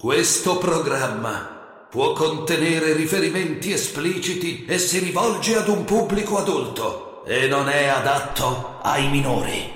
Questo programma può contenere riferimenti espliciti e si rivolge ad un pubblico adulto e non è adatto ai minori.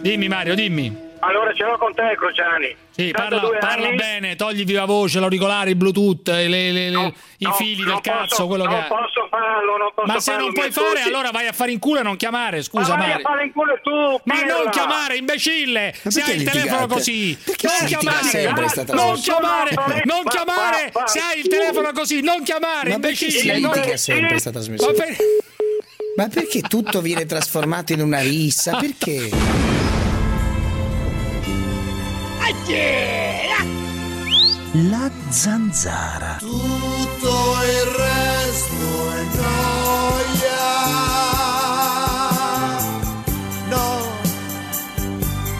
Dimmi Mario, dimmi. Allora ce l'ho con te, Crociani. Sì, parla, 72 parla bene, togli viva voce, l'auricolare, il bluetooth, le- le- le- No, i no, fili del cazzo, posso, quello che non è. posso farlo, non posso Ma se farlo, non puoi fare, ascolti. allora vai a fare in culo e non chiamare, scusa Ma vai a fare in culo tu, Ma pirla. non chiamare, imbecille! Ma Se hai il telefono così! Perché non chiamare! non chiamare! Non chiamare! Se hai il telefono così, non chiamare, Ma perché si imbecille! sempre questa trasmissione? Ma perché tutto viene trasformato in una rissa? Perché? La zanzara. Tutto il resto è gioia. No,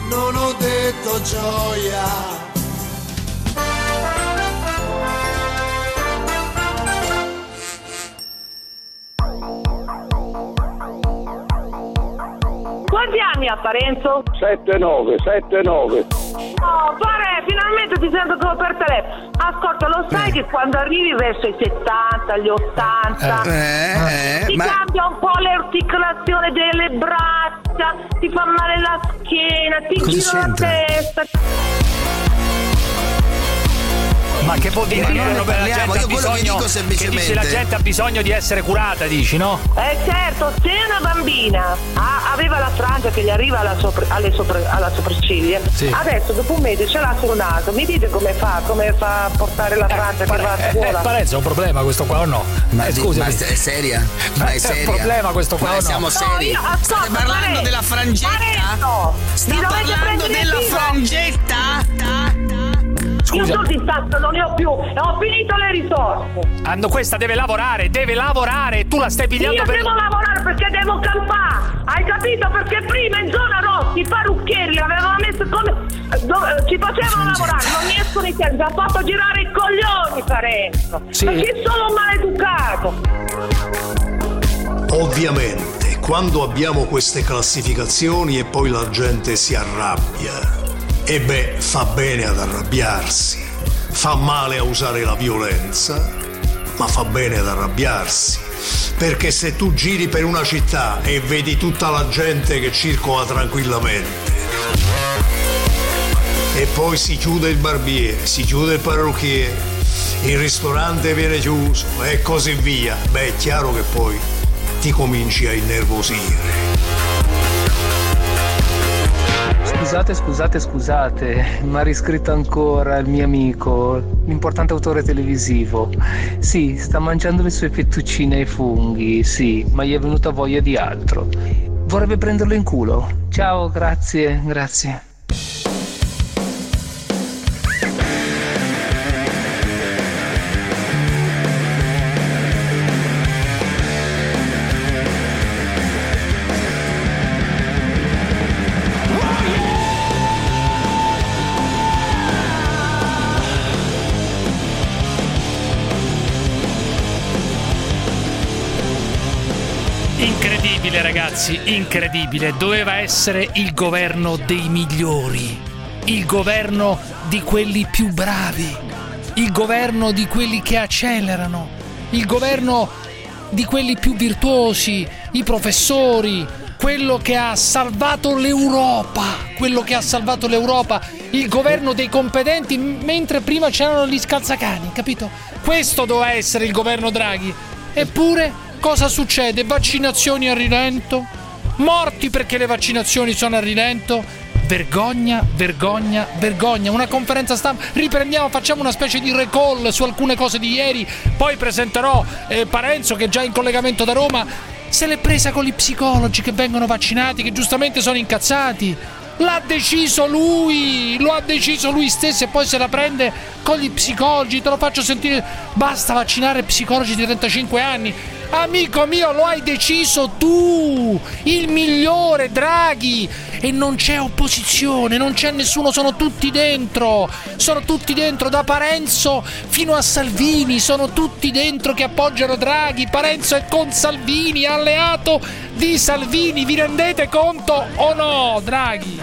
non ho detto gioia. Quanti anni ha Parenzo? 7-9, 7-9. Oh, Pare, finalmente ti sento come per telefono. Ascolta, lo sai che quando arrivi verso i 70, gli 80, Eh, ti eh, ma cambia un po' l'articolazione delle braccia, ti fa male la schiena, ti Cosa gira la testa. Ma che vuol dire? Ma che non ne la parliamo, gente ha io quello che bisogno- dico che semplicemente- dici la gente ha bisogno di essere curata, dici, no? Eh certo, se una bambina ha- aveva la frangia che gli arriva alla, sopra- alle sopra- alla sopracciglia, Sì. adesso dopo un mese ce l'ha sul naso, mi dite come fa, come fa a portare la frangia che va a Eh, eh, scuola? Parenzo, è un problema questo qua o no? Ma, Eh, scusami. ma è seria? Ma è è seria? un problema questo qua Ma o no? siamo No, seri? io- ascolta, State parlando della frangetta? Parenzo, Sta parlando della frangetta? Io Scusa. in tasca non ne ho più ho finito le risorse. Ando, questa deve lavorare, deve lavorare, tu la stai pigliando Io per... devo lavorare perché devo campare. Hai capito? Perché prima in zona Rossi i parrucchieri li avevano messo come. dove- ci facevano lavorare, non mi escono i tempi, ha fatto girare i coglioni Parenzo. Sì. Perché sono maleducato. Ovviamente, quando abbiamo queste classificazioni e poi la gente si arrabbia, e beh, fa bene ad arrabbiarsi, fa male a usare la violenza, ma fa bene ad arrabbiarsi. Perché se tu giri per una città e vedi tutta la gente che circola tranquillamente, e poi si chiude il barbiere, si chiude il parrucchiere, il ristorante viene chiuso e così via. Beh, è chiaro che poi ti cominci a innervosire. Scusate, scusate, scusate, mi ha riscritto ancora il mio amico, l'importante autore televisivo. Sì, sta mangiando le sue fettuccine ai funghi, sì, ma gli è venuta voglia di altro. Vorrebbe prenderlo in culo. Ciao, grazie, grazie. Ragazzi, incredibile. Doveva essere il governo dei migliori, il governo di quelli più bravi, il governo di quelli che accelerano, il governo di quelli più virtuosi, i professori, quello che ha salvato l'Europa, quello che ha salvato l'Europa, il governo dei competenti, mentre prima c'erano gli scalzacani, capito? Questo doveva essere il governo Draghi. Eppure, cosa succede? Vaccinazioni a rilento? Morti perché le vaccinazioni sono a rilento? Vergogna, vergogna, vergogna. Una conferenza stampa. Riprendiamo, facciamo una specie di recall su alcune cose di ieri. Poi presenterò eh, Parenzo che è già in collegamento da Roma. Se l'è presa con gli psicologi che vengono vaccinati, che giustamente sono incazzati. L'ha deciso lui, lo ha deciso lui stesso e poi se la prende con gli psicologi. Te lo faccio sentire. Basta vaccinare psicologi di 35 anni. Amico mio, lo hai deciso tu, il migliore Draghi. E non c'è opposizione, non c'è nessuno, sono tutti dentro. Sono tutti dentro, da Parenzo fino a Salvini, sono tutti dentro che appoggiano Draghi. Parenzo è con Salvini, alleato di Salvini. Vi rendete conto o no, Draghi?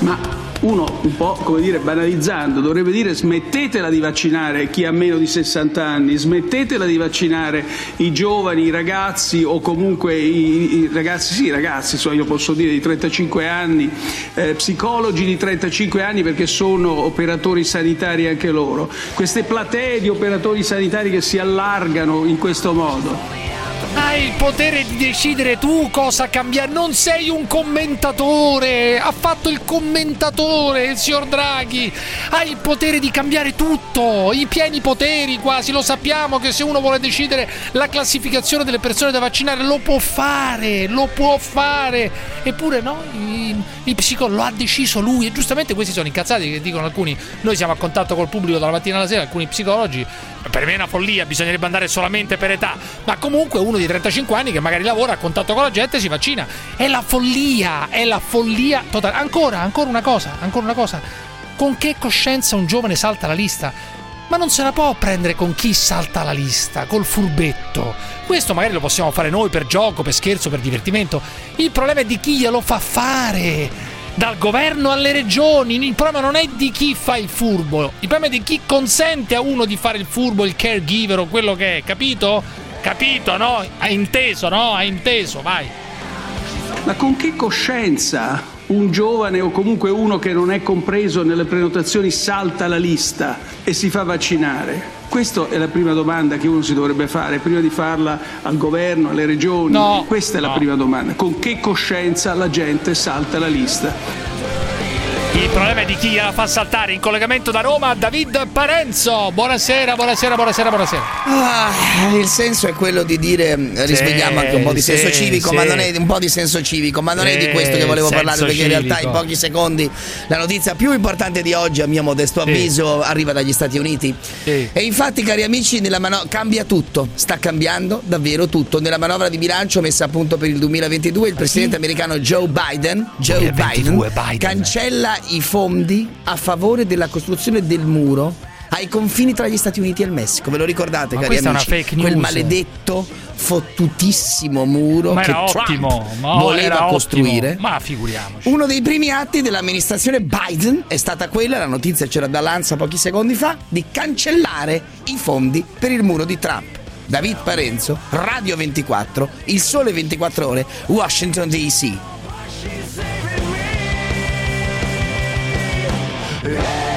Ma uno un po' come dire banalizzando dovrebbe dire smettetela di vaccinare chi ha meno di 60 anni, smettetela di vaccinare i giovani, i ragazzi o comunque i, i ragazzi, sì ragazzi, so, io posso dire di 35 anni, eh, psicologi di 35 anni perché sono operatori sanitari anche loro, queste platee di operatori sanitari che si allargano in questo modo. Hai il potere di decidere tu cosa cambiare. Non sei un commentatore. Ha fatto il commentatore, il signor Draghi. Hai il potere di cambiare tutto. I pieni poteri quasi. Lo sappiamo che se uno vuole decidere la classificazione delle persone da vaccinare lo può fare. Lo può fare. Eppure no, il, il psicologo lo ha deciso lui. E giustamente questi sono incazzati che dicono alcuni. Noi siamo a contatto col pubblico dalla mattina alla sera. Alcuni psicologi. Per me è una follia. Bisognerebbe andare solamente per età. Ma comunque uno di 35 anni che magari lavora a contatto con la gente si vaccina. È la follia, è la follia totale. Ancora, ancora una cosa, ancora una cosa. Con che coscienza un giovane salta la lista? Ma non se la può prendere con chi salta la lista, col furbetto. Questo magari lo possiamo fare noi per gioco, per scherzo, per divertimento. Il problema è di chi glielo fa fare dal governo alle regioni. Il problema non è di chi fa il furbo, il problema è di chi consente a uno di fare il furbo, il caregiver o quello che è, capito? Capito, no? Hai inteso, no? Hai inteso, vai. Ma con che coscienza un giovane o comunque uno che non è compreso nelle prenotazioni salta la lista e si fa vaccinare? Questa è la prima domanda che uno si dovrebbe fare prima di farla al governo, alle regioni. No, Questa è la no. prima domanda. Con che coscienza la gente salta la lista? Il problema è di chi la fa saltare. In collegamento da Roma, David Parenzo. Buonasera, buonasera, buonasera, buonasera. Ah, il senso è quello di dire risvegliamo anche un po' di sì, senso civico, sì. ma non è un po' di senso civico, ma non è di Sì, questo che volevo parlare, perché in realtà in civico. pochi secondi la notizia più importante di oggi, a mio modesto Sì. avviso, arriva dagli Stati Uniti. Sì. E infatti, cari amici, nella mano- cambia tutto, sta cambiando davvero tutto. Nella manovra di bilancio messa a punto per il 2022, il presidente americano Joe Biden, Joe 2022 Biden, Biden. cancella i fondi a favore della costruzione del muro ai confini tra gli Stati Uniti e il Messico. Ve lo ricordate, Ma cari questa è una amici? Quel maledetto fottutissimo muro Ma che ottimo. Voleva costruire. ottimo. Ma figuriamoci. Uno dei primi atti dell'amministrazione Biden è stata quella, la notizia c'era dall'Ansa pochi secondi fa, di cancellare i fondi per il muro di Trump. David Parenzo, Radio 24, Il Sole 24 Ore, Washington DC. Yeah.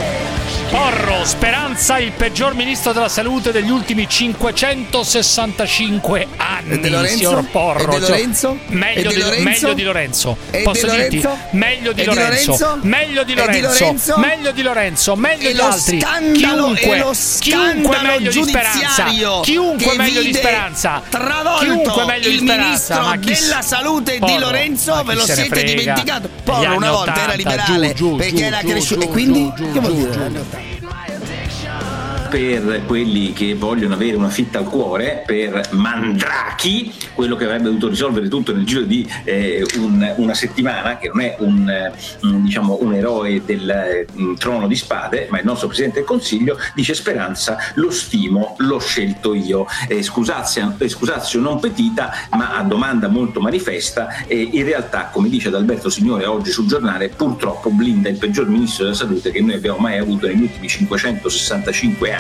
Porro, Speranza, il peggior ministro della salute degli ultimi 565 anni. E De Lorenzo? Signor Porro. E De Cioè, Lorenzo? Meglio, E di, Lorenzo? meglio di Lorenzo. E Posso De dirti? Lorenzo? Meglio di Di Lorenzo. Lorenzo? Meglio di Di Lorenzo. Lorenzo? Meglio di Lorenzo. Meglio E di altri. chiunque, chiunque meglio di Speranza. Chiunque meglio di Speranza. Chiunque meglio di Speranza. Ma chi della salute di Porro, Lorenzo, ma ve lo siete frega? dimenticato? Porro una volta 80, era liberale giù, giù, perché giù, era cresciuto. E quindi che vuol dire? Giù. Anni 80? per quelli che vogliono avere una fitta al cuore, per Mandrachi, quello che avrebbe dovuto risolvere tutto nel giro di eh, un- una settimana, che non è un, eh, diciamo, un eroe del eh, trono di spade, ma il nostro Presidente del Consiglio, dice Speranza, lo stimo, l'ho scelto io. Eh, eh, scusazio non petita, ma a domanda molto manifesta, e in realtà, come dice Adalberto Signore oggi sul giornale, purtroppo blinda il peggior ministro della salute che noi abbiamo mai avuto negli ultimi 565 anni.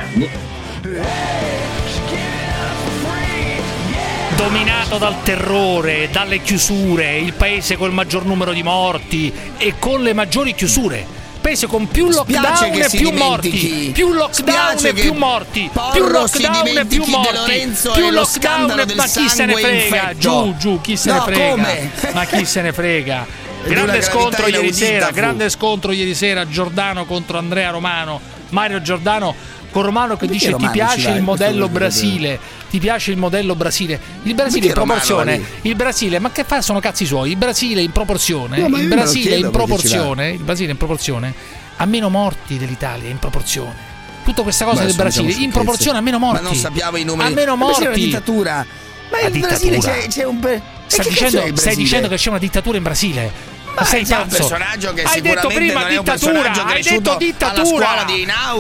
Dominato dal terrore, dalle chiusure, il paese col maggior numero di morti e con le maggiori chiusure. Paese con più lockdown e più morti, più lockdown e più morti, più lockdown e più morti, più lo lockdown e ma chi se ne frega? infetto. Giù, giù, chi se No, ne frega? come? Ma chi se ne frega? Grande scontro ieri sera, fu. grande scontro ieri sera Giordano contro Andrea Romano, Mario Giordano con Romano che dice ti Romano ci piace il modello. Brasile, ti piace il modello Brasile. Il Brasile in Romano proporzione, il Brasile, ma che fa sono cazzi suoi? Il Brasile in proporzione, No, il Brasile in proporzione, il Brasile in proporzione ha meno morti dell'Italia in proporzione. Tutta questa cosa Ma del adesso Brasile diciamo in proporzione ha meno morti. Ma non sappiamo i numeri. Ha meno morti. dittatura. Ma La in Brasile c'è, c'è un. pe- Stai dicendo, stai dicendo che c'è una dittatura in Brasile? Ma sei c'è un pazzo? personaggio che Hai detto prima dittatura, hai detto dittatura.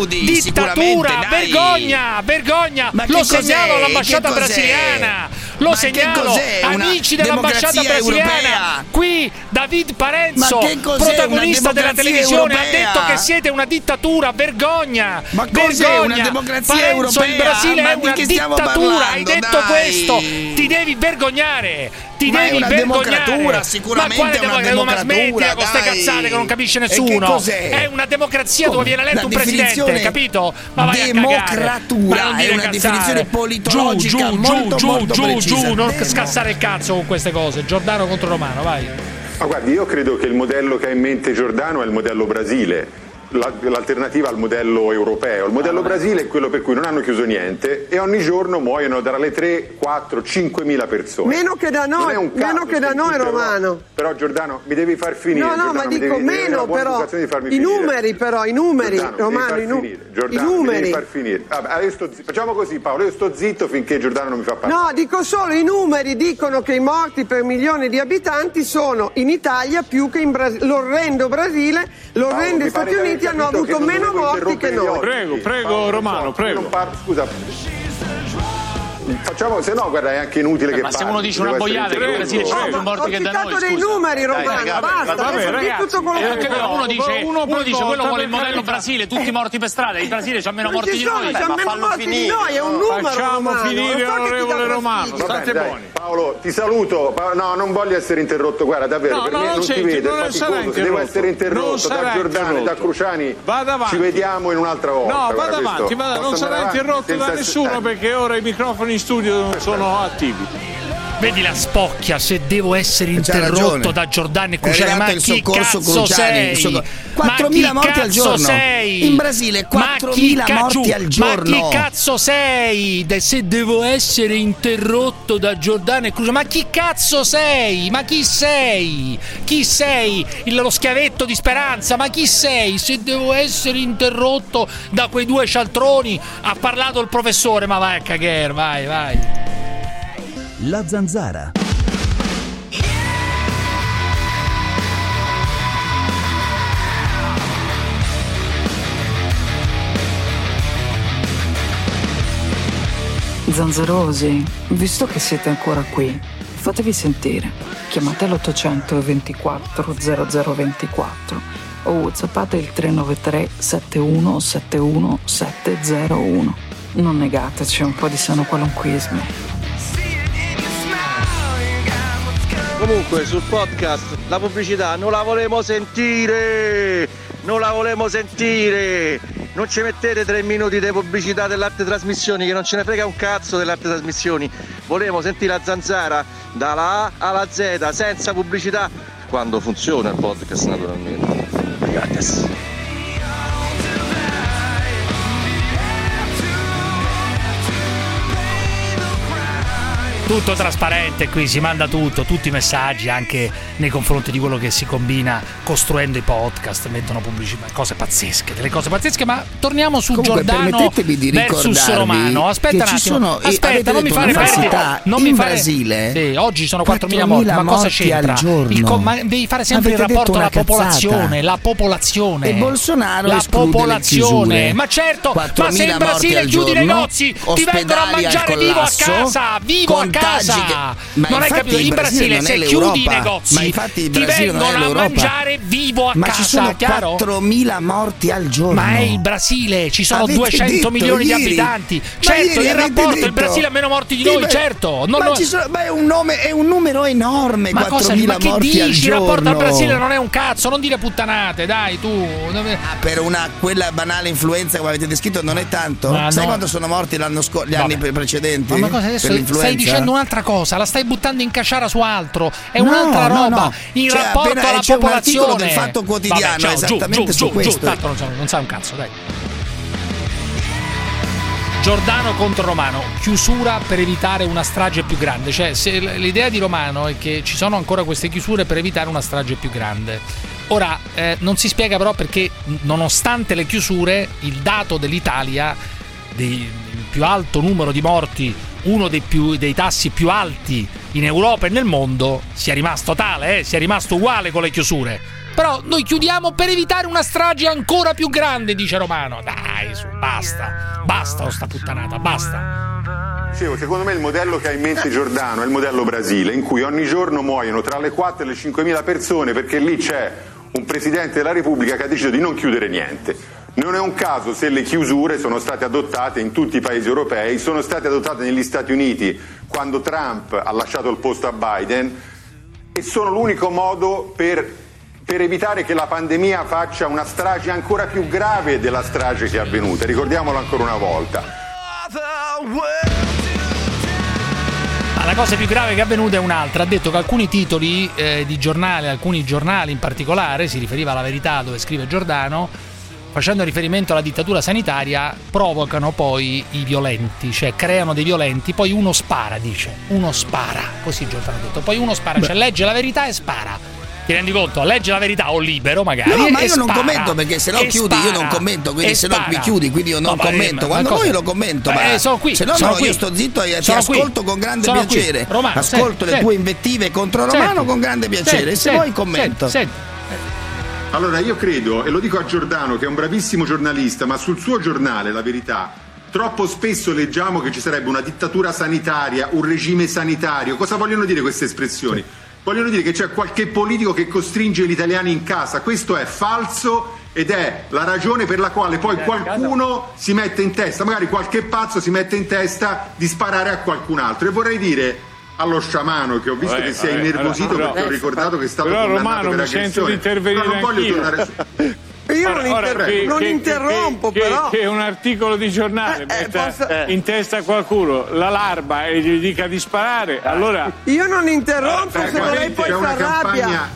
di sicuramente, Dittatura, vergogna, vergogna. Ma Lo segnalo all'ambasciata brasiliana. Lo Ma segnalo, amici dell'ambasciata brasiliana. europea? Qui David Parenzo, protagonista della televisione, ha europea? detto che siete una dittatura, vergogna. Ma cos'è vergogna. una democrazia Parenzo, il europea? Brasile Ma è una dittatura, hai parlando? detto Dai. questo. Ti devi vergognare. Ti Ma è devi una vergognare. democratura, sicuramente Ma quale è una democrazia? Ma democratura, smettila con queste cazzate che non capisce che nessuno. cos'è? È una democrazia dove Come? viene eletto un presidente, capito? Ma vai a democratura, Ma non è una cazzate. definizione politologica giù, giù, molto, giù, molto giù, precisa. giù, non scassare il cazzo con queste cose. Giordano contro Romano, vai. Ma guardi, io credo che il modello che ha in mente Giordano è il modello Brasile. La- L'alternativa al modello europeo. Il modello Brasile è quello per cui non hanno chiuso niente e ogni giorno muoiono dalle 3, 4, 5 mila persone. Meno che da noi, caso meno che da noi. Romano. Però Giordano mi devi far finire. No, no, Giordano, ma dico devi- meno però. educazione di farmi I numeri però, i numeri, Giordano, Romano, i, nu- i Giordano, mi devi numeri. far finire. Vabbè, facciamo così Paolo, io sto zitto finché Giordano non mi fa parlare. No, dico solo i numeri dicono che i morti per milione di abitanti sono in Italia più che in Brasile. L'orrendo Brasile, l'orrendo pare Stati Uniti hanno avuto meno morti che noi. Prego, prego, Romano, prego. scusa. Facciamo, se no, guarda, è anche inutile che ma se parli, uno dice una boiata che in Brasile interrotto. c'è più morti che da noi, citato dei scusa. numeri, Romano, basta, vabbè, ragazzi, tutto quello eh, che uno dice, Uno uno dice quello vuole il modello. Brasile, tutti morti per strada, il Brasile c'ha meno morti ci di sono, noi. c'ha Ma meno morti di finire. noi, è un numero, Facciamo finire, onorevole Romano. State buoni. Paolo, ti saluto. No, non voglio essere interrotto. Guarda, davvero, No, per me non ti vedo, è faticoso. Se devo essere interrotto da Giordano e da. Cruciani, ci vediamo in un'altra volta. No, vada avanti, non sarà interrotto da nessuno eh. perché ora i microfoni studio sono attivi. Vedi la spocchia se devo essere C'ha interrotto da Giordano e Cruciani. Ma il chi soccorso cazzo Cruciani, sei? soccor- Ma 4.000 chi morti al giorno. sei? In Brasile, Ma 4.000 chi ca- morti al Ma giorno. chi cazzo sei? De- se devo essere interrotto da Giordano e Cruciani. Ma chi cazzo sei? Ma chi sei? Chi sei? Il- lo schiavetto di speranza. Ma chi sei? Se devo essere interrotto da quei due cialtroni. Ha parlato il professore. Ma vai a cagare, vai, vai. La zanzara. Zanzarosi, visto che siete ancora qui, fatevi sentire. Chiamate l'800 24 0024 o whatsappate il 393 71 71 701. Non negateci un po' di sano qualunquismi. Comunque sul podcast la pubblicità non la volemo sentire! Non la volemo sentire! Non ci mettete tre minuti di pubblicità dell'arte trasmissioni che non ce ne frega un cazzo dell'arte trasmissioni. Volemo sentire la zanzara dalla A alla Z senza pubblicità quando funziona il podcast naturalmente. Grazie. Tutto trasparente qui, si manda tutto, tutti i messaggi anche nei confronti di quello che si combina costruendo i podcast, mettono pubblicità, cose pazzesche, delle cose pazzesche, ma torniamo su Comunque, Giordano permettetemi di versus Romano. Aspetta un attimo, sono- aspetta, non mi fare perdere, non mi fare Brasile, Sì, oggi sono 4.000 morti, ma 4.000 cosa c'entra? al giorno. Il ma devi fare sempre Avete il rapporto alla popolazione, la popolazione. E Bolsonaro la popolazione. Ma certo, ma 4.000 se in Brasile chiudi i negozi, ti vengono a mangiare vivo a casa, vivo a contagi casa. che- Ma non hai capito? il In Brasile Brasile non se è chiudi i l'Europa. negozi, Ma infatti il ti Brasile non è vengono a l'Europa. mangiare vivo a Ma casa, ci sono chiaro? 4.000 morti al giorno. Ma è il Brasile, ci sono Avete 200 detto milioni di ieri. abitanti. Ma Certo, il rapporto, il detto. Brasile ha meno morti di Sì, noi, beh, certo. Non ma ci sono- beh, è, un nome- è un numero enorme, ma cosa 4.000 ma che morti al dici? Il rapporto al Brasile non è un cazzo, non dire puttanate, dai, tu. Dove- Per una quella banale influenza come avete descritto non è tanto? Ma Sai no. quanto sono morti l'anno scorso, gli Vabbè. anni pre- precedenti? Ma, ma cosa adesso stai dicendo un'altra cosa, la stai buttando in casciara su altro, è No, un'altra no, roba no. in Cioè, rapporto appena- alla c'è un popolazione. del Fatto Quotidiano Vabbè, ciao, giù, esattamente giù, su giù, questo. Giù, tanto non, sa- non sa un cazzo, dai. Giordano contro Romano, chiusura per evitare una strage più grande. Cioè, l'idea di Romano è che ci sono ancora queste chiusure per evitare una strage più grande. Ora, eh, non si spiega però perché, nonostante le chiusure, il dato dell'Italia, dei- il più alto numero di morti, uno dei, più- dei tassi più alti in Europa e nel mondo sia rimasto tale, eh, sia rimasto uguale con le chiusure. Però noi chiudiamo per evitare una strage ancora più grande, dice Romano. Dai, su, basta. Basta con sta puttanata, basta. Dicevo, secondo me il modello che ha in mente Giordano è il modello Brasile, in cui ogni giorno muoiono tra le 4 e le 5.000 persone perché lì c'è un Presidente della Repubblica che ha deciso di non chiudere niente. Non è un caso se le chiusure sono state adottate in tutti i paesi europei, sono state adottate negli Stati Uniti quando Trump ha lasciato il posto a Biden e sono l'unico modo per, per evitare che la pandemia faccia una strage ancora più grave della strage che è avvenuta. Ricordiamolo ancora una volta. Ma la cosa più grave che è avvenuta è un'altra. Ha detto che alcuni titoli eh, di giornale, alcuni giornali in particolare, si riferiva alla verità dove scrive Giordano, facendo riferimento alla dittatura sanitaria, provocano poi i violenti, cioè creano dei violenti, poi uno spara, dice. Uno spara, così Giordano ha detto. Poi uno spara, cioè legge la verità e spara. Ti rendi conto? Legge la verità o libero magari. No, ma io non spara. commento perché se no chiudi, io non spara. commento, quindi se no mi spara. chiudi, quindi io non No, ma- commento. ma Quando vuoi io lo commento, ma Eh, sono qui, se no, sono no, qui. io sto zitto e ti Sono qui. ascolto con grande Sono piacere. Romano, ascolto senti, le tue senti. invettive contro Senti. Romano con grande piacere. Senti, e se senti, vuoi commento. senti, Allora io credo, e lo dico a Giordano che è un bravissimo giornalista, ma sul suo giornale, La Verità, troppo spesso leggiamo che ci sarebbe una dittatura sanitaria, un regime sanitario. Cosa vogliono dire queste espressioni? Vogliono dire che c'è qualche politico che costringe gli italiani in casa. Questo è falso ed è la ragione per la quale poi qualcuno si mette in testa, magari qualche pazzo si mette in testa di sparare a qualcun altro. E vorrei dire allo sciamano che ho visto Vabbè, che si è innervosito allora, perché ho però- ricordato che è stato però, condannato Romano, per mi sento aggressione. di intervenire Però non voglio anch'io. tornare su... Io non, Ora- che- non che- interrompo, che- però. Che un articolo di giornale metta posso- in testa a qualcuno la larva e gli dica di sparare, allora. Io non interrompo, se non lei poi si arrabbia.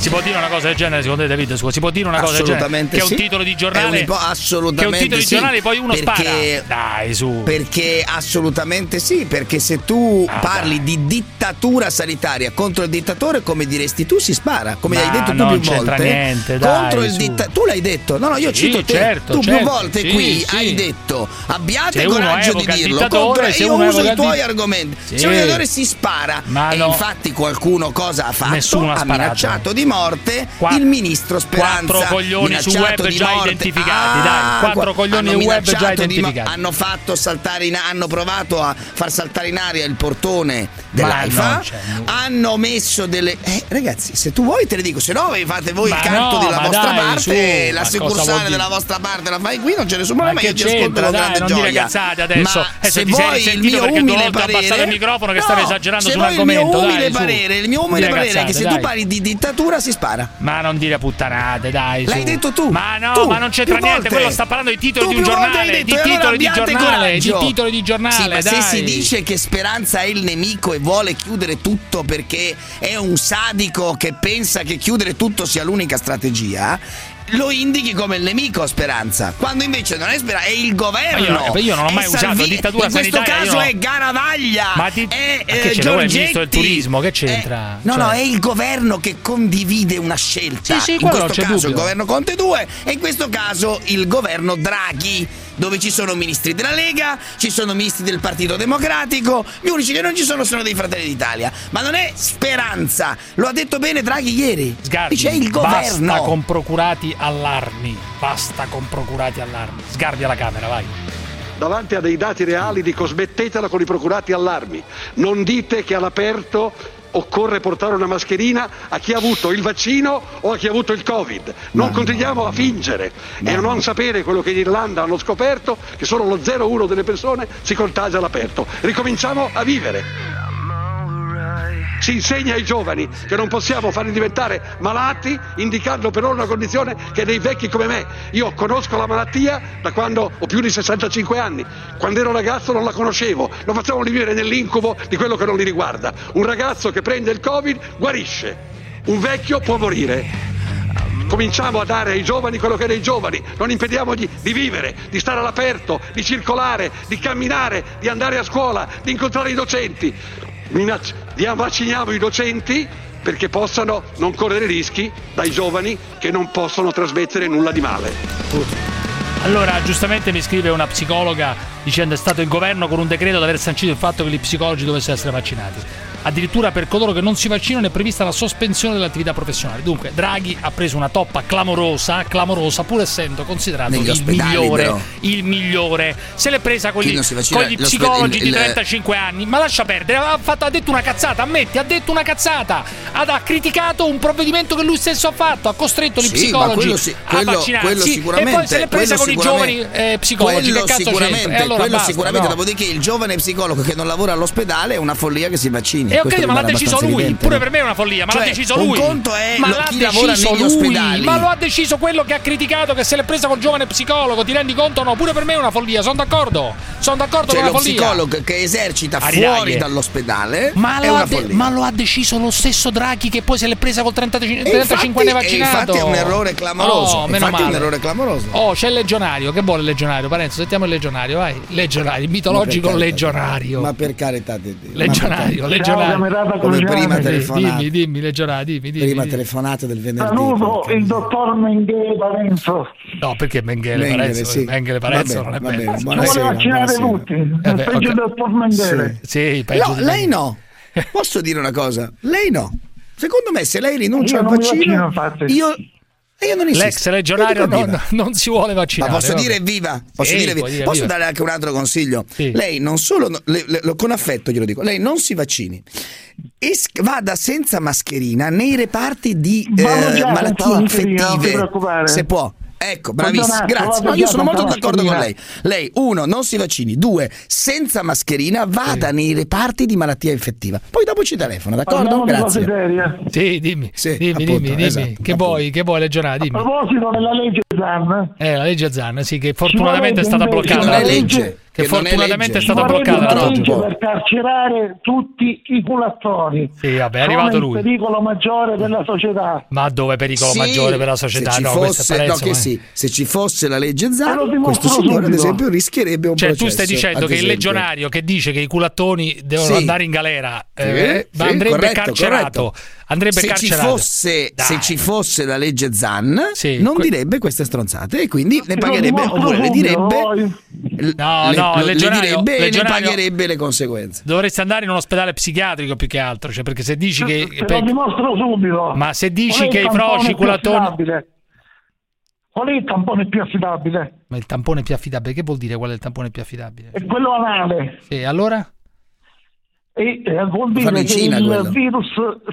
Si può dire una cosa del genere, secondo te, David? Si può dire una cosa del genere? Che è un titolo di giornale. assolutamente Che è un titolo di giornale, poi uno perché- spara. Dai, su. Perché assolutamente sì, perché se tu Ah, parli di dittatura sanitaria contro il dittatore, come diresti tu, si spara, come Ma hai detto tu più volte. niente, dai, contro il su. dittatore. Tu l'hai detto, no, no, io Sì, cito te. certo, tu certo, più volte sì, qui sì. hai detto abbiate il coraggio di dirlo. contro- se io uso i tuoi argomenti. Se un dittatore si spara, e infatti qualcuno cosa ha fatto? Ha minacciato di morte Qua- il ministro Speranza. Quattro coglioni su web già morte. identificati, Ah, dai. Quattro qua- coglioni hanno web già di mo- identificati. hanno fatto saltare in, hanno provato a far saltare in aria il portone dell'AIFA. no, cioè, no. hanno messo delle. Eh, ragazzi, se tu vuoi te le dico, se no fate voi Ma il canto no, della vostra dai, parte, su, la succursale della vostra parte la fai qui, non c'è nessun problema, Ma io ti ascolto con grande non gioia. dire adesso. Ma Adesso se sei vuoi il mio umile parere, il microfono che no, stavi esagerando se su vuoi il mio umile su. parere, il mio umile parere è che se tu parli di dittatura si spara. Ma non dire puttanate, dai. L'hai su. detto tu. Ma no, Tu, ma non c'entra niente. volte. Quello sta parlando di titoli Tu di un giornale. detto, Di allora titoli di giornale. Di titoli di giornale. Sì, se si dice che Speranza è il nemico e vuole chiudere tutto perché è un sadico che pensa che chiudere tutto sia l'unica strategia, lo indichi come il nemico Speranza, quando invece non è Speranza, è il governo. Io- io non ho È mai usato Salvini. dittatura In questo sanitaria, io caso no. è Garavaglia. Ma ti- è che eh, è il ministro del turismo, che c'entra? No, Cioè- no, è il governo che condivide una scelta. Sì, sì, in questo c'è caso dubbio. il governo Conte 2 e in questo caso il governo Draghi, dove ci sono ministri della Lega, ci sono ministri del Partito Democratico, gli unici che non ci sono sono dei Fratelli d'Italia. Ma non è speranza, lo ha detto bene Draghi ieri. Sgarbi, Dice è il governo. Basta con procurati allarmi. Basta con procurati allarmi. Sgarbi alla Camera, vai. davanti a dei dati reali dico smettetela con i procurati allarmi. Non dite che all'aperto occorre portare una mascherina a chi ha avuto il vaccino o a chi ha avuto il Covid. Non continuiamo a fingere e a non sapere quello che in Irlanda hanno scoperto, che solo lo 0,1 delle persone si contagia all'aperto. Ricominciamo a vivere. Si insegna ai giovani che non possiamo farli diventare malati indicando per loro una condizione che dei vecchi come me. Io conosco la malattia da quando ho più di 65 anni. Quando ero ragazzo non la conoscevo. Non facciamo vivere nell'incubo di quello che non li riguarda. Un ragazzo che prende il Covid guarisce. Un vecchio può morire. Cominciamo a dare ai giovani quello che è dei giovani, non impediamogli di vivere, di stare all'aperto, di circolare, di camminare, di andare a scuola, di incontrare i docenti. Minac- vacciniamo i docenti perché possano non correre rischi dai giovani che non possono trasmettere nulla di male. Allora, giustamente mi scrive una psicologa dicendo è stato il governo con un decreto ad aver sancito il fatto che gli psicologi dovessero essere vaccinati. Addirittura per coloro che non si vaccinano è prevista la sospensione dell'attività professionale. Dunque, Draghi ha preso una toppa clamorosa, clamorosa, pur essendo considerato Negli il migliore. però. Il migliore. Se l'è presa con gli, si con gli psicologi il- di il- 35 anni. Ma lascia perdere, ha, fatto- ha detto una cazzata, ammetti, ha detto una cazzata. Ha, ha criticato un provvedimento che lui stesso ha fatto, ha costretto gli Sì, psicologi quello a quello- vaccinarsi. quello e poi se l'è presa con i giovani eh, psicologi. Quello che cazzo sicuramente, c'entra? E allora quello basta, sicuramente, no. dopodiché il giovane psicologo che non lavora all'ospedale è una follia che si vaccini. E ok, Questo ma l'ha deciso lui. evidente, Pure no? per me è una follia, ma l'ha Cioè, deciso un lui. conto è ma lo- l'ha deciso lui. ospedali. Ma lo ha deciso quello che ha criticato che se l'è presa col giovane psicologo. Ti rendi conto? No, pure per me è una follia. Sono d'accordo. Sono d'accordo Cioè con la follia. psicologo che esercita A fuori dall'ospedale Ma è lo, de- ma lo ha deciso lo stesso Draghi che poi se l'è presa col 35 E 35 anni infatti- vaccinato. infatti è un errore clamoroso, Oh, meno infatti è un male. errore clamoroso. Oh, c'è il legionario. Che vuole il legionario? Parenzo, sentiamo il legionario, vai. Legionario, il mitologico legionario. Ma per carità di Dio. Legionario, legionario. Carità. Come prima Sì, telefonata. Dimmi, dimmi, legionario, dimmi, dimmi. Prima dimmi. telefonata del venerdì. Saluto il dottor Mengele Parenzo. No, perché Mengele Mengele, Parenzo, sì. Mengele Parenzo non è bello. vuole vaccinare tutti. Eh beh, peggio dottor Mengele. Sì, peggio lei no. Posso dire una cosa? Lei no. Secondo me se lei rinuncia Io al vaccino, vaccino, io, e io non insisto. L'ex legionario non, viva. non si vuole Ma vaccinare. posso vabbè. dire viva? Posso, Sì, dire viva? dire Posso viva. dare anche un altro consiglio? Sì. Lei non solo, le- le- con affetto glielo dico, lei non si vaccini. Es- vada senza mascherina nei reparti di eh, malattie non infettive. preoccupare. Se può. Ecco, bravissimo. Grazie. No, io sono molto d'accordo con lei. Lei, uno, non si vaccini. Due, senza mascherina, vada nei reparti di malattia infettiva. Poi dopo ci telefona, d'accordo? Grazie. Sì, dimmi. Sì, dimmi, appunto, dimmi, dimmi. esatto, che vuoi, che vuoi A dimmi. proposito della legge Zan, Eh, la legge Zan, sì, che fortunatamente è stata bloccata. non è legge. Che è fortunatamente è legge. stata bloccata. una legge per carcerare tutti i culatori. Sì, vabbè, è Sono arrivato il lui. pericolo maggiore della società. Ma dove pericolo Sì, maggiore per la società? Se ci No, è fosse, no, eh. sì, se ci fosse la legge dimostro questo signore, ad esempio, rischierebbe un Cioè, processo. tu stai dicendo che il legionario che dice che i culattoni devono Sì. andare in galera eh, sì, andrebbe corretto, carcerato. corretto. Andrebbe se ci, carcerato. fosse, Dai. se ci fosse la legge Zan, Sì, non que- direbbe queste stronzate e quindi ne lo pagherebbe, oppure le direbbe, No, le, no, le legionario- direbbe e ne pagherebbe le conseguenze. Dovresti andare in un ospedale psichiatrico più che altro, cioè, perché se dici che Te lo dimostro subito. Ma se dici che i froci, i più culattoni affidabile? Qual è il tampone più affidabile? Ma il tampone più affidabile, che vuol dire qual è il tampone più affidabile? È quello anale. Sì, allora? E eh, vuol dire che il quello. virus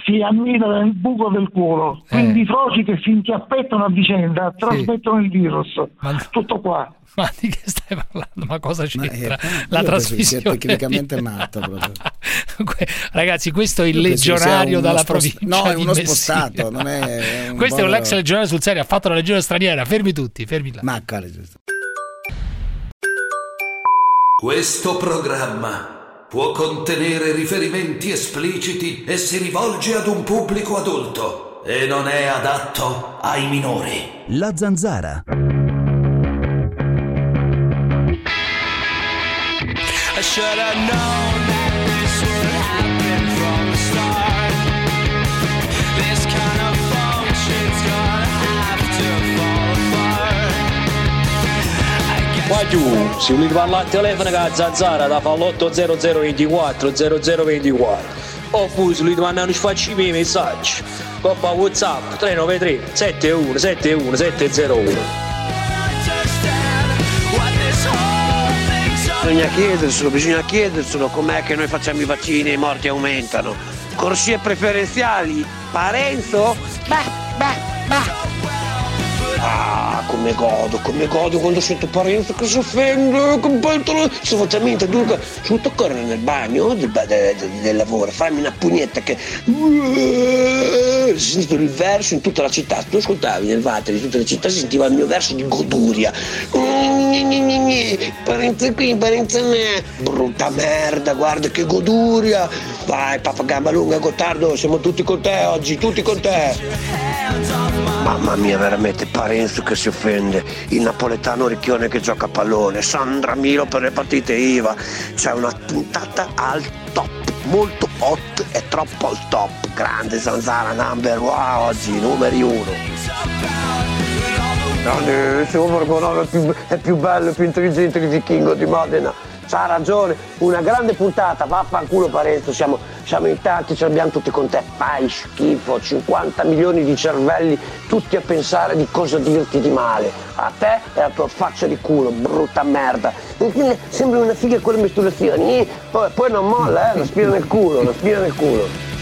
si annida nel buco del culo. Quindi Eh. i froci che si inchiappettano a vicenda trasmettono il virus. Ma- Tutto qua. Ma di che stai parlando? Ma cosa Ma, c'entra? eh, la io penso che sia trasmissione tecnicamente di- matto proprio. Que- Ragazzi, questo è il legionario dalla spost- provincia no, è uno spostato, non è- è un Questo è un ex legionario sul serio, ha fatto la legione straniera. Fermi tutti, fermi là. Ma giusto? Questo programma può contenere riferimenti espliciti e si rivolge ad un pubblico adulto e non è adatto ai minori. La zanzara. I should have known Qua giù, se volete parlare al telefono con la zanzara da fa l'80024 0024 oppure se volete mandare un sfacci i messaggi coppa whatsapp 393 71 71 701 Bisogna chiederselo, bisogna chiederselo com'è che noi facciamo i vaccini e i morti aumentano. Corsie preferenziali, Parenzo? Beh, beh, beh. Ah, come godo, come godo quando sento Parenzo che si offende, che bello. Facendo dunque, a correre nel bagno del, ba- de- de- del lavoro, farmi una pugnetta che... Si sentito il verso in tutta la città, tu ascoltavi nel vatere di tutta la città, si sentiva il mio verso di goduria. Parenzo qui, Parenzo me. Brutta merda, guarda che goduria. Vai, papà gamba lunga, Gottardo, siamo tutti con te oggi, tutti con te. Mamma mia, veramente Parenzo che si offende, il napoletano ricchione che gioca a pallone, Sandra Milo per le partite IVA. C'è una puntata al top, molto hot e troppo al top. Grande Zanzara number wow oggi, numeri uno. Siamo proprio no, è più, è più più intelligente di vichingo di Modena ha ragione, una grande puntata, vaffanculo Parenzo, siamo, siamo in tanti, ce l'abbiamo tutti con te, fai schifo, 50 milioni di cervelli, tutti a pensare di cosa dirti di male, a te e alla tua faccia di culo, brutta merda, infine sembri una figa con le mestruazioni, poi, non molla, eh, la nel culo, respira nel culo.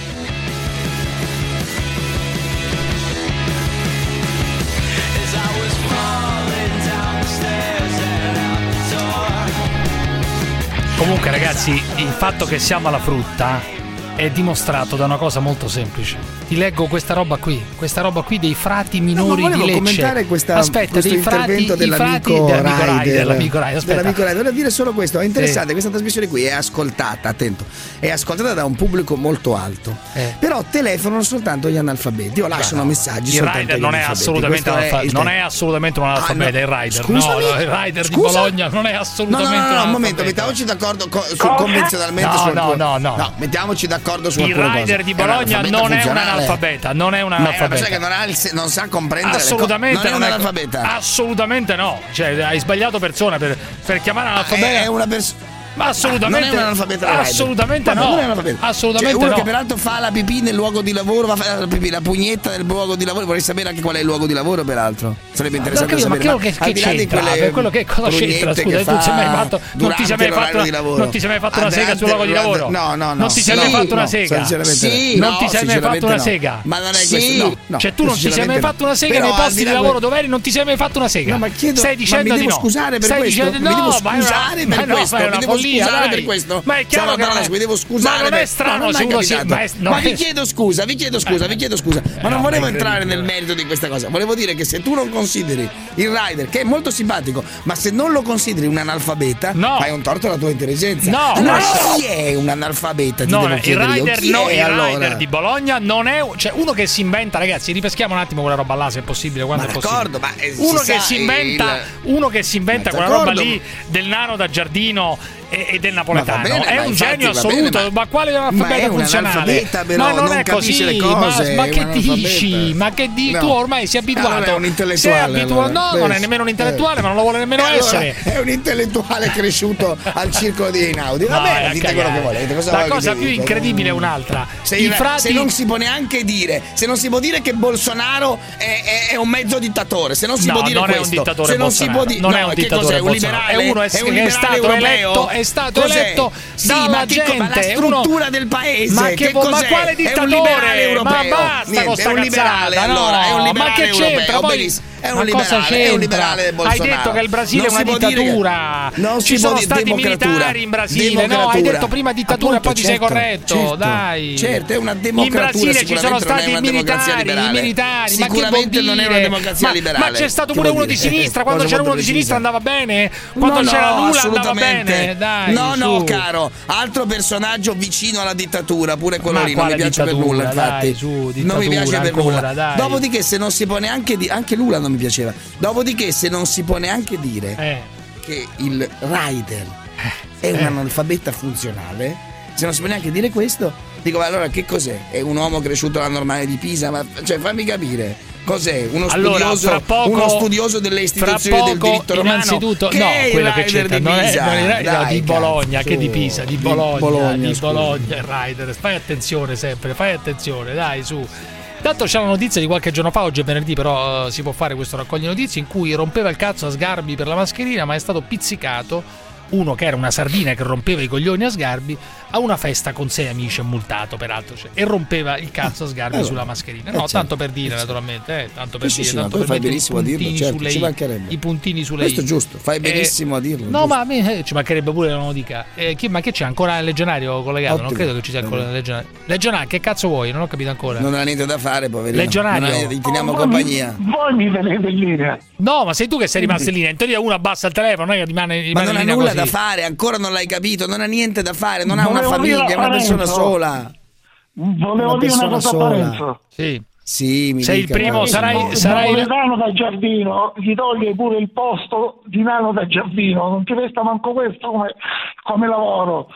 Comunque ragazzi, il fatto che siamo alla frutta è dimostrato da una cosa molto semplice ti leggo questa roba qui, questa roba qui dei frati minori no, di Lecce. commentare questa, aspetta, questo frati, dell'amico, frati, Rider, dell'amico Rider, aspetta. dell'amico Rider. Volevo dire solo questo, è interessante, eh. questa trasmissione qui è ascoltata, attento, è ascoltata da un pubblico molto alto, eh. però telefonano soltanto gli analfabeti o lasciano no, messaggi il Rider non è, assolutamente analfabeti. non è assolutamente un analfabeta, ah, no. il Rider, Scusami? no, il Rider Scusa? di Bologna non è assolutamente un no, no, no, no un momento, mettiamoci d'accordo co- su, convenzionalmente no, su no, no, no, no, mettiamoci d'accordo su Il Rider di Bologna non è un analfabeta analfabeta, non è una analfabeta. Una persona che non, ha non sa comprendere assolutamente le co- non, non è analfabeta. Assolutamente no. Cioè, hai sbagliato persona per, per chiamare analfabeta. È, è, una persona ma assolutamente. Non è un analfabeta red. Assolutamente no. Non è un analfabeta. Assolutamente cioè, uno no. che peraltro fa la pipì nel luogo di lavoro, va a fare la, pipì, la pugnetta nel luogo di lavoro. Vorrei sapere anche qual è il luogo di lavoro, peraltro. Sarebbe interessante no, capito, sapere. Ma, che, ma che, che c'entra? Per quello che cosa c'entra? Scusa, tu sei mai fatto, non ti sei mai fatto, una, non ti sei mai fatto una sega sul luogo di lavoro? No, no, no. Non ti sei mai fatto una sega? Sinceramente. Non ti sei mai fatto una sega? Ma non è questo, no. Cioè tu non ti sei mai fatto una sega nei posti di lavoro dove eri, non ti sei mai fatto una sega. No, ma chiedo, Stai dicendo ma mi devo di no. scusare per questo? Mi devo scusare per questo follia. Scusate dai. per questo. Ma è chiaro. Ciao, che mi devo scusare. Ma non è strano, ma, non si... ma, è... No, ma vi chiedo scusa, vi chiedo scusa, eh. vi chiedo scusa. Ma non volevo entrare nel merito di questa cosa. Volevo dire che se tu non consideri il rider, che è molto simpatico, ma se non lo consideri un analfabeta, no. fai un torto alla tua intelligenza. No, allora no. chi è un analfabeta? Ti no, devo il rider, io. no, è il allora? rider di Bologna non è. Cioè, uno che si inventa, ragazzi, ripeschiamo un attimo quella roba là, se è possibile. Quando ma è possibile. Ma, eh, uno, che sa, inventa, uno che si inventa quella roba lì del nano da giardino e, del napoletano. Bene, è un genio assoluto, bene, ma, quale analfabeta funzionale? Però, ma non, non è così, cose, ma, ma, che dici? Ma che dici? No. Tu ormai sei ah, abituato. Allora è un intellettuale. Abitu- allora. No, Beh, non è nemmeno un eh. intellettuale, eh. ma non lo vuole nemmeno allora, essere. È un intellettuale cresciuto al circolo di Einaudi. Va no, bene, dite quello che volete. Cosa la cosa più dite? incredibile è un'altra. Se, I frati... se non si può neanche dire, se non si può dire che Bolsonaro è, è, è un mezzo dittatore, se non si no, può dire non questo, è un dittatore se non Bolsonaro. si può dire non è un dittatore, è liberale, è uno è, è stato eletto è stato cos'è? eletto sì, dalla gente, dico, la struttura uno... del paese. Ma, che, che ma quale dittatore? È Ma basta Niente, con sta è un liberale, allora, è un liberale ma che c'entra? È un, liberale, è un liberale Hai detto che il Brasile non è una dittatura. Che... Non Ci sono stati militari in Brasile. No, hai detto prima dittatura, e poi ti sei certo, corretto. Certo, dai. Certo, è una democrazia. In Brasile ci sono stati i militari, i militari. Sicuramente non è una democrazia liberale. Ma c'è stato pure uno di sinistra. Quando c'era uno di sinistra andava bene. Quando c'era nulla andava bene dai. No, su. no, caro. Altro personaggio vicino alla dittatura, pure quello Ma lì. Non mi piace per nulla, infatti. Dai, su, non mi piace per nulla. Dai. Dopodiché, se non si può neanche dire. Anche Lula non mi piaceva. Dopodiché, se non si può neanche dire eh. che il rider eh. è un analfabeta funzionale. Se non si può neanche dire questo, dico, ma allora che cos'è? È un uomo cresciuto alla normale di Pisa? Ma cioè, fammi capire cos'è? Uno studioso, allora, poco, uno studioso delle istituzioni poco, del diritto romano. Innanzitutto, che no, quello che c'entra non è, non è, Dai, no, di Bologna, cazzo. che di Pisa, di Bologna, di Bologna, di Bologna il rider. Fai attenzione sempre, fai attenzione, dai, su. Tanto c'è una notizia di qualche giorno fa, oggi è venerdì, però uh, si può fare questo raccoglie notizie in cui rompeva il cazzo a Sgarbi per la mascherina, ma è stato pizzicato uno che era una sardina che rompeva i coglioni a Sgarbi a una festa con sei amici multato peraltro cioè, e rompeva il cazzo a Sgarbi allora, sulla mascherina. Eh, no certo, tanto per dire certo. naturalmente eh, tanto per sì, dire sì, tanto per fai benissimo a dirlo certo, sulle, ci mancherebbe. i puntini sulle questo è giusto fai eh, benissimo eh, a dirlo no giusto. ma eh, ci mancherebbe pure che non lo dica chi, ma che c'è ancora il legionario collegato? Ottimo. non credo che ci sia ancora il legionario. Legionario che cazzo vuoi? Non ho capito ancora. Non ha niente da fare poverino. Legionario? Gli teniamo oh, compagnia. voi mi tenete in linea no ma sei tu che sei rimasto in linea. In teoria uno abbassa il telefono non è che rimane, rimane ma non ha nulla da fare, ancora non l'hai capito, non ha niente da fare, non ha una famiglia, è una persona sola. Volevo una dire una cosa sola. a Parenzo. Sì. Sì, mi Sei dica, il primo, sarai, sarai... Napoletano da Giardino, gli toglie pure il posto di Nano da Giardino, non ti resta manco questo come, come lavoro.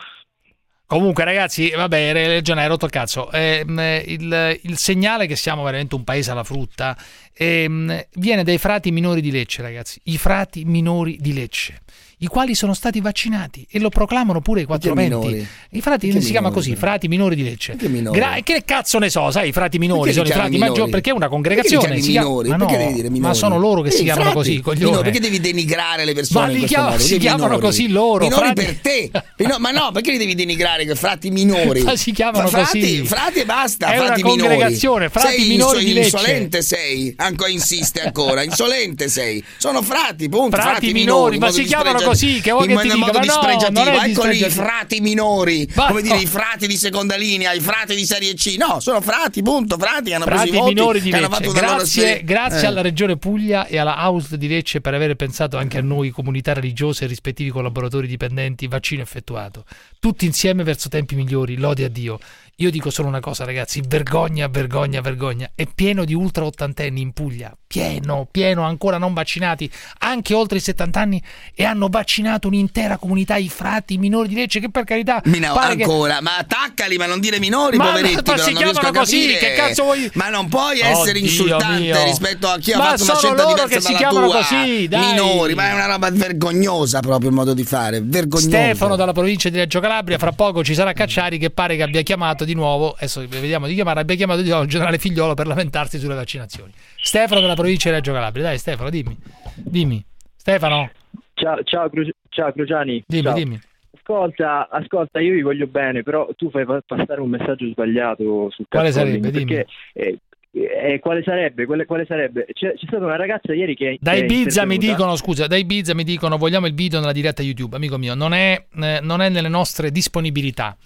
Comunque, ragazzi, vabbè, Regione, hai rotto il cazzo. Eh, il, il, segnale che siamo veramente un paese alla frutta eh, viene dai frati minori di Lecce, ragazzi. I frati minori di Lecce i quali sono stati vaccinati e lo proclamano pure i 420. I frati si minori? chiama così, frati minori di Lecce. Gra- che cazzo ne so, sai, i frati minori sono i frati maggiori perché è una congregazione. Perché si minori? Ma, no, minori? ma sono loro che si chiamano così, coglione. Perché devi denigrare le persone? Ma li chiam- si chiamano così loro. Minori frati. per te. Ma no, perché li devi denigrare che frati minori? ma si chiamano frati, così. Frati e basta, è una congregazione, frati minori di Lecce. Insolente sei, ancora insiste ancora, insolente sei. Sono frati, punto. Frati, minori, ma si chiamano così così, che vuoi in che ti dica? Ma no, non eccoli i frati minori, Va, come dire, oh. i frati di seconda linea, i frati di serie C. No, sono frati, punto, frati hanno frati preso i minori voti, di Lecce. Grazie, grazie eh. alla Regione Puglia e alla House di Lecce per aver pensato anche a noi comunità religiose e rispettivi collaboratori dipendenti, vaccino effettuato. Tutti insieme verso tempi migliori, lodi a Dio. Io dico solo una cosa, ragazzi: vergogna, vergogna, vergogna. È pieno di ultra ottantenni in Puglia. Pieno, pieno, ancora non vaccinati, anche oltre i 70 anni, e hanno vaccinato un'intera comunità, i frati, i minori di Lecce, che per carità. Minau, ancora, che... ma attaccali, ma non dire minori, ma, poveretti. Ma si chiamano così, che cazzo vuoi? Ma non puoi essere Oddio insultante mio. rispetto a chi ma ha fatto una scelta diversa che si chiamano tua. così, dai. Minori, ma è una roba vergognosa proprio il modo di fare, vergognoso. Stefano dalla provincia di Reggio Calabria, fra poco ci sarà Cacciari che pare che abbia chiamato di nuovo, adesso vediamo di chiamare, abbia chiamato di nuovo il generale Figliolo per lamentarsi sulle vaccinazioni. Stefano della provincia di Reggio Calabria, dai Stefano, dimmi, dimmi. Stefano. Ciao, ciao, Cruciani. Dimmi, ciao. dimmi. Ascolta, ascolta, io vi voglio bene, però tu fai passare un messaggio sbagliato sul Quale sarebbe? Perché, eh, eh, quale sarebbe? Quale, quale sarebbe? C'è, c'è, stata una ragazza ieri che. Dai Bizza mi dicono: scusa, dai Bizza mi dicono vogliamo il video nella diretta YouTube, amico mio. Non è, eh, non è nelle nostre disponibilità.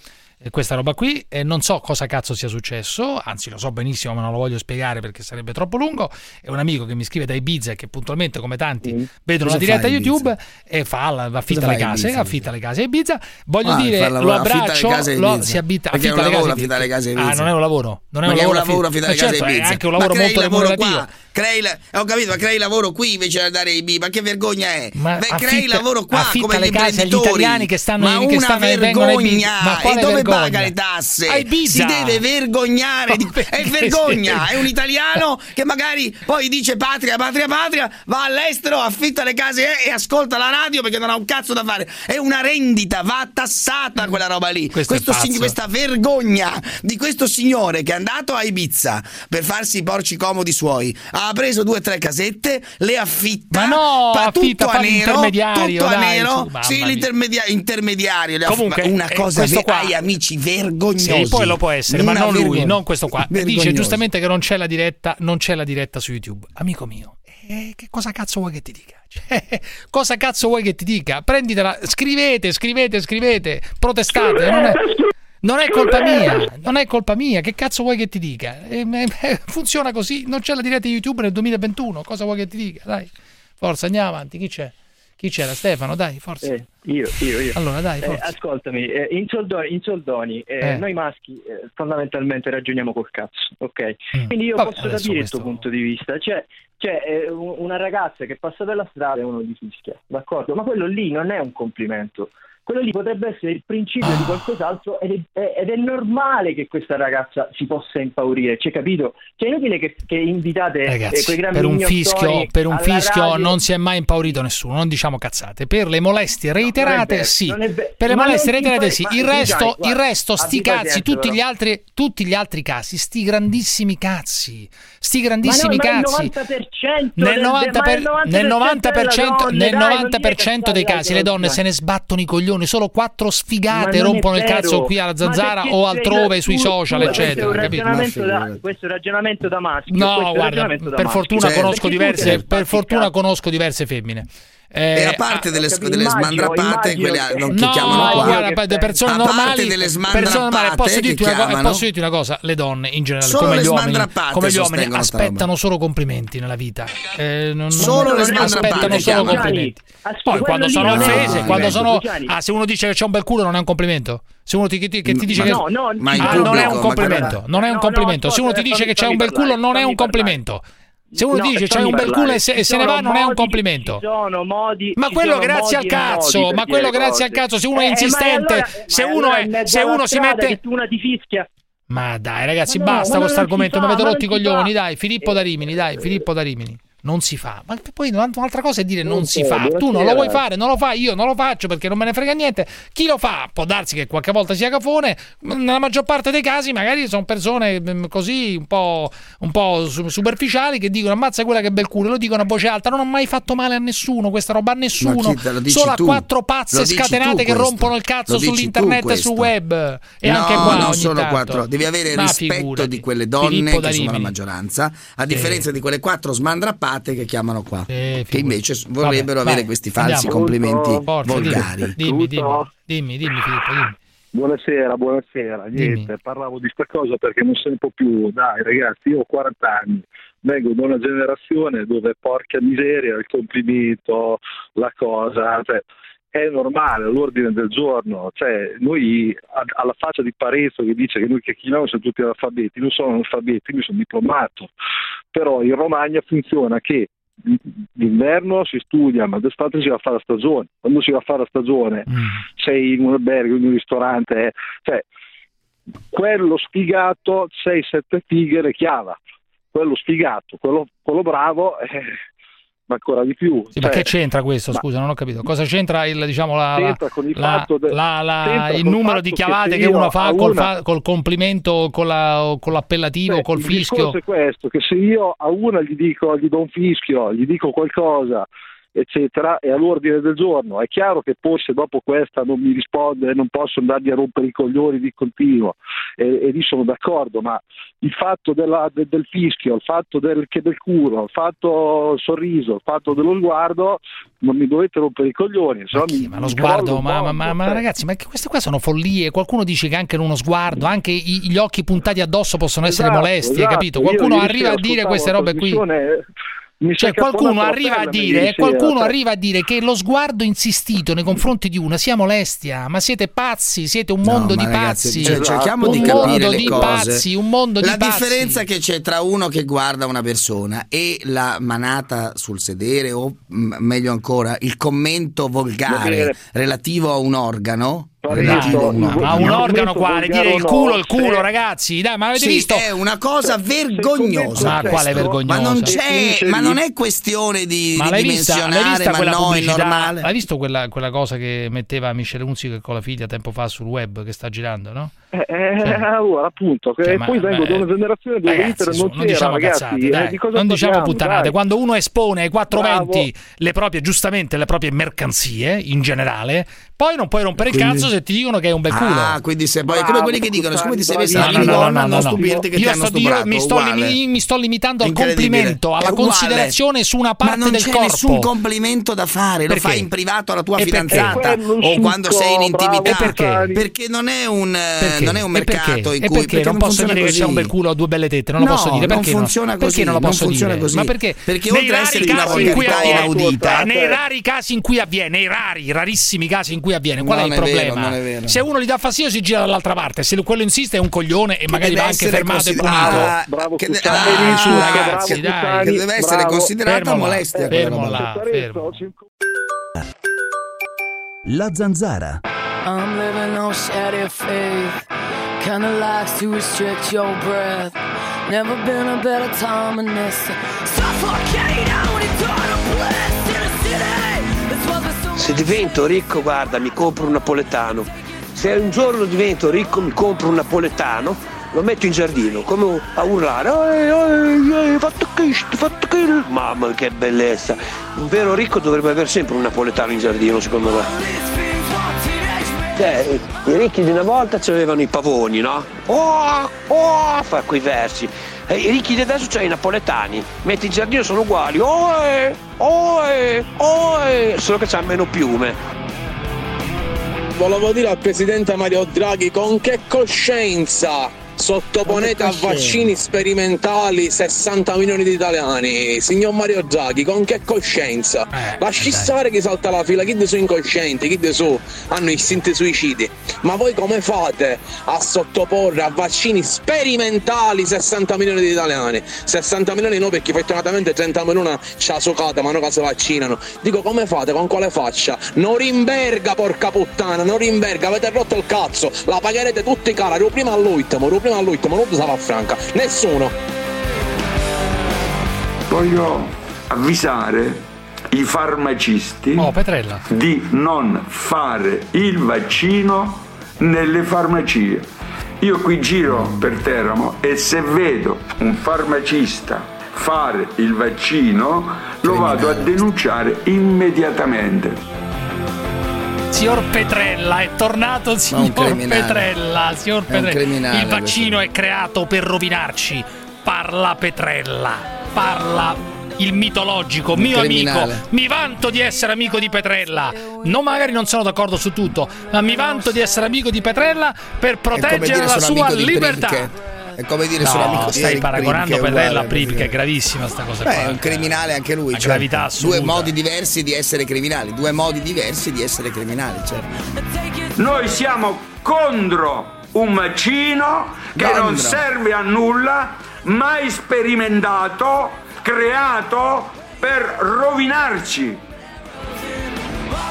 Eh, questa roba qui. Eh, non so cosa cazzo sia successo, anzi lo so benissimo, ma non lo voglio spiegare perché sarebbe troppo lungo. È un amico che mi scrive da Ibiza che puntualmente, come tanti, mm. vedono la diretta YouTube e fa, la, affitta le case, Ibiza, affitta le case a Ibiza. Voglio ah, dire, lo abbraccio, lo, si abita, affitta le case. Ah, non è un lavoro, non eh, certo, è un lavoro, affittare le case a Ibiza. È anche un lavoro molto remunerativo crei la... Eh, ho capito, ma crei lavoro qui invece di andare ai B, ma che vergogna è? Ma Beh, affitta, crei lavoro qua come gli imprenditori. Gli italiani che stanno ma in, una stanno vergogna! Ma e dove vergogna? paga le tasse? A Ibiza. Si deve vergognare. Di... È vergogna, è un italiano che magari poi dice patria, patria, patria, va all'estero, affitta le case eh, e ascolta la radio perché non ha un cazzo da fare. È una rendita, va tassata mm. quella roba lì. Questo questo sign- questa vergogna di questo signore che è andato a Ibiza per farsi i porci comodi suoi. Ha ha preso due o tre casette, le affitta, ma no, pa- tutto a nero, tutto a nero, sì, l'intermediario, intermediario, Comunque, eh, una cosa questo qua hai amici vergognosi. Sì, poi lo può essere, una ma non lui, non questo qua. Dice giustamente che non c'è la diretta, non c'è la diretta su YouTube. Amico mio, eh, che cosa cazzo vuoi che ti dica? Cioè, cosa cazzo vuoi che ti dica? Prenditela, scrivete, scrivete, scrivete, protestate, non è eh, non è colpa mia, non è colpa mia, che cazzo vuoi che ti dica? Eh, eh, funziona così, non c'è la diretta YouTube nel 2021, cosa vuoi che ti dica? Dai, forza, andiamo avanti, chi c'è? Chi c'era? Stefano, dai, forza. Eh, io, io, io. Allora, dai, eh, forza. Eh, ascoltami, eh, in, soldoni, in soldoni noi maschi fondamentalmente ragioniamo col cazzo, ok? Mm. Quindi io Vabbè, posso capire questo... il tuo punto di vista, cioè, cioè una ragazza che passa per la strada e uno gli fischia, d'accordo? Ma quello lì non è un complimento, quello lì potrebbe essere il principio di ah. qualcos'altro ed è, ed è normale che questa ragazza si possa impaurire, c'è capito? Cioè è inutile che, che invitate eh, Ragazzi, quei grandi per un fischio, per un fischio radio. non si è mai impaurito nessuno, non diciamo cazzate. Per le molestie reiterate no, sì, per le molestie reiterate sì, il resto, guarda, il resto sti cazzi, tutti gli, altri, tutti gli altri casi, sti grandissimi cazzi, sti grandissimi no, cazzi. Ma nel 90%, del, per, nel 90%, nel 90%, donne, nel 90% dai, dei casi le donne se ne sbattono i coglioni milioni, solo quattro sfigate rompono il cazzo qui alla Zanzara o altrove sui social, eccetera. Questo, è un ragionamento da maschio. No, guarda, per fortuna conosco diverse femmine. Eh, e parte ah, delle, capito, delle immagino, smandrapate, quelle che... non, che no, chiamano qua, guarda, che... persone normali, parte delle smandrapate. posso dirti, una posso dirti una cosa, le donne in generale, solo come gli uomini, come gli uomini aspettano solo complimenti nella vita. Eh, non, solo non, le aspettano solo chiamano. complimenti. Asp- Poi quando sono offese, no, quando sono Ah, se uno dice che c'è un bel culo non è un complimento. Se uno ti, che ti dice ma che no, no, ma ah, pubblico, non è un complimento, non è un complimento. Se uno ti dice che c'è un bel culo non è un complimento. Se uno no, dice c'hai un bel culo e se, se ne va, non è un complimento. Ci sono modi. Ma quello grazie al cazzo. Ma quello grazie al cazzo. Se uno è insistente, eh, allora, se uno, allora se uno si mette. Una ti fischia. Ma dai, ragazzi, ma no, basta con questo argomento. Mi avete rotti i coglioni. Dai, Filippo da Rimini. Dai, Filippo da Rimini non si fa. Ma poi un'altra cosa è dire non si Pronto, fa. Tu non lo vuoi fare, non lo fai, io non lo faccio perché non me ne frega niente. Chi lo fa può darsi che qualche volta sia cafone, nella maggior parte dei casi magari sono persone così un po', un po' su- superficiali che dicono ammazza quella che bel culo, lo dicono a voce alta, non ho mai fatto male a nessuno, questa roba a nessuno, solo a tu? quattro pazze scatenate che rompono il cazzo sull'internet e sul web. E no, anche qua non ogni sono tanto. quattro. Devi avere Ma rispetto figurati. di quelle donne Filippo che sono la maggioranza, a differenza di quelle quattro smandrappate che chiamano qua, che invece s- Vabbè, vorrebbero vai, avere questi falsi andiamo. complimenti Forza, volgari. Dimmi, dimmi, dimmi, dimmi, Filippo, dimmi. Buonasera, buonasera. Niente, parlavo di sta cosa perché non se ne può più. Dai, ragazzi, io ho 40 anni, vengo da una generazione dove porca miseria, il complimento, la cosa, cioè, è normale, all'ordine del giorno. Cioè, noi alla faccia di Parezo che dice che noi che chiamiamo siamo tutti analfabeti, non sono analfabeti, io sono diplomato. Però in Romagna funziona che d'inverno si studia, ma d'estate si va a fare la stagione. Quando si va a fare la stagione sei in un albergo, in un ristorante, eh, cioè quello sfigato 6-7 fighe le chiava, quello sfigato, quello, quello bravo, eh, ancora di più. Sì, ma Cioè, che c'entra questo? ma- Scusa, non ho capito. Cosa c'entra il, diciamo, la, la- il la- il numero di che chiavate che io uno fa col, una- fa- col complimento, con, la- con l'appellativo, Beh, col il fischio? discorso è questo, che se io a una gli dico, gli do un fischio, gli dico qualcosa, eccetera, è all'ordine del giorno. È chiaro che poi se dopo questa non mi risponde non posso andargli a rompere i coglioni di continuo e, e lì sono d'accordo, ma il fatto della- de- del fischio, il fatto del, che del culo, il fatto del sorriso, il fatto dello sguardo, non mi dovete rompere i coglioni, no mi, Ma lo sguardo, ma, ma- ma- ma ragazzi, ma queste qua sono follie. Qualcuno dice che anche in uno sguardo, anche i- gli occhi puntati addosso possono essere Esatto, molesti, hai esatto. capito? Io Qualcuno ieri arriva a dire queste robe qui. Cioè, qualcuno la arriva a dire, sera, qualcuno cioè. arriva a dire che lo sguardo insistito nei confronti di una sia molestia, ma siete pazzi, siete un mondo ma di ragazzi, pazzi. cioè, cerchiamo un di capire mondo le di cose. pazzi, un mondo la di pazzi. differenza che c'è tra uno che guarda una persona e la manata sul sedere o m- meglio ancora il commento volgare relativo a un organo Organo. Ma un Il organo quale? Dire il culo, il culo, ragazzi. Dai, ma avete Sì, visto? è una cosa vergognosa. Ma quale vergognosa? Ma non c'è, ma non è questione di, Ma di l'hai vista, l'hai dimensionare, vista ma quella no, è pubblicità? normale. L'hai visto quella, quella cosa che metteva Michele Unzico con la figlia tempo fa sul web che sta girando, no? Eh, eh, allora appunto, che ma- poi vengo beh, da una generazione dove Ragazzi, su, non non c'era, diciamo ragazzi, cazzate, eh, dai, di cosa non diciamo puttanate. dai? Quando uno espone ai 420 Bravo. le proprie, giustamente, le proprie mercanzie in generale, poi non puoi rompere il Quindi- cazzo se ti dicono che è un bel culo. Ah, quindi se poi è come quelli che dicono, siccome ti sei messa No, la no, non no. stupirti che io ti hanno sto, mi, sto mi sto limitando al complimento, alla considerazione su una parte Ma non del c'è corpo. nessun complimento da fare, lo fai in privato alla tua E fidanzata E o quando sei in intimità. E perché? Perché non è un, eh, Perché? Non è un mercato perché? in cui perché non posso funziona dire che c'è così. un bel culo o due belle tette? Non lo No, posso dire non perché funziona no? così, Perché non lo non posso funziona dire? così. Ma perché? Perché nei oltre a essere di una casi in cui volgarità avviene, inaudita- eh, nei rari casi in cui avviene, nei rari, rarissimi casi in cui avviene, qual Non è è il vero, problema? non è vero. Se uno gli dà fastidio si gira dall'altra parte, se quello insiste è un coglione e magari va anche fermato e punito. Ah, Bravo che ah, ragazzi, dai. Che deve essere considerata molestia là, fermo. La zanzara. I'm living on shady faith. Kinda likes to restrict your breath. Never been a better time than this. Suffocate out eternal bliss in a city. The Se divento ricco, guarda, mi compro un napoletano. Se un giorno divento ricco, mi compro un napoletano, lo metto in giardino, come a urlare. "Ehi, ehi, ehi, fatto questo, fatto quello. Mamma che bellezza. Un vero ricco dovrebbe avere sempre un napoletano in giardino, secondo me. Cioè, i ricchi di una volta avevano i pavoni, no? Oh, oh, fa quei versi. E I ricchi di adesso c'è i napoletani. Metti in giardino sono uguali. Oe, oe, oe. Solo che c'ha meno piume. Volevo dire al presidente Mario Draghi con che coscienza sottoponete a vaccini sperimentali 60 milioni di italiani. Signor Mario Draghi, con che coscienza? Lasci stare chi salta la fila, chi di su incoscienti, chi di su hanno istinti suicidi. Ma voi come fate a sottoporre a vaccini sperimentali 60 milioni di italiani? 60 milioni no perché fortunatamente 30 milioni c'ha socata ma non che si vaccinano. Dico come fate, con quale faccia? Norimberga porca puttana, Norimberga, avete rotto il cazzo, la pagherete tutti cara, ero prima all'ultimo, prima all'ultimo, non sarà franca, nessuno. Voglio avvisare i farmacisti Oh, Petrella. di non fare il vaccino nelle farmacie. Io qui giro per Teramo e se vedo un farmacista fare il vaccino lo vado a denunciare immediatamente. Signor Petrella, è tornato il signor. Petrella. Signor Petrella. il vaccino è creato per rovinarci. Parla Petrella. Parla il mitologico, mio amico. Mi vanto di essere amico di Petrella. No, magari non sono d'accordo su tutto, ma mi vanto di essere amico di Petrella per proteggere la sua libertà. È come dire sono amico No, di stai Eric paragonando Petrella a uguale, Primke, è gravissima sta cosa Beh, qua. è un criminale anche lui. Certo. gravità Due assoluta. modi diversi di essere criminali, due modi diversi di essere criminali, certo. Noi siamo contro un vaccino che Contro. non serve a nulla, mai sperimentato, creato per rovinarci.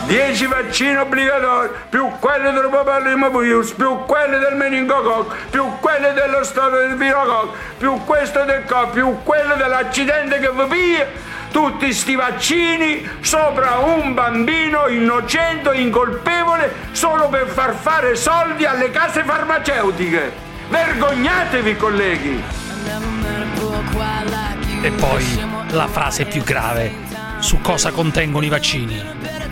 10 vaccini obbligatori, più quelli del papillomavirus, più quelli del meningococco, più quelli dello stato del virococco, più questo del co, più quello dell'accidente che vi pia. Tutti sti vaccini sopra un bambino innocente, incolpevole, solo per far fare soldi alle case farmaceutiche. Vergognatevi, colleghi! E poi la frase più grave su cosa contengono i vaccini.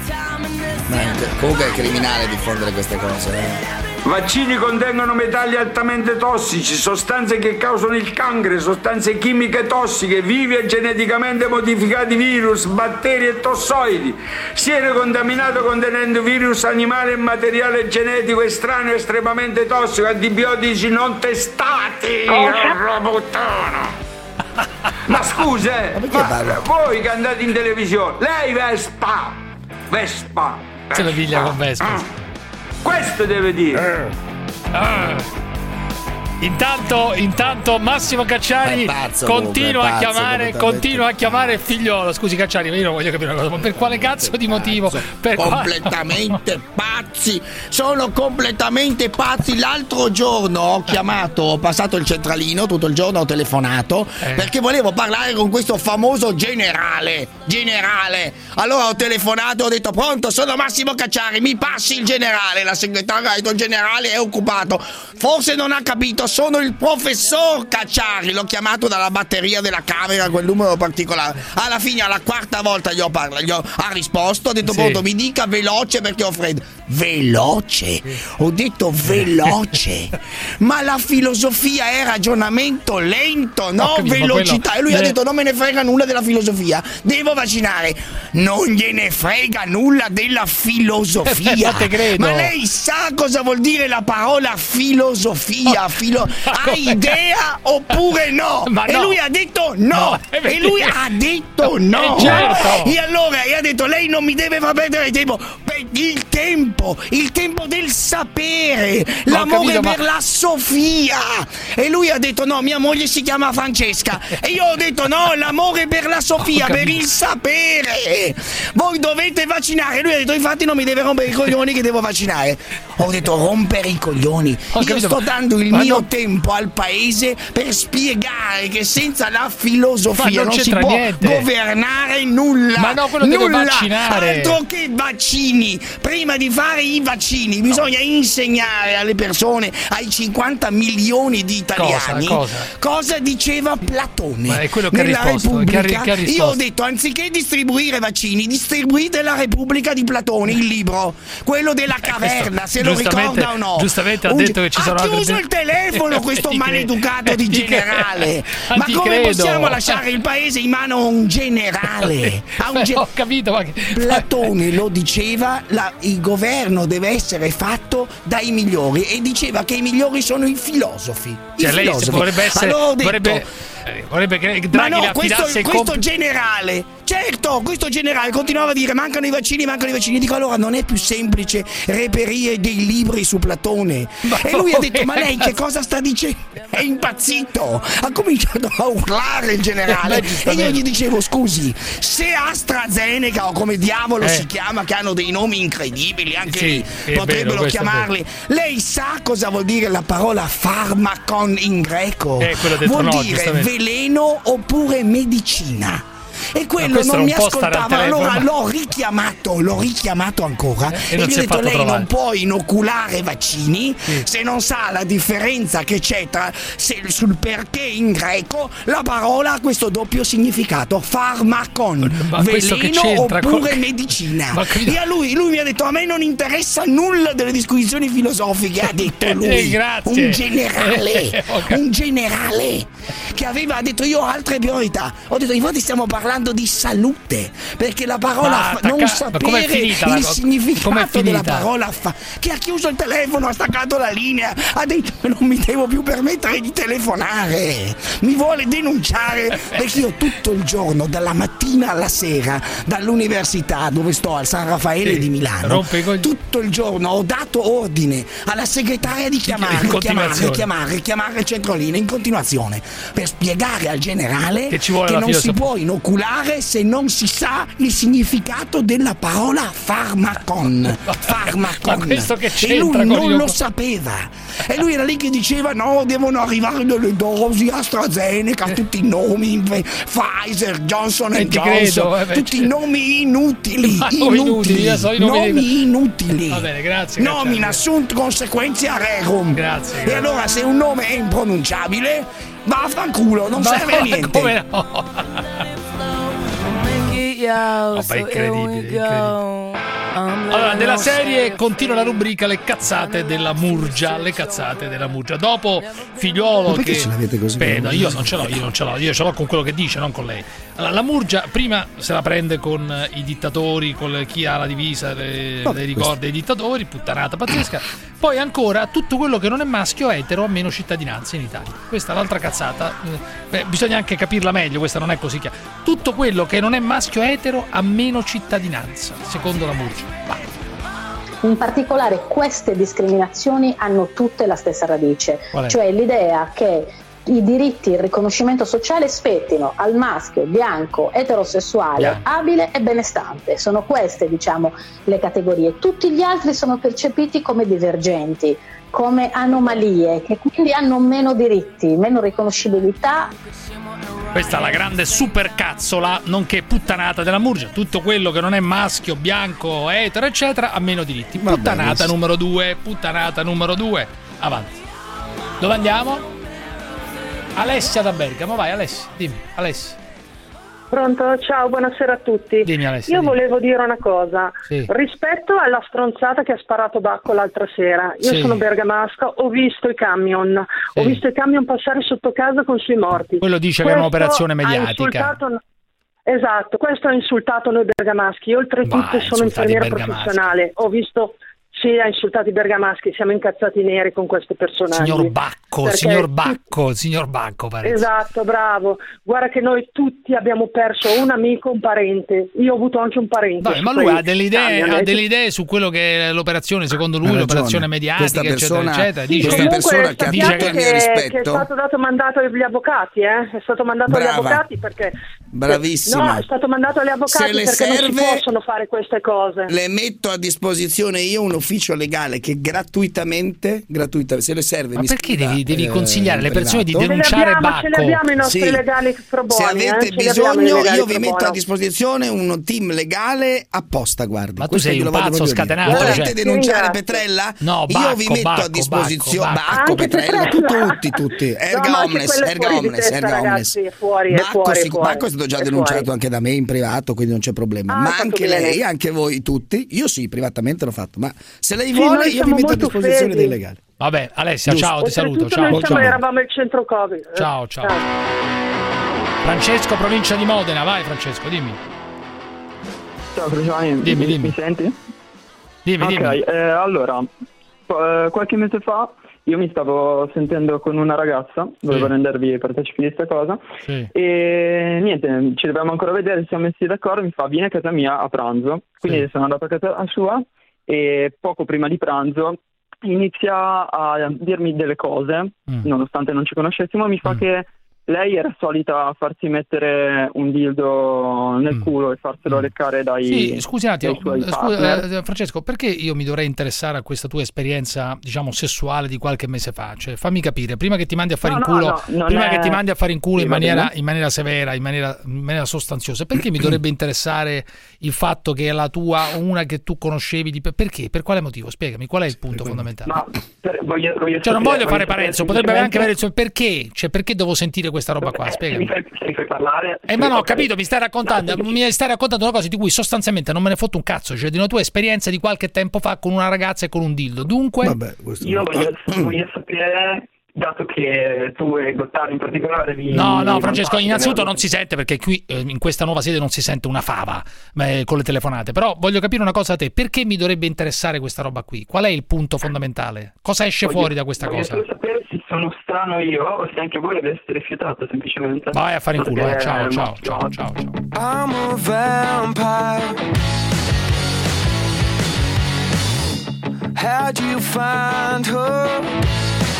Ma comunque è criminale diffondere queste cose. eh. Vaccini contengono metalli altamente tossici, sostanze che causano il cancro, sostanze chimiche tossiche, vivi e geneticamente modificati virus, batteri e tossoidi. Siene contaminato contenendo virus animali e materiale genetico estraneo estremamente tossico, antibiotici non testati. Porra puttana. Ma scusa, eh, ma voi che andate in televisione, lei Vespa, Vespa. Se la piglia con Vespa. Questo deve dire. Ah. Intanto, intanto Massimo Cacciari pazzo, continua è a pazzo, chiamare, continua a chiamare figliolo. Scusi Cacciari, ma io non voglio capire una cosa, ma per quale cazzo di motivo? Per completamente pazzi. Sono completamente pazzi. L'altro giorno ho chiamato ho passato il centralino tutto il giorno ho telefonato Eh. perché volevo parlare con questo famoso generale generale. Allora ho telefonato ho detto pronto sono Massimo Cacciari mi passi il generale. La segretaria ha detto il generale è occupato. Forse non ha capito sono il professor Cacciari l'ho chiamato dalla batteria della camera quel numero particolare alla fine alla quarta volta gli ho, parla- gli ho- ha risposto ha detto Sì. pronto mi dica veloce perché ho freddo veloce. Ho detto veloce. Ma la filosofia è ragionamento lento no? Capito, velocità quello- e lui ha eh. detto non me ne frega nulla della filosofia. Devo vaccinare. Non gliene frega nulla della filosofia. Ma lei sa cosa vuol dire la parola filosofia? Filo- ha idea oppure no? Ma e no. lui ha detto no. No, e lui ha detto no. Eh, certo. e allora e ha detto lei non mi deve far perdere tempo il tempo il tempo del sapere l'amore capito, ma- per la Sofia. E lui ha detto no mia moglie si chiama Francesca. E io ho detto no l'amore per la Sofia per il sapere. Voi dovete vaccinare. Lui ha detto infatti non mi deve rompere i coglioni che devo vaccinare. Ho detto rompere i coglioni. Ho io capito, sto ma- dando il ma mio non- tempo al paese per spiegare che senza la filosofia Ma non non, si può niente. governare nulla. Ma no, quello deve nulla vaccinare. altro che vaccini. Prima di fare i vaccini bisogna insegnare alle persone ai 50 milioni di italiani Cosa? Cosa? diceva Platone Ma è quello che ha nella risposto, che ha- Repubblica che ha io ho detto anziché distribuire vaccini distribuite la Repubblica di Platone il libro quello della caverna se lo ricorda o no giustamente ha detto che ci ha sono altre chiuso il telefono questo Ti cre- maleducato di ti cre- generale Ma come credo. possiamo lasciare il paese in mano a un generale a un Eh, ge- ho capito, ma Platone lo diceva, la- il governo deve essere fatto dai migliori e diceva che i migliori sono i filosofi. I Cioè, lei filosofi. vorrebbe essere. Allora ho detto, vorrebbe, eh, vorrebbe che ma Draghi no, le questo, questo compito. generale, certo, questo generale continuava a dire mancano i vaccini, mancano i vaccini. Dico allora non è più semplice reperire dei libri su Platone. e lui ha detto ma lei che cosa sta dicendo? È impazzito. Ha cominciato a urlare il generale. Beh, e io gli dicevo scusi, se AstraZeneca o come diavolo Eh. si chiama, che hanno dei nomi incredibili, anche Sì, lì vero, potrebbero è chiamarli. Lei sa cosa vuol dire la parola farmacon in greco? Eh, quello detto vuol no, dire. Veleno oppure medicina. E quello non mi ascoltava. Allora l'ho richiamato, l'ho richiamato ancora E e, non gli ho detto lei trovare." non può inoculare vaccini se non sa la differenza che c'è tra se- sul perché in greco la parola ha questo doppio significato, farmacon, Ma veleno oppure con- medicina. Ma E a lui, lui mi ha detto a me non interessa nulla delle disquisizioni filosofiche, ha detto lui. Eh, grazie. Un generale, Eh, un generale che aveva detto io ho altre priorità. Ho detto infatti stiamo parlando di salute, perché la parola attacca- non sapere finita il significato della parola fa che ha chiuso il telefono, ha staccato la linea, ha detto che non mi devo più permettere di telefonare. Mi vuole denunciare perché io tutto il giorno, dalla mattina alla sera, dall'università dove sto al San Raffaele Sì, di Milano, tutto il giorno ho dato ordine alla segretaria di chiamare, chiamare, chiamare, chiamare il centrolino in continuazione per spiegare al generale Che che non si può inoculare se non si sa il significato della parola farmacon. Farmacon. E lui non lo sapeva. E lui era lì che diceva: no, devono arrivare delle dosi AstraZeneca, tutti i nomi, Pfizer, Johnson Eh, ti Johnson, credo, vabbè, tutti i certo. nomi inutili. Inutili, io so i nomi inutili. Va bene, grazie, Nomina sunt consequentia rerum. Grazie, E grazie. allora se un nome è impronunciabile, vaffanculo, non Ma serve a niente. come no? Vabbè, so incredibile, incredibile. Allora, della serie continua la rubrica Le cazzate della Murgia. Le cazzate della Murgia. Dopo perché che. ce l'avete così? Aspetta, io non ce l'ho, io non ce l'ho, io ce l'ho con quello che dice, non con lei. Allora, la Murgia prima se la prende con eh, i dittatori, con chi ha la divisa, le, Vabbè, le ricorda dei dittatori, puttanata pazzesca. Poi ancora tutto quello che non è maschio etero ha meno cittadinanza in Italia. Questa è l'altra cazzata. Eh, beh, bisogna anche capirla meglio, questa non è così chiara. Tutto quello che non è maschio etero ha meno cittadinanza, secondo la Murgia. In particolare queste discriminazioni hanno tutte la stessa radice, cioè l'idea che i diritti il riconoscimento sociale spettino al maschio bianco, eterosessuale, Bianco. abile e benestante. Sono queste, diciamo, le categorie. Tutti gli altri sono percepiti come divergenti, come anomalie, che quindi hanno meno diritti, meno riconoscibilità Questa è la grande supercazzola, nonché puttanata della Murgia. Tutto quello che non è maschio, bianco, etero, eccetera, ha meno diritti. Puttanata numero due, puttanata numero due. Avanti. Dove andiamo? Alessia da Bergamo, vai Alessia, dimmi, Alessia. Pronto? Ciao, buonasera a tutti. Dimmi, Alessia, Io dimmi. volevo dire una cosa. Sì. Rispetto alla stronzata che ha sparato Bacco l'altra sera, io Sì. sono bergamasca, ho visto i camion, ho Sì. visto i camion passare sotto casa con sui morti. Quello dice che è Questo un'operazione mediatica. Esatto, questo ha insultato noi bergamaschi. Io oltretutto Vai, sono infermiera professionale, ho visto sì, ha insultato i bergamaschi, siamo incazzati neri con questo personaggio. Signor Bacco, Perché signor Bacco, signor Bacco, pare. Esatto, bravo. Guarda che noi tutti abbiamo perso un amico, un parente. Io ho avuto anche un parente. Vabbè, ma lui ha delle idee, ha eh. delle idee su quello che è l'operazione, secondo lui, l'operazione mediatica, Questa persona- eccetera, eccetera. Sì, Dice questa che- persona che ha tutto il mio che, rispetto. che è stato dato mandato agli avvocati, eh? È stato mandato agli Brava. avvocati perché. Bravissima. No, è stato mandato agli avvocati Se le perché non serve- si possono fare queste cose. Le metto a disposizione io un ufficio legale che gratuitamente, gratuitamente se le serve Ma mi perché scriva, devi- devi eh, consigliare alle in persone di privato. Denunciare abbiamo, ce li Bacco? abbiamo i nostri Sì. legali pro Se avete eh? Bisogno, io vi metto a disposizione un team legale apposta, guardi. Ma tu Questo sei un pazzo scatenato, Volete cioè. denunciare. Petrella? No, io Bacco, vi metto Bacco, a disposizione Bacco, Bacco, Petrella, Petrella. tutti, tutti. Erga omnes, erga omnes, erga omnes. ragazzi, è fuori, è Bacco, è fuori. Stato già denunciato fuori. anche da me in privato, quindi non c'è problema. Ah, Ma anche bene. lei, anche voi tutti. Io sì, privatamente l'ho fatto, ma se lei Sì, vuole io vi metto a disposizione freddi. dei legali. Vabbè, Alessia, Giusto. ciao, ti saluto. Ciao, noi siamo, ciao. eravamo il centro Covid. Eh, Ciao, ciao. Francesco, provincia di Modena, vai Francesco, dimmi. Ciao Cruciani, Dimmi, mi, dimmi. mi senti? Dimmi, ok, dimmi. eh, allora, eh, qualche mese fa io mi stavo sentendo con una ragazza, volevo rendervi partecipi di questa cosa, Sì. e niente, ci dobbiamo ancora vedere, ci siamo messi d'accordo, mi fa vieni a casa mia a pranzo, quindi sono andato a casa sua e poco prima di pranzo inizia a dirmi delle cose, Mm. nonostante non ci conoscessimo, mi fa che lei era solita farsi mettere un dildo nel culo e farselo leccare dai, Mm. Sì, attimo, dai suoi partner. eh, Francesco, perché io mi dovrei interessare a questa tua esperienza, diciamo, sessuale di qualche mese fa? Cioè, fammi capire, prima che ti mandi a fare No, in no, culo, no, non prima è- che ti mandi a fare in culo in maniera, in maniera severa, in maniera, in maniera sostanziosa, perché mi dovrebbe interessare il fatto che la tua, una che tu conoscevi, di, perché? Per quale motivo? Spiegami, qual è il punto fondamentale? Per- voglio, voglio Cioè, non voglio fare Parenzo, potrebbe anche avere il suo perché? Cioè, perché devo sentire questa roba qua? Se Spiegami. mi mi fai parlare... Eh, ma no, ho capito, mi stai raccontando, mi stai raccontando una cosa di cui sostanzialmente non me ne fotto un cazzo, cioè di una tua esperienza di qualche tempo fa con una ragazza e con un dildo. Dunque, Io voglio, voglio sapere, dato che tu e Gottardo in particolare vi... No, no, Francesco, innanzitutto non si sente perché qui eh, in questa nuova sede non si sente una fava eh, con le telefonate. Però voglio capire una cosa a te: perché mi dovrebbe interessare questa roba qui? Qual è il punto fondamentale? Cosa esce Voglio- fuori da questa cosa? solo sapere sono strano io o se anche voi aveste rifiutato semplicemente. Vai a fare in culo, eh. Ciao, ciao, ciao, ciao, ciao. I'm a vampire. How'd you find her?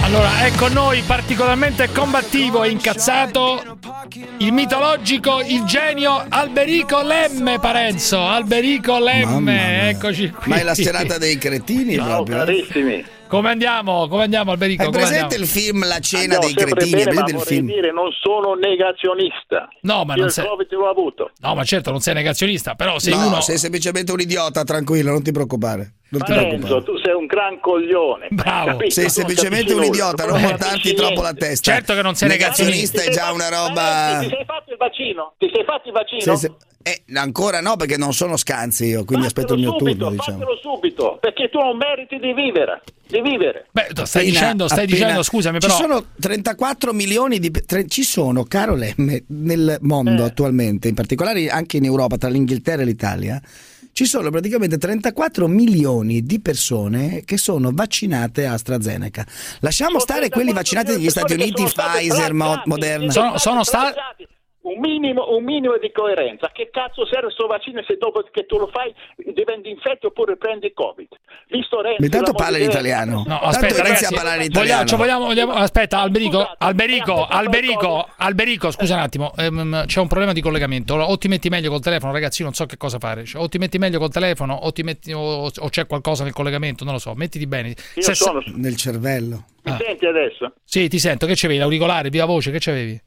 Allora, è con noi particolarmente combattivo e incazzato il mitologico, il genio Alberico Lemme, Parenzo. Alberico Lemme, eccoci qui. Ma è la serata dei cretini proprio. eh? Come andiamo? Come andiamo, Alberico? Hai presente andiamo? il film La cena Andiamo dei cretini? Bene, ma film? dire non sono negazionista. No, ma Io non sei- Covid l'ho avuto. No, ma certo, non sei negazionista, però sei no, uno. sei semplicemente un idiota, tranquillo, non ti preoccupare. Non ti preoccupare. tu sei un gran coglione. Bravo. Capito? Sei semplicemente un idiota, non montarti niente. troppo la testa. Certo che non sei negazionista. è già fatto- una roba. Ti sei fatto il vaccino? Ti sei fatto il vaccino? Eh, ancora no, perché non sono scanzi io, quindi aspetto il mio subito, turno, diciamo. fatelo subito, perché tu non meriti di vivere. Di vivere. Beh, stai Appena- dicendo, stai appena- dicendo, scusami, però. Ci sono 34 milioni di. tre- ci sono, caro Lemme, nel mondo attualmente, in particolare anche in Europa, tra l'Inghilterra e l'Italia. Ci sono praticamente 34 milioni di persone che sono vaccinate a AstraZeneca. Lasciamo stare quelli vaccinati negli Stati Uniti, Pfizer, Mo- Moderna. Sono, sono sta- Un minimo, un minimo di coerenza. Che cazzo serve sto vaccino se dopo che tu lo fai diventi infetto oppure prendi il Covid? Visto Renzi, Ma intanto la parla moglie di l'italiano. No, aspetta, ragazzi, a parlare vogliamo, italiano. cioè, vogliamo- vogliamo- aspetta, Alberico, Scusate, Alberico, Alberico, Alberico, scusa un attimo, ehm, c'è un problema di collegamento. O ti metti meglio col telefono, ragazzi, io non so che cosa fare. Cioè, o ti metti meglio col telefono, o, ti metti, o, o c'è qualcosa nel collegamento, non lo so. Mettiti bene. Io Se- sono- Nel cervello. Mi senti adesso? Sì, ti sento. Che c'avevi? L'auricolare, viva voce, che c'avevi?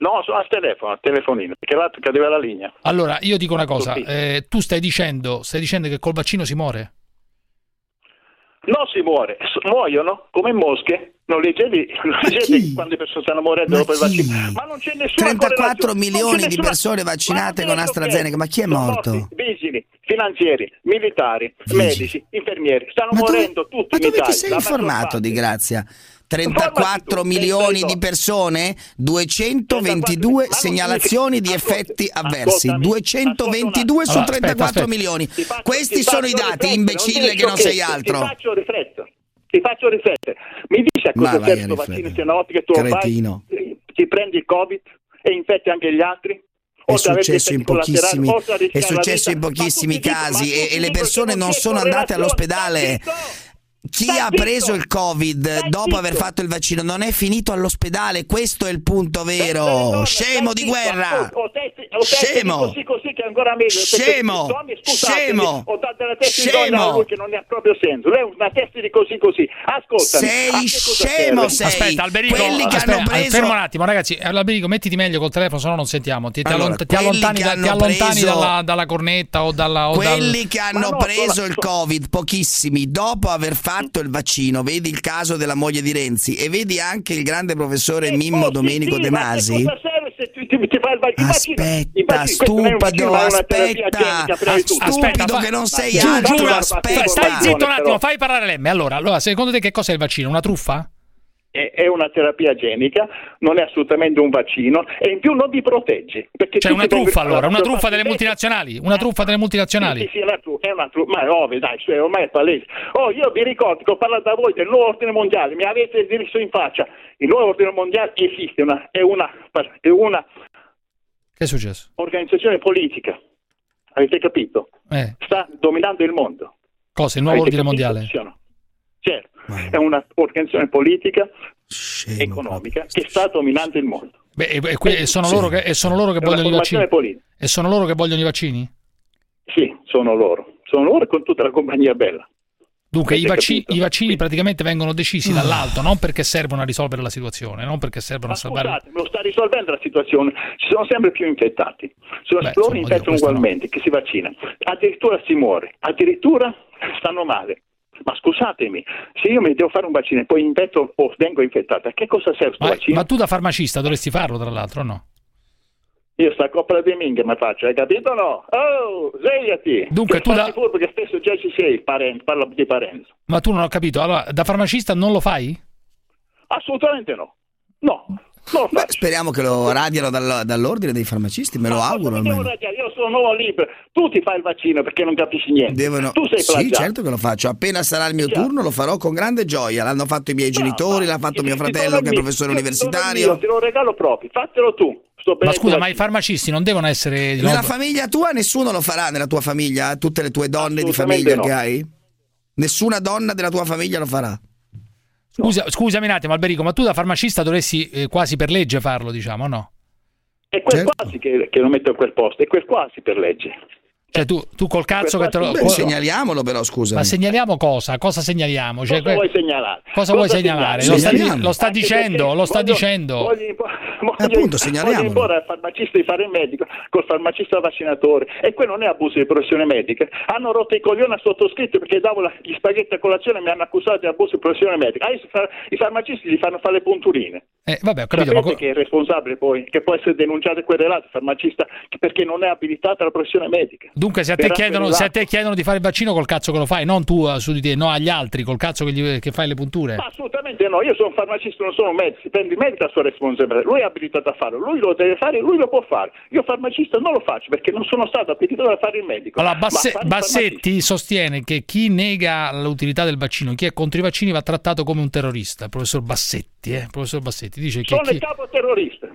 No, al telefono, al telefonino, perché l'altro cadeva la linea. Allora, io dico una cosa. Eh, tu stai dicendo, stai dicendo che col vaccino si muore? Non si muore, muoiono come mosche. Non leggevi, non leggevi quando le persone stanno morendo dopo il vaccino. Ma non c'è nessuna 34 correlazione, non milioni c'è di nessuna- persone vaccinate con AstraZeneca, ma chi è morto? morti Vigili, finanzieri, militari, medici, infermieri, stanno Ma dove- morendo tutti Ma in dove Italia. ti sei informato di grazia? 34 tu, milioni di persone, 222 segnalazioni di effetti avversi. ascoltami, 222 su Allora, 34 aspetta, aspetta. milioni. Questi ti sono i dati, imbecille che non sei altro. Ti faccio riflettere. Ti faccio riflettere. Mi dici a cosa vai serve questo vaccino se una volta che tu lo Cretino. fai, ti prendi il Covid e infetti anche gli altri? È successo in pochissimi, è successo in pochissimi casi e, e le persone non sono andate all'ospedale. Chi Stai ha zitto. preso il Covid dopo aver fatto il vaccino non è finito all'ospedale, questo è il punto vero. Scemo di guerra. Scemo. Così così che è ancora meglio. perché Scemo. Scemo. Ho dato la testa di Scemo. donna a lui che non ha proprio senso. Lei è una testa di così così. Ascoltami. Sei scemo, sei. Aspetta, Alberico, Quelli che aspetta, hanno preso- fermo un attimo, ragazzi. Alberico, mettiti meglio col telefono, se no non sentiamo. Ti, Allora, allontani, da- ti dalla, dalla cornetta o dalla. O Quelli dal- che hanno no, preso il Covid, pochissimi, dopo aver fatto il vaccino, vedi il caso della moglie di Renzi e vedi anche il grande professore Mimmo Domenico Sì, De Masi. cosa serve se tu ti, ti fai il vaccino? Aspetta, stupido, aspetta, stupido che non sei altro, aspetta. Stai zitto un attimo, fai parlare Lemme. Allora, allora, secondo te che cos'è il vaccino? Una truffa? È, una terapia genica, non è assolutamente un vaccino e in più non ti protegge. Perché Cioè una truffa allora, una truffa delle multinazionali, una truffa delle multinazionali. Sì, sì, è una truffa, è una truffa, ma è ovvio, dai, cioè, ormai è palese. Oh, io vi ricordo che ho parlato a voi del nuovo ordine mondiale, mi avete riso in faccia. Il nuovo ordine mondiale esiste, una- è una, è una Che è successo? organizzazione politica, avete capito? Eh, Sta dominando il mondo. cosa? Il nuovo Avete ordine mondiale? Certo, è una organizzazione politica economica che sta dominando il mondo. Beh, e, e e sono loro che, e sono loro che vogliono i vaccini. politica. E sono loro che vogliono i vaccini? Sì, sono loro. Sono loro con tutta la compagnia bella. Dunque, i, capito? i vaccini praticamente vengono decisi dall'alto, non perché servono a risolvere la situazione, non perché servono a salvare. Scusate, lo sta risolvendo la situazione. Ci sono sempre più infettati. Sono Beh, loro infettano questo no. ugualmente, che si vaccinano. Addirittura si muore, addirittura stanno male. Ma scusatemi, se io mi devo fare un vaccino e poi infetto o vengo infettato, a che cosa serve questo Ma, vaccino? ma tu da farmacista dovresti farlo, tra l'altro, o no? Io sta coppa di minchia mi faccio, hai capito o no? Oh, svegliati! Dunque, che tu da- furbo che spesso già ci sei, parente, parla di Parenzo. Ma tu non ho capito. Allora, da farmacista non lo fai? Assolutamente no. No, lo Beh, speriamo che lo radiano dal- dall'ordine dei farmacisti, me lo auguro Io sono nuovo libero, tu ti fai il vaccino perché non capisci niente. Devono... Tu sei Sì, plagiato. certo che lo faccio. Appena sarà il mio turno lo farò con grande gioia. L'hanno fatto i miei genitori, l'ha fatto mio fratello che è professore io universitario. mio, Te lo regalo proprio, fatelo tu. Ma scusa, ma i farmacisti non devono essere. Nella famiglia tua nessuno lo farà, nella tua famiglia, tutte le tue donne di famiglia no. che hai? Nessuna donna della tua famiglia lo farà. Scusa, Scusami un attimo, Alberico, ma tu da farmacista dovresti eh, quasi per legge farlo, diciamo, no? È quel Certo. quasi che, che lo metto a quel posto, è quel quasi per legge. Cioè, tu, tu col cazzo che te lo. Beh, segnaliamolo però, scusa. Ma segnaliamo cosa? Cosa segnaliamo? Cioè, Cosa vuoi segnalare? cosa vuoi segnalare? Lo sta, Segnaliamo. lo sta dicendo, lo sta voglio- dicendo. Voglio, impo- voglio, appunto, voglio segnaliamolo. imporre al farmacista di fare il medico col farmacista vaccinatore e quello non è abuso di professione medica. Hanno rotto i coglioni a sottoscritto perché davo la- gli spaghetti a colazione e mi hanno accusato di abuso di professione medica. Adesso fa- i farmacisti gli fanno fare le punturine. Eh, vabbè, ho capito, Sapete ma co- che è responsabile poi, che può essere denunciato e querelato il farmacista perché non è abilitato alla professione medica. Dunque, se a, te chiedono, se a querelato. te chiedono di fare il vaccino, col cazzo che lo fai, non tu eh, su di te, no agli altri, col cazzo che, gli- che fai le punture. Ma assolutamente no, io sono farmacista, non sono medico, il medico la sua responsabilità, lui è abilitato a farlo, lui lo deve fare, lui lo può fare. Io farmacista non lo faccio perché non sono stato abilitato a fare il medico. Allora, Basse- Bassetti sostiene che chi nega l'utilità del vaccino, chi è contro i vaccini, va trattato come un terrorista. Professor Bassetti, eh? professor Bassetti dice che Sono chi- il capo terrorista.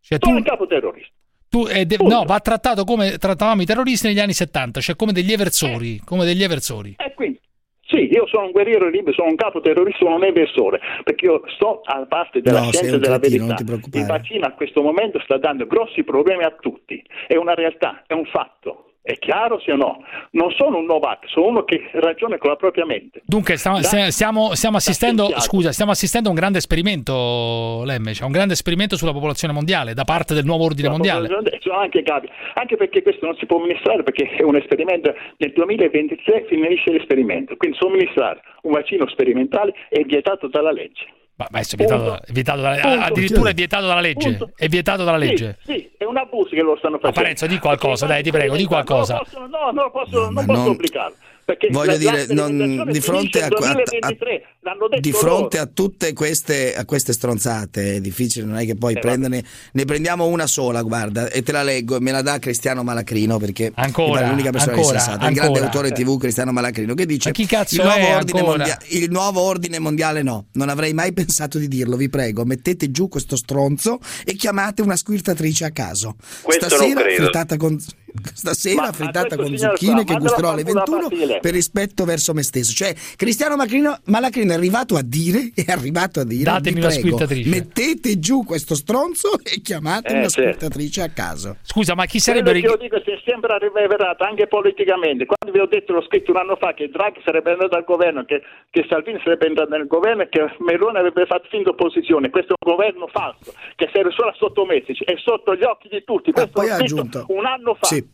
cioè, Sono tu, il capo terrorista. Tu- eh, de- no, va trattato come trattavamo i terroristi negli anni 70, cioè come degli eversori, come degli eversori. E quindi, sì, io sono un guerriero libero, sono un capo terrorista, sono un eversore, perché io sto alla parte della No, scienza e della cretino, non verità. ti preoccupare. Il vaccino a questo momento sta dando grossi problemi a tutti, è una realtà, è un fatto. È chiaro sì o no? Non sono un Novak, sono uno che ragiona con la propria mente. Dunque, stiamo, Da- stia- stiamo, stiamo assistendo, scusa, stiamo assistendo a un grande esperimento, Lemme, cioè un grande esperimento sulla popolazione mondiale da parte del nuovo ordine mondiale. Sono anche capi, anche perché questo non si può amministrare perché è un esperimento nel 2023 finisce l'esperimento, quindi somministrare un vaccino sperimentale è vietato dalla legge. Ma adesso è vietato, è vietato dalla- Punto. addirittura è vietato dalla legge. Punto. È vietato dalla legge. Sì, sì, è un abuso che lo stanno Ma facendo. Parenzo, di qualcosa, dai, ti prego, di qualcosa. Non possono, no, non lo posso, non ma posso non- obbligarlo. Perché Voglio la- dire, non- di fronte a, nel a- 2023, l'hanno detto di fronte a tutte queste, a queste stronzate è difficile, non è che poi Eh, prenderne, ne prendiamo una sola, guarda, e te la leggo e me la dà Cristiano Malacrino perché Ancora, pare l'unica persona ancora, sensata, il grande ancora. autore TV Cristiano Malacrino che dice Ma chi cazzo il nuovo, è mondia- il nuovo ordine mondiale no, non avrei mai pensato di dirlo, vi prego, mettete giù questo stronzo e chiamate una squirtatrice a caso. Questo non Stasera credo. frittata con stasera Ma- frittata con zucchine qua, che gusterò alle fanculo a 21 partire. per rispetto verso me stesso. Cioè, Cristiano Malacrino, Malacrino è arrivato a dire, è arrivato a dire, Datemi prego, mettete giù questo stronzo e chiamate Eh, una certo. squirtatrice a caso. Scusa, ma chi Quello sarebbe che io dico si è sempre rivelato anche politicamente. Quando vi ho detto, l'ho scritto un anno fa, che Draghi sarebbe andato al governo, che, che Salvini sarebbe entrato nel governo e che Meloni avrebbe fatto fin d'opposizione. Questo è un governo falso, che serve solo a sottometterci, è sotto gli occhi di tutti. Questo poi l'ho aggiunto- un anno fa. Sì.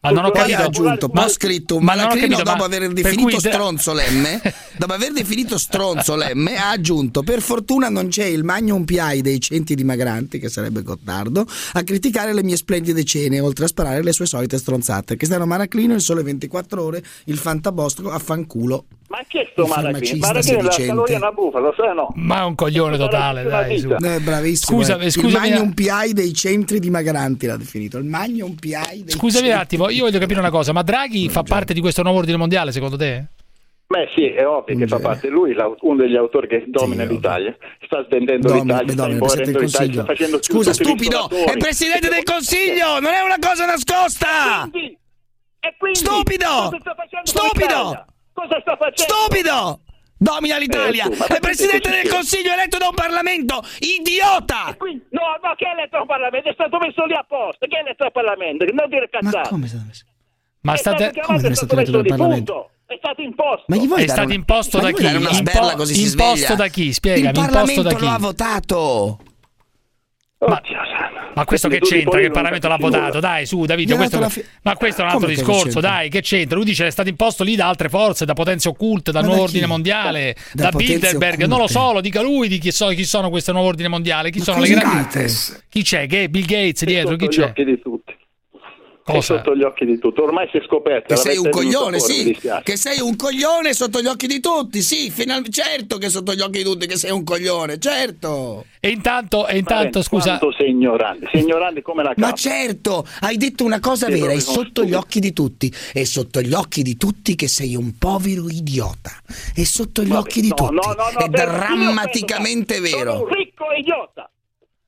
Ma non ho Poi capito. ha aggiunto, Ma- ho scritto Malacrino capito, dopo ma aver cui- stronzo Lemme, dopo aver definito stronzo Lemme, ha aggiunto per fortuna non c'è il Magnum PI dei centi dimagranti, che sarebbe Gottardo, a criticare le mie splendide cene, oltre a sparare le sue solite stronzate. Cristiano Maraclino, il sole 24 ore, il fantabosco, affanculo. Ma che è sto Il Marachini? Marachini è la caloria è una bufala, lo sai o no? Ma è un coglione totale, dai. su. Eh, bravissimo. Scusa, eh. il scusami, Magnum PI dei centri dimagranti l'ha definito. Il Magnum PI dei Scusami un centri- attimo, io voglio capire una cosa, ma Draghi fa parte di questo nuovo ordine mondiale secondo te? Beh sì, è ovvio che fa parte lui, uno degli autori che domina l'Italia, sta svendendo Domina- l'Italia, sta domina il impoverendo del l'Italia, sta facendo Scusa, stupido! È Presidente del Consiglio! Non è una cosa nascosta! E quindi, Stupido! cosa sta facendo? Stupido! Domina eh, l'Italia! Eh, tu, è presidente del Consiglio eletto da un Parlamento! Idiota! Qui, no, no, che è eletto da un Parlamento? È stato messo lì apposta! Che è eletto dal Parlamento? Non dire cazzate! Ma come è stato messo? Ma è state... stato come è stato eletto dal Parlamento? Punto è stato imposto. Ma gli vuoi è stato un... imposto ma da chi? Impo... imposto sveglia. da chi? Spiegami, il Parlamento imposto da chi? lo ha votato. Ma, ma, questo che c'entra? Che Parlamento l'ha votato? Dai, su, Davidio, questo, fi- ma questo è un altro discorso, che dai, che c'entra? Lui dice che è stato imposto lì da altre forze, da potenze occulte, dal nuovo ordine mondiale, da, da Bilderberg, non lo so, lo dica lui di chi, so, chi sono questo nuovo ordine mondiale, chi ma sono le grandi... Chi c'è? Che Bill Gates dietro, chi c'è? Cosa? Sotto gli occhi di tutti. Ormai si è scoperto. Che sei un coglione, sì. Che sei un coglione sotto gli occhi di tutti, sì. Final... Certo che sotto gli occhi di tutti che sei un coglione, certo. E intanto, e intanto bene, scusa... Quanto sei ignorante. Sei ignorante come la capa. Ma certo, hai detto una cosa sei vera, è sotto gli occhi di tutti. È sotto gli occhi di tutti che sei un povero idiota. È sotto gli Vabbè, occhi di no, tutti. No, no, è drammaticamente vero. Sono un ricco idiota.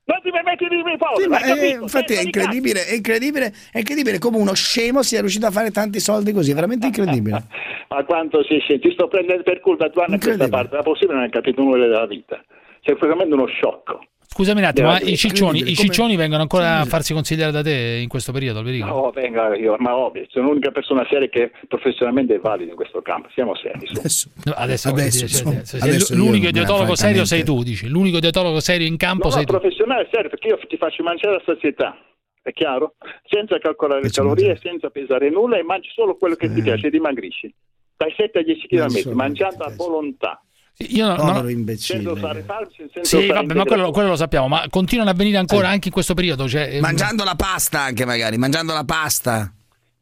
Non ti permetti di dirmi cose. Sì, ma eh, infatti è incredibile, è incredibile, è incredibile come uno scemo sia riuscito a fare tanti soldi così, è veramente incredibile. ma quanto sei scemo, ti sto prendendo per culo da anni questa parte, la possibile non hai capito nulla della vita. Sei veramente uno sciocco scusami un attimo, ma eh, i ciccioni, i ciccioni vengono ancora a farsi considerare da te in questo periodo, Alberico? No, venga, io, ma ovvio, sono l'unica persona seria che professionalmente è valida in questo campo, siamo seri. Adesso, adesso, cioè, cioè, adesso, dire, cioè, adesso l'unico dietologo serio sei tu, dici, l'unico dietologo serio in campo no, sei no, tu. professionale serio, perché io ti faccio mangiare la società è chiaro? Senza calcolare le calorie, senza pesare nulla e mangi solo quello che eh. ti piace, e dimagrisci. Dai 7 a 10 km, mangiando a volontà. Io no, Povero no. imbecille. Fare falsi, sì, vabbè, ma quello, quello, lo sappiamo, ma continuano a venire ancora sì. anche in questo periodo. Cioè, ehm, mangiando ehm... la pasta anche magari, mangiando la pasta.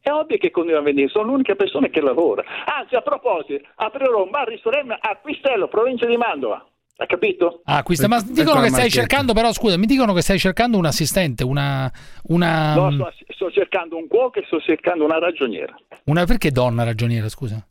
È ovvio che continuano a venire, sono l'unica persona che lavora. Anzi, a proposito, aprirò un bar-ristorante a Quistello, provincia di Mantova. Ha capito? Ah, questa, ma dicono che stai cercando, però scusa, mi dicono che stai cercando un assistente, una... una... No, mm, sto, sto cercando un cuoco e sto cercando una ragioniera. Una perché donna ragioniera, scusa?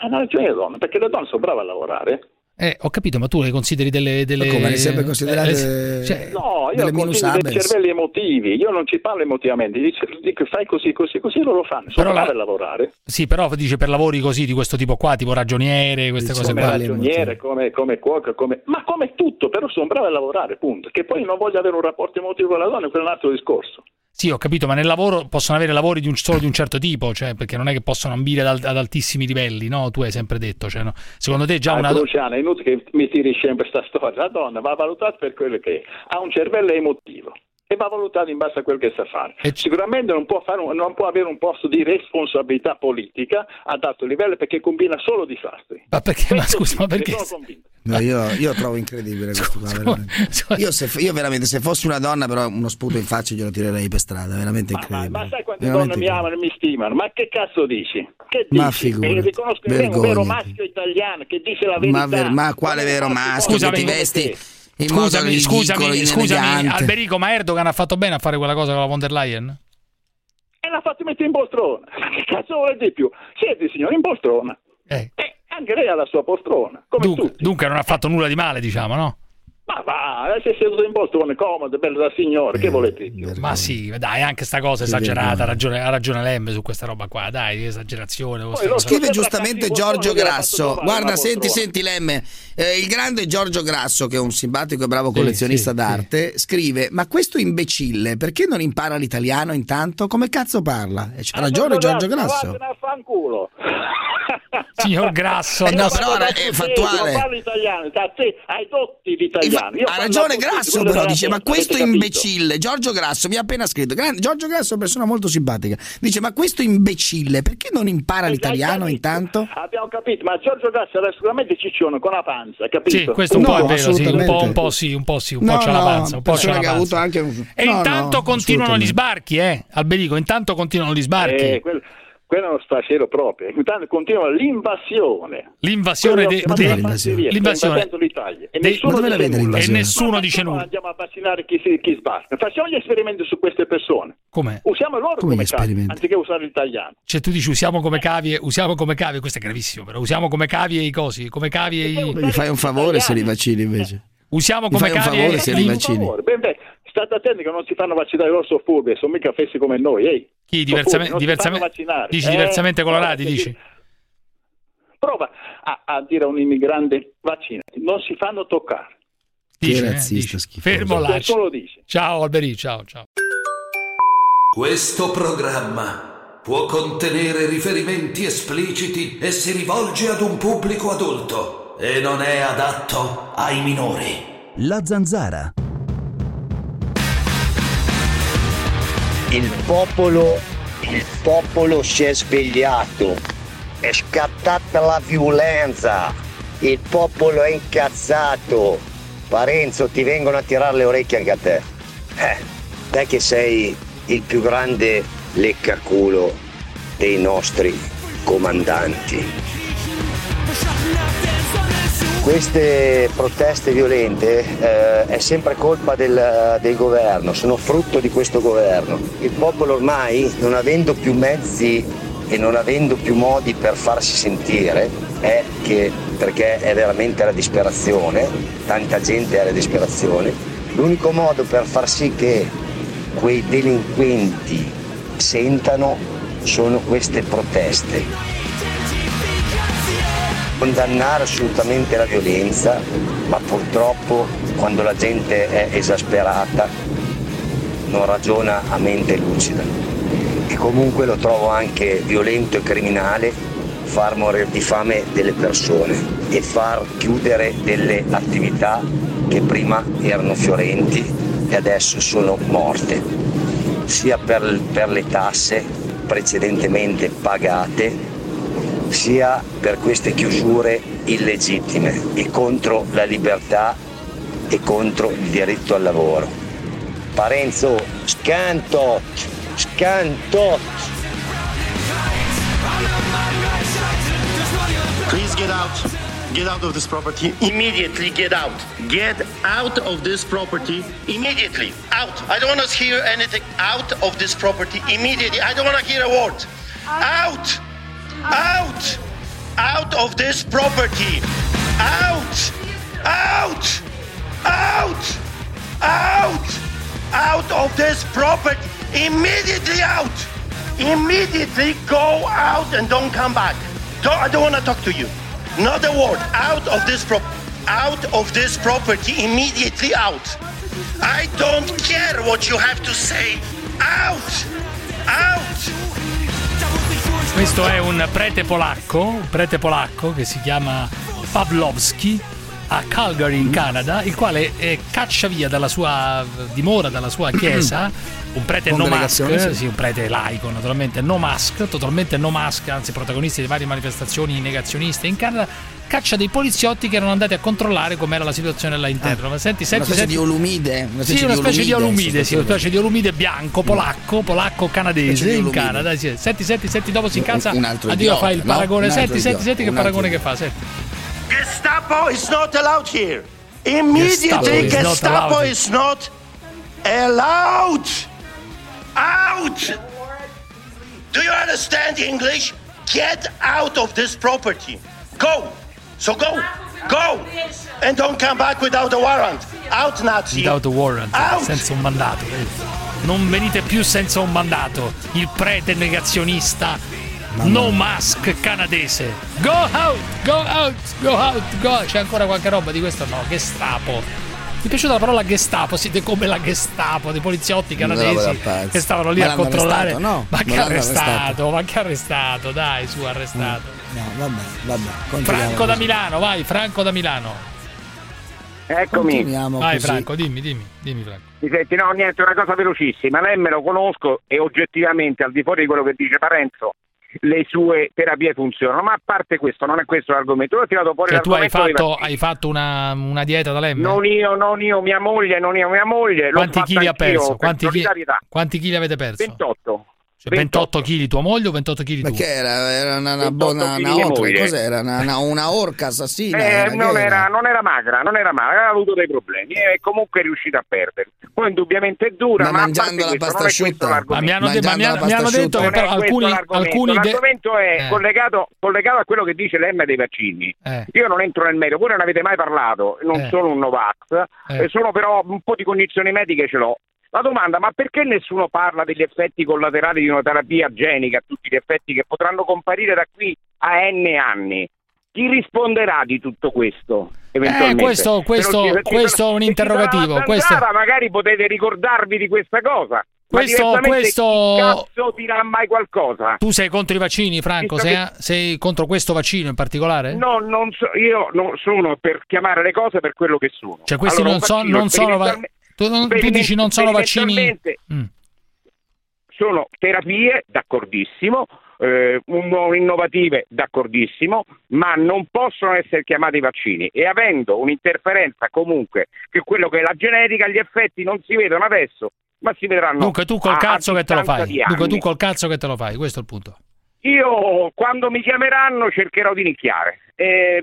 Ah, hanno ragione cioè le donne, perché le donne sono brave a lavorare. Eh, ho capito, ma tu le consideri delle... delle... Come le sempre considerate... Eh, eh cioè, no, io considero dei cervelli emotivi, io non ci parlo emotivamente, dico, dico fai così, così, così, loro lo fanno, sono brave la... a lavorare. Sì, però dice per lavori così, di questo tipo qua, tipo ragioniere, queste dice, cose come qua. Ragioniere, come, come cuoca, come... ma come tutto, però sono brave a lavorare, punto. Che poi non voglio avere un rapporto emotivo con la donna, quello è un altro discorso. Sì, ho capito, ma nel lavoro possono avere lavori di un, solo di un certo tipo, cioè, perché non è che possono ambire ad, ad altissimi livelli, no? Tu hai sempre detto, cioè, no? secondo te già ah, una... Luciana, è inutile che mi tiri sempre questa storia, la donna va valutata per quello che è, ha un cervello emotivo, e va valutato in base a quello che sa fare. C- Sicuramente non può, fare non può, avere un posto di responsabilità politica ad alto livello perché combina solo disastri. Ma perché? Ma scusa, ma perché? No, io, io, trovo incredibile questo qua. Veramente. Io, se, io, veramente, se fossi una donna, però uno sputo in faccia glielo tirerei per strada, veramente incredibile. Ma, ma, ma sai quante veramente donne mi amano e mi stimano? Ma che cazzo dici? Che dici? Ma figurati, riconosco che un vero maschio italiano che dice la verità. Ma, ver- ma quale vero maschio? Scusami, ti vesti? scusami, scusami, scusami Alberico, ma Erdogan ha fatto bene a fare quella cosa con la von der Leyen? E l'ha fatto mettere in poltrona. Che cazzo vuole di più? Siete signori in poltrona. Eh. eh. anche lei ha la sua poltrona, dunque, dunque non ha fatto nulla di male, diciamo, no? Ma va, sei seduto in poltrone, comodo, bello da signore, che eh, volete? Io? Ma sì, dai, anche sta cosa esagerata, ha ragione, ha ragione Lemme su questa roba qua, dai, esagerazione. Poi, lo scrive giustamente Giorgio Grasso, guarda, senti, senti Lemme, eh, il grande Giorgio Grasso, che è un simpatico e bravo collezionista sì, sì, d'arte, sì. scrive, ma questo imbecille perché non impara l'italiano intanto? Come cazzo parla? Ha ah, ragione Giorgio Grasso. Grasso. Vaffanculo signor Grasso. Eh, no, però no, è fattuale. Cioè, parlo italiano, te, hai dotti di italiani. ha ragione Grasso, però dice: Ma questo imbecille, Giorgio Grasso mi ha appena scritto. Giorgio Grasso è una persona molto simpatica. Dice: Ma questo imbecille, perché non impara eh, l'italiano intanto? Abbiamo capito, ma Giorgio Grasso era sicuramente ciccione con la panza, capito? Sì, questo un no, po' è vero, sì, un po', un po' sì, un po' sì, un po' c'è la panza, un po' c'è la panza. Un... E intanto continuano gli sbarchi, eh? Alberico, intanto continuano gli sbarchi. Eh, quello quello è uno stascero proprio. Intanto continua l'invasione. L'invasione de, de, l'invasione. l'invasione. l'Italia. E, nessuno dice nulla. e nessuno dice nulla. Andiamo a vaccinare chi, si, chi sbasta. Facciamo gli esperimenti su queste persone. Com'è? Usiamo loro come, come cavi, anziché usare l'italiano. Cioè tu dici usiamo come cavi, usiamo come cavi, questo è gravissimo però, usiamo come cavi e i cosi, come cavi i... Gli fai un favore se li vaccini invece. Usiamo come cavi un favore se li vaccini. Favore, ben, ben state attenti che non si fanno vaccinare l'orso furbe, sono mica fessi come noi. Ehi. Chi diversamente, eh, diversamente dici eh, diversamente colorati, dici? Prova a, a dire a un immigrante vaccina, non si fanno toccare. Dice, eh, che razzista, eh, schifo. Fermo là. Ciao Alberi, ciao, ciao. Questo programma può contenere riferimenti espliciti e si rivolge ad un pubblico adulto e non è adatto ai minori. La zanzara. Il popolo, il popolo si è svegliato, è scattata la violenza, il popolo è incazzato. Parenzo, ti vengono a tirare le orecchie anche a te. Eh, te che sei il più grande leccaculo dei nostri comandanti. Queste proteste violente eh, è sempre colpa del, del governo, sono frutto di questo governo. Il popolo ormai, non avendo più mezzi e non avendo più modi per farsi sentire, è che, perché è veramente la disperazione, tanta gente è alla disperazione, l'unico modo per far sì che quei delinquenti sentano sono queste proteste condannare assolutamente la violenza, ma purtroppo quando la gente è esasperata non ragiona a mente lucida. E comunque lo trovo anche violento e criminale far morire di fame delle persone e far chiudere delle attività che prima erano fiorenti e adesso sono morte, sia per, per le tasse precedentemente pagate sia per queste chiusure illegittime e contro la libertà e contro il diritto al lavoro. Parenzo, scanto, scanto. Please get out. Get out of this property. Immediately get out. Get out of this property. Immediately. Out. I don't want to hear anything. Out of this property. Immediately. I don't want to hear a word. Out. Out. Out of this property. Out. Out. Out. Out. Out of this property. Immediately out. Immediately go out and don't come back. Don't, I don't want to talk to you. Not a word. Out of this prop. Out of this property. Immediately out. I don't care what you have to say. Out. Out. Questo è un prete polacco, un prete polacco che si chiama Pavlovski a Calgary in Canada, il quale eh, caccia via dalla sua dimora, dalla sua chiesa, un prete no mask, sì. sì, un prete laico naturalmente, no mask, totalmente no mask, anzi protagonisti di varie manifestazioni negazioniste in Canada, caccia dei poliziotti che erano andati a controllare com'era la situazione là interno. Ma senti, Ah, Una senti, specie senti- di olumide. Una specie sì, una di specie di olumide, sì, una specie di olumide bianco, polacco, polacco canadese in. Canada. sì. Senti, senti, senti, dopo si incazza. un altro Addio, idiota, fai il no? paragone. Altro Senti, senti, senti che paragone che fa. Senti. Gestapo is not allowed here. Immediately, Gestapo is not allowed. Out. Do you understand English? Get out of this property. Go. So go. Go. And don't come back without a warrant. Out, Nazi. Without a warrant, Out. senza un mandato. Non venite più senza un mandato. Il prete negazionista, no mask canadese. Go out, go out, go out, go out. C'è ancora qualche roba di questo? No, Gestapo. Mi è piaciuta la parola Gestapo, siete come la Gestapo, dei poliziotti canadesi che stavano lì Ma a controllare. arrestato, no? Ma che arrestato, arrestato. ma che arrestato, dai, su arrestato. No, vabbè, vabbè. Franco da. Milano, vai, Franco da Milano. Eccomi. Continuiamo Vai così. Franco, dimmi, dimmi, dimmi Franco. Mi senti? No, niente, una cosa velocissima. Lei me lo conosco e oggettivamente, al di fuori di quello che dice Parenzo, le sue terapie funzionano. Ma a parte questo, non è questo l'argomento. Io ho tirato fuori Cioè tu hai fatto, hai fatto una, una dieta da lemme? Non io, non io, mia moglie, non io, mia moglie. Quanti chili ha perso? quanti chili avete perso? 28. Cioè, 28 kg tua moglie o 28 kg tu? Ma che era? Era una, una, 28 buona una moglie. cos'era? Una, una, una orca assassina? Eh, era, non, era, non era magra, non era magra, aveva avuto dei problemi e comunque è riuscita a perdere. Poi indubbiamente è dura, Ma ma, mangiando la pasta asciutta? Ma mi hanno, de- ma mi la mi hanno detto che però alcuni, l'argomento. alcuni de- L'argomento è Eh. collegato, collegato a quello che dice l'M dei vaccini. Eh. Io non entro nel merito, voi non avete mai parlato, non Eh. sono un Novax, Eh. sono però un po' di condizioni mediche ce l'ho. La domanda, ma perché nessuno parla degli effetti collaterali di una terapia genica, tutti gli effetti che potranno comparire da qui a N anni? chi risponderà di tutto questo? Eh, questo, questo, ci- questo è un interrogativo. Questo, magari potete ricordarvi di questa cosa. Questo- questo- cazzo dirà mai qualcosa? tu sei contro i vaccini, Franco? Sei, che- sei contro questo vaccino in particolare? No, non so, io non sono per chiamare le cose per quello che sono. Cioè, questi Allora, non, so- non sono. va- sperimentalme- tu, non- tu dici non sono vaccini. Mm. Sono terapie, d'accordissimo, eh, innovative, d'accordissimo, ma non possono essere chiamati vaccini. E avendo un'interferenza comunque, che quello che è la genetica, gli effetti non si vedono adesso, ma si vedranno. Dunque, tu col cazzo che te lo fai. Dunque, tu col cazzo che te lo fai. Questo è il punto. Io quando mi chiameranno cercherò di nicchiare. Eh,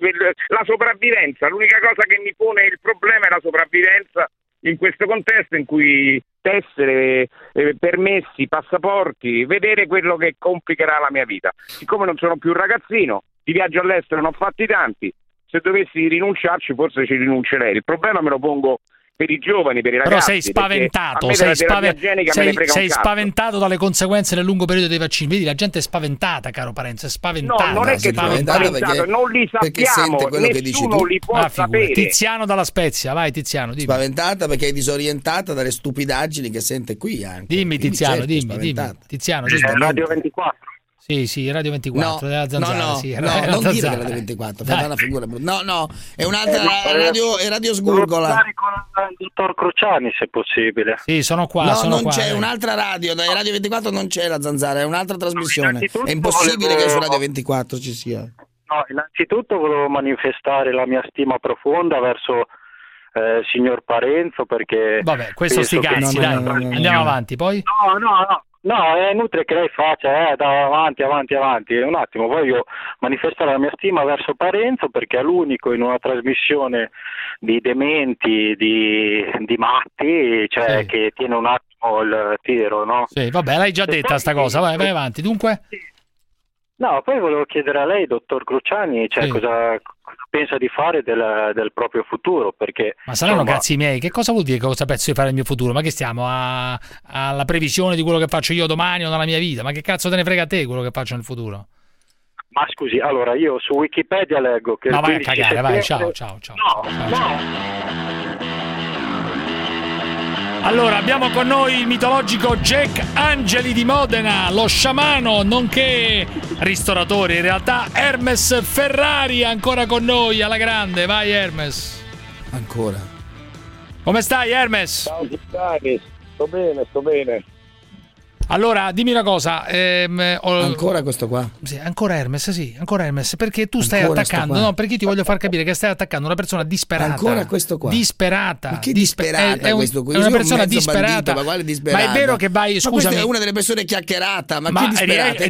la sopravvivenza, l'unica cosa che mi pone il problema è la sopravvivenza in questo contesto in cui tessere, eh, permessi, passaporti, vedere quello che complicherà la mia vita. Siccome non sono più un ragazzino, di viaggio all'estero ne ho fatti tanti, se dovessi rinunciarci forse ci rinuncerei. Il problema me lo pongo per i giovani, per i Però ragazzi. sei perché spaventato, sei, me sei- sei spaventato dalle conseguenze nel lungo periodo dei vaccini. Vedi, la gente è spaventata, caro Parenzo, è spaventata. No, non è che sono spaventata. spaventato, non li perché sappiamo, sente quello che dici nessuno tu. li può Ah, sapere. Tiziano dalla Spezia, vai Tiziano, dimmi. Spaventata perché è disorientata dalle stupidaggini che sente qui anche. Dimmi Quindi, Tiziano, certo, dimmi, dimmi. spaventata. Tiziano, dimmi. Radio 24. Sì, sì, Radio 24, della Zanzara, no, no, sì, no, non dire Zanzara. che era 24, Dai. fate una figura brutta. No, no, è un'altra Eh, ma- radio, è radio Sgurgola. Con il dottor Cruciani, se possibile. Sì, sono qua, no, sono non qua. c'è eh. un'altra radio, dai Radio 24 non c'è la zanzara, è un'altra trasmissione. È impossibile volevo- che su Radio 24 ci sia. No, innanzitutto volevo manifestare la mia stima profonda verso eh, il signor Parenzo perché... Vabbè, questo sti che cazzi, dai, andiamo avanti, poi? No, no, no. No, è inutile che lei faccia, eh, da avanti, avanti, avanti. Un attimo, voglio manifestare la mia stima verso Parenzo perché è l'unico in una trasmissione di dementi, di, di matti, cioè Sì. che tiene un attimo il tiro, no? Sì, vabbè, l'hai già detta sta cosa, vai, vai avanti. Dunque? No, poi volevo chiedere a lei, dottor Cruciani, cioè, Sì. cosa, cosa pensa di fare del, del proprio futuro, perché... Ma saranno insomma, cazzi miei, che cosa vuol dire cosa penso di fare nel mio futuro? Ma che stiamo a- alla previsione di quello che faccio io domani o nella mia vita? Ma che cazzo te ne frega a te quello che faccio nel futuro? Ma scusi, allora io su Wikipedia leggo che... Ma il vai a 15 cagare, vai, ciao, ciao, ciao. No, no, Allora, abbiamo con noi il mitologico Jack Angeli di Modena, lo sciamano, nonché ristoratore in realtà, Hermes Ferrari ancora con noi alla grande. Vai Hermes. Ancora. Come stai Hermes? Ciao Giuliani, sto bene, sto bene. Allora, dimmi una cosa. ehm, ho- Ancora questo qua. Sì, ancora Hermes, sì, ancora Hermes, perché tu stai Ancora attaccando, no, perché ti voglio far capire che stai attaccando una persona disperata. Ancora questo qua. Disperata. Ma che Dispe- disperata è, è un- questo qui? è una persona disperata. bandito, ma quale disperata? Ma è vero che vai, Ma scusami. questa è una delle persone chiacchierata, ma, ma che disperata? rie- È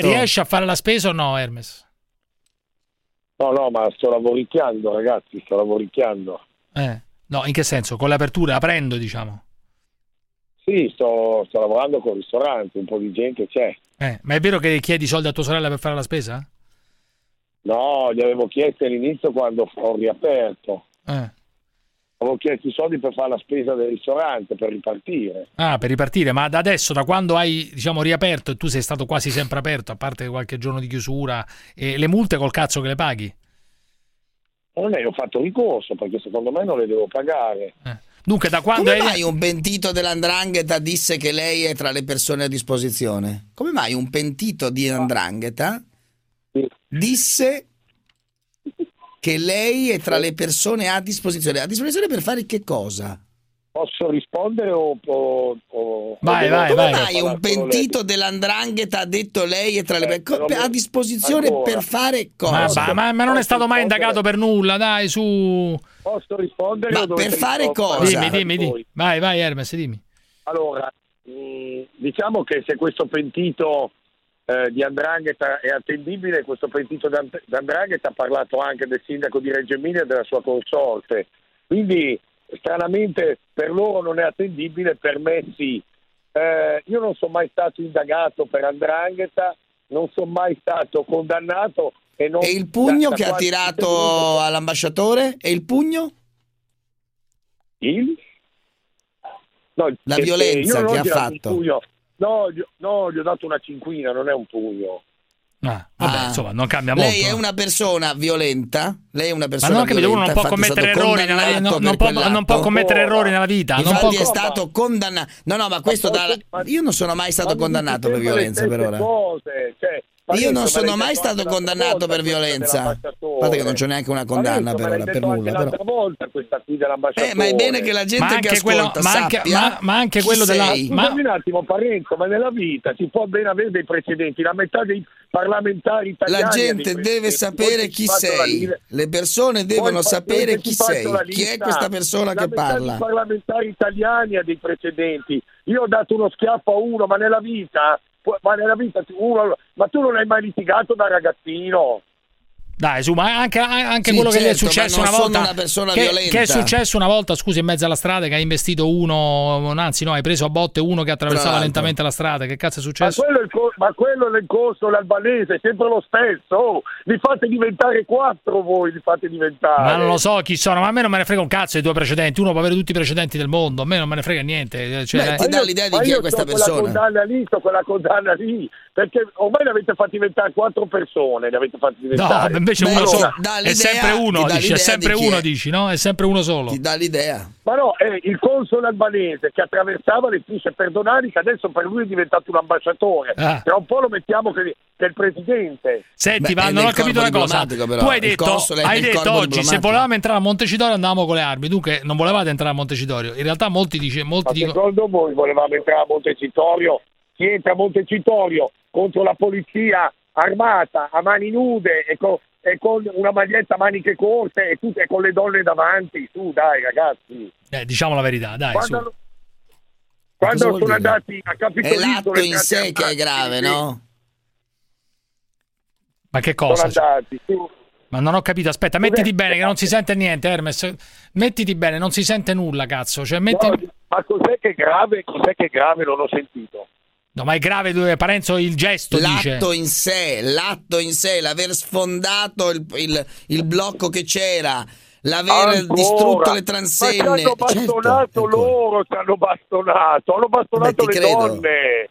riesci, a, fare la spesa o no, Hermes? No, no, ma sto lavoricchiando, ragazzi, sto lavoricchiando. Eh. No, in che senso? Con le aperture, aprendo, diciamo. Sì, sto, sto lavorando con ristoranti, un po' di gente c'è. Eh, ma è vero che chiedi soldi a tua sorella per fare la spesa? No, gli avevo chiesto all'inizio quando ho riaperto. Eh. Avevo chiesto i soldi per fare la spesa del ristorante, per ripartire. Ah, per ripartire, ma da adesso, da quando hai, diciamo, riaperto e tu sei stato quasi sempre aperto, a parte qualche giorno di chiusura, e le multe col cazzo che le paghi? Non è, ho fatto ricorso perché secondo me non le devo pagare. Dunque, da quando Come hai... mai un pentito dell'andrangheta disse che lei è tra le persone a disposizione? Come mai un pentito di andrangheta disse che lei è tra le persone a disposizione? A disposizione per fare che cosa? Posso rispondere o... o- o- Vai, vai, vai. Come mai un pentito dell'andrangheta ha detto lei è tra le Eh, persone a disposizione ancora. per fare cosa? ma- ma- ma non è stato mai indagato per nulla, dai, su... Posso rispondere? Ma per fare cosa? Dimmi, dimmi, dimmi. Vai, vai, Hermes, dimmi. Allora, mh, diciamo che se questo pentito eh, di Andrangheta è attendibile, questo pentito d'And- d'Andrangheta ha parlato anche del sindaco di Reggio Emilia e della sua consorte. Quindi, stranamente, per loro non è attendibile, per me sì. Eh, io non sono mai stato indagato per Andrangheta, non sono mai stato condannato e non... E il pugno da- da che ha tirato all'ambasciatore? E il pugno? Il? No, La eh, violenza che ha fatto. No, no, gli ho dato una cinquina, non è un pugno. Ah, vabbè, Ah. insomma, non cambia molto. Lei è una persona violenta? Lei è una Ma persona non ho capito, uno non violenta, può commettere errori nella vita, non, non può, non può commettere errori nella vita. Non Infatti può... è stato condannato. No, no, ma questo da... Io non sono mai stato condannato per violenza per ora. Cose, cioè, Io non sono mai stato condannato per violenza. A parte che non c'è neanche una condanna per ora, per nulla. Però. volta questa qui dell'ambasciatore. Eh, ma è bene che la gente Ma che anche quello- ascolta ma anche- sappia ma- ma anche quello della- ma- Scusami un attimo Parenzo, ma nella vita si può ben avere dei precedenti, la metà dei parlamentari italiani La gente deve sapere chi la sei. Le persone devono sapere chi sei. la Chi è questa persona la che metà parla? dei parlamentari italiani ha dei precedenti. Io ho dato uno schiaffo a uno, ma nella vita, ma nella vita uno, ma tu non hai mai litigato da ragazzino. Dai, su, ma anche, anche Sì, quello che gli è certo, ma successo una volta. una persona che, violenta. che è successo una volta, scusi, in mezzo alla strada che ha investito uno, anzi, no, hai preso a botte uno che attraversava lentamente la strada. Che cazzo è Ma successo? quello, è il co- ma quello è il corso l'albanese, è sempre lo stesso. Oh, li fate diventare quattro voi, li fate diventare. Ma non lo so chi sono, ma a me non me ne frega un cazzo dei tuoi precedenti. Uno può avere tutti i precedenti del mondo, a me non me ne frega niente. Cioè, Beh, ti dà l'idea di Ma chi è io questa c'ho quella persona. condanna lì, c'ho quella condanna lì, perché ormai ne avete fatti diventare quattro persone, ne avete fatti No, diventare. invece uno Allora, solo. È sempre uno, dici, è sempre di uno, è. dici, no? È sempre uno solo. Ti dà l'idea. Ma no, è il console albanese che attraversava le strisce perdonali, che adesso per lui è diventato un ambasciatore. Ah. Tra un po' lo mettiamo che, che è il presidente. Senti, Beh, ma non ho capito una cosa. però. Tu hai detto, hai detto oggi se volevamo entrare a Montecitorio andavamo con le armi. Dunque, non volevate entrare a Montecitorio. In realtà, molti, dice, molti Ma dicono. secondo voi volevamo entrare a Montecitorio? Chi entra a Montecitorio contro la polizia armata a mani nude e con, e con una maglietta a maniche corte e, tutte, e con le donne davanti? Su, dai ragazzi. Eh, diciamo la verità, dai. Quando, su. quando sono dire? andati a È Capitolino... l'atto in sé che è grave, no? Ma che Sono cosa? andati su. Ma non ho capito. Aspetta, mettiti bene che non si sente niente, Hermes. Mettiti bene, non si sente nulla, cazzo. Cioè, metti... No, ma cos'è che è grave? Cos'è che è grave? Non ho sentito. No, ma è grave, dove Parenzo il gesto dice. L'atto in sé, l'atto in sé, l'aver sfondato il, il- il blocco che c'era, l'aver Ancora? distrutto le Ma transenne. ci hanno bastonato Certo, loro, ci hanno bastonato, hanno bastonato Beh, ti le credo. donne.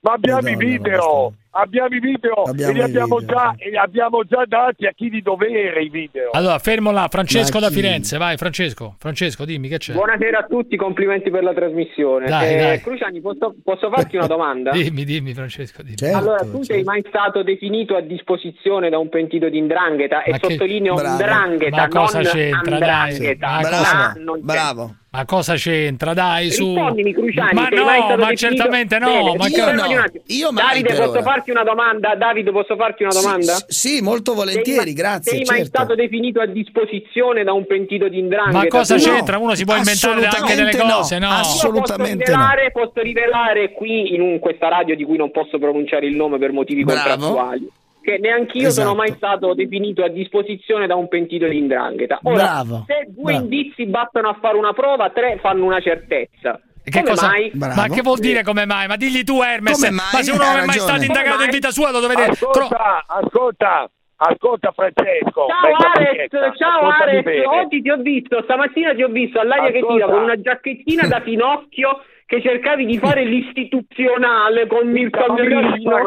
Ma abbiamo i video, abbiamo i video Abbiamo e li abbiamo, video, già, e li abbiamo già dati a chi di dovere i video. Allora, fermo là. Francesco da? Firenze, vai, Francesco. Francesco, dimmi che c'è. Buonasera a tutti, complimenti per la trasmissione. Dai, Eh, dai. Cruciani, posso, posso farti una domanda? Dimmi, dimmi, Francesco. Dimmi. Certo, allora, tu sei certo. mai stato definito a disposizione da un pentito di indrangheta? Ma E che- sottolineo Bravo. indrangheta, Ma cosa non c'entra, dai? andrangheta. Ma Ah, Bravo, bravo. Ma cosa c'entra? Dai, su. Cruciani, Ma mai no, ma certamente no. Ma io no. Io mai Davide, posso ora. farti una domanda? Davide, posso farti una domanda? Sì, sì, molto volentieri, Sei grazie. Sei mai certo. stato definito a disposizione da un pentito di indrangheta? Ma cosa Tu? c'entra? Uno si può inventare anche delle assolutamente no. cose, no? Assolutamente posso no. rivelare, posso rivelare qui in un- questa radio di cui non posso pronunciare il nome per motivi Bravo. contrattuali che neanch'io Esatto. sono mai stato definito a disposizione da un pentito di indrangheta. Ora, Bravo. se due Bravo. indizi battono a fare una prova, tre fanno una certezza. Che Come cosa- mai? Bravo. Ma che vuol dire come mai? Ma digli tu, Hermes. Come mai? Ma se uno non è mai ragione. stato indagato Come in mai? vita sua, lo dovete. Ascolta, ascolta, ascolta Francesco. Ciao Ares, ciao Ares, oggi ti ho visto, stamattina ti ho visto all'aria che Ascolta. tira con una giacchettina da finocchio che cercavi di fare l'istituzionale con Mirko Merlino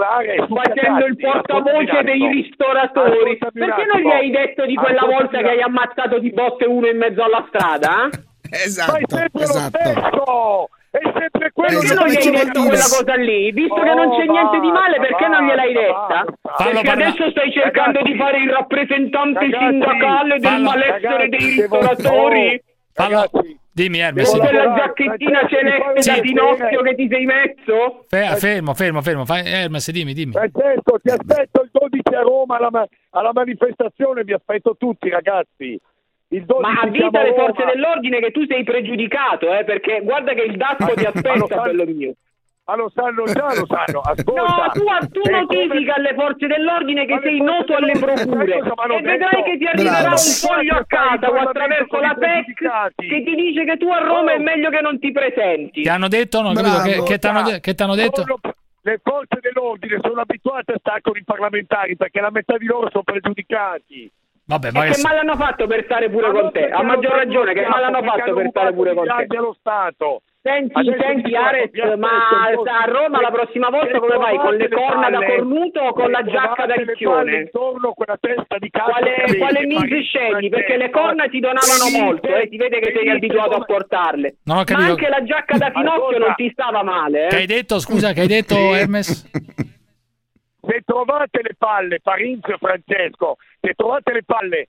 facendo il portavoce dei ristoratori. Perché non gli hai detto di quella volta che hai ammazzato di botte uno in mezzo alla strada? eh? Ma è Esatto, sempre esatto. lo stesso! È sempre quello Perché non gli hai detto quella cosa lì? Visto che non c'è Oh, niente di male, basta, perché non gliel'hai detta? Perché parla- adesso stai cercando Ragazzi, di fare il rappresentante ragazzi, sindacale del fallo- malessere ragazzi, dei ristoratori. oh, ragazzi, Dimmi, Hermes. Con quella giacchettina celeste da voglio Pinocchio che ti sei messo? Fe- fermo, fermo, fermo. Fai- Hermes, dimmi, dimmi. Francesco, ti aspetto il 12 a Roma alla, ma- alla manifestazione, vi aspetto tutti ragazzi. Il 12 Ma siamo avvita a le forze dell'ordine che tu sei pregiudicato, eh, perché guarda che il DASPO ti aspetta, bello mio. Ma lo sanno già, lo sanno. Ascolta. No, tu, tu È notifica come- alle forze dell'ordine che Ma sei noto alle procure hanno e vedrai che ti arriverà Bravo. un foglio a casa o attraverso la PEC che ti dice che tu a Roma è meglio che non ti presenti. Ti hanno detto? No, Bravo. capito? Che, che che t'hanno detto? Le forze dell'ordine sono abituate a stare con i parlamentari perché la metà di loro sono pregiudicati. Vabbè, E ma che che- male hanno fatto per stare pure Ma con te? A maggior hanno ragione, che male hanno fatto per stare pure con te? allo Stato Senti, Adesso senti ti Ares, ma a Roma la prossima volta come vai? Con le corna da cornuto o con la giacca da riccione? intorno quella testa di cazzo Quale, che avete, quale che scegli? Perché le corna ti donavano molto, eh? si vede che sei abituato a portarle. Non ho Ma anche la giacca da finocchio non ti stava male, eh? Che hai detto, scusa, che hai detto Hermes? se trovate le palle, Parinzio e Francesco, se trovate le palle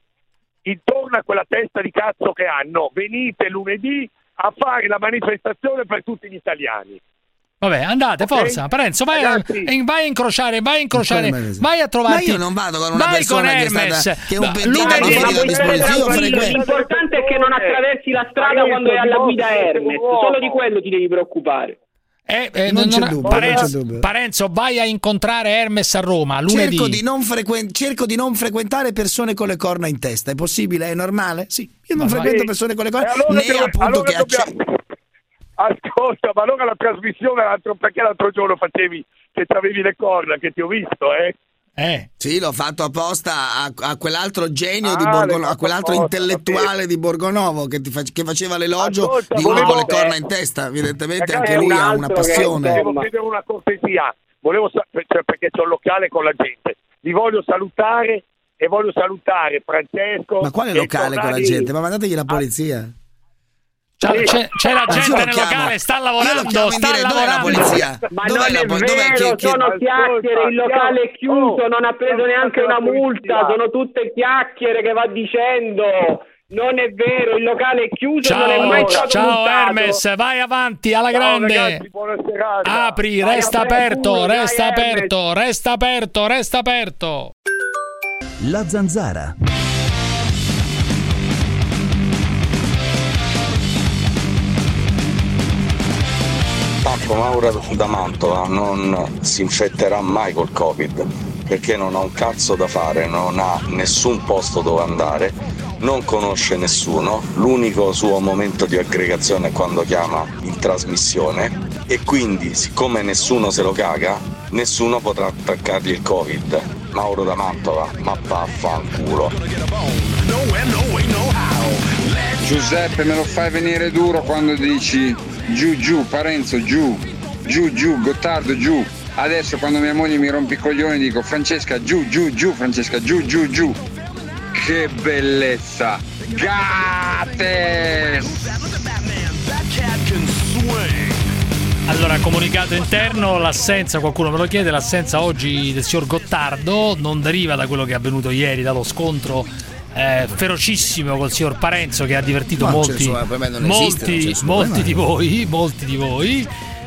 intorno a quella testa di cazzo che hanno, venite lunedì a fare la manifestazione per tutti gli italiani. Vabbè, andate, Ok? forza. Parenzo, vai, a, Ragazzi. eh, vai a incrociare, vai a incrociare, vai a trovarti. Ma io non vado con una vai persona con che è stata- Hermes. che è un ma fuori da disposizione, l'importante è che non attraversi la strada quando è alla guida Hermes, solo di quello ti devi preoccupare. Eh, eh, Non c'è non- dubbio, Parenzo, non c'è dubbio. Parenzo, vai a incontrare Hermes a Roma lunedì. Cerco di, non frequen- cerco di non frequentare persone con le corna in testa. È possibile? È normale? Sì. Io non Ma frequento vai. persone con le corna allora né devo- appunto allora che dobbiamo- Ascolta, ma allora la trasmissione l'altro, perché l'altro giorno facevi che avevi le corna, che ti ho visto, eh? Eh. Sì, l'ho fatto apposta a, a quell'altro genio Ah, di Borgonovo, a quell'altro apposta, intellettuale di Borgonovo che, ti fa- che faceva l'elogio Ascolta, di uno volevo- con le corna in testa. Evidentemente Ragazzi, anche lui un ha una passione. Devo chiedere una cortesia, volevo sa- cioè, perché c'è un locale con la gente. Vi voglio salutare e voglio salutare Francesco. Ma quale locale con la gente? Ma mandategli la polizia. C'è, c'è- c'è la Ma gente nel chiamo- locale, sta lavorando, sta dire, dov'è la lavorando. polizia? Ma Dov'è non la è dov'è vero, chi- sono chiacchiere, il locale è chiuso, Oh, non ha preso non neanche una multa, sono tutte chiacchiere che va dicendo. Non è vero, il locale è chiuso, non è Ciao, mai stato ciao multato. Hermes, vai avanti alla Ciao, grande. ragazzi. Apri, Vai resta aperto, dai, resta Hermes. aperto, resta aperto, resta aperto. La zanzara. Tanto Mauro da Mantova non si infetterà mai col Covid perché non ha un cazzo da fare, non ha nessun posto dove andare, non conosce nessuno, l'unico suo momento di aggregazione è quando chiama in trasmissione e quindi siccome nessuno se lo caga, nessuno potrà attaccargli il Covid. Mauro da Mantova, ma vaffanculo. Giuseppe me lo fai venire duro quando dici giù giù Parenzo giù. Giù giù Gottardo giù. Adesso quando mia moglie mi rompe i coglioni dico Francesca giù giù giù Francesca giù giù giù. Che bellezza. Gates Allora, comunicato interno, l'assenza, qualcuno me lo chiede, l'assenza oggi del signor Gottardo non deriva da quello che è avvenuto ieri, dallo scontro eh, ferocissimo col signor Parenzo che ha divertito Ma c'è molti, non esiste, molti, molti di voi, molti di voi.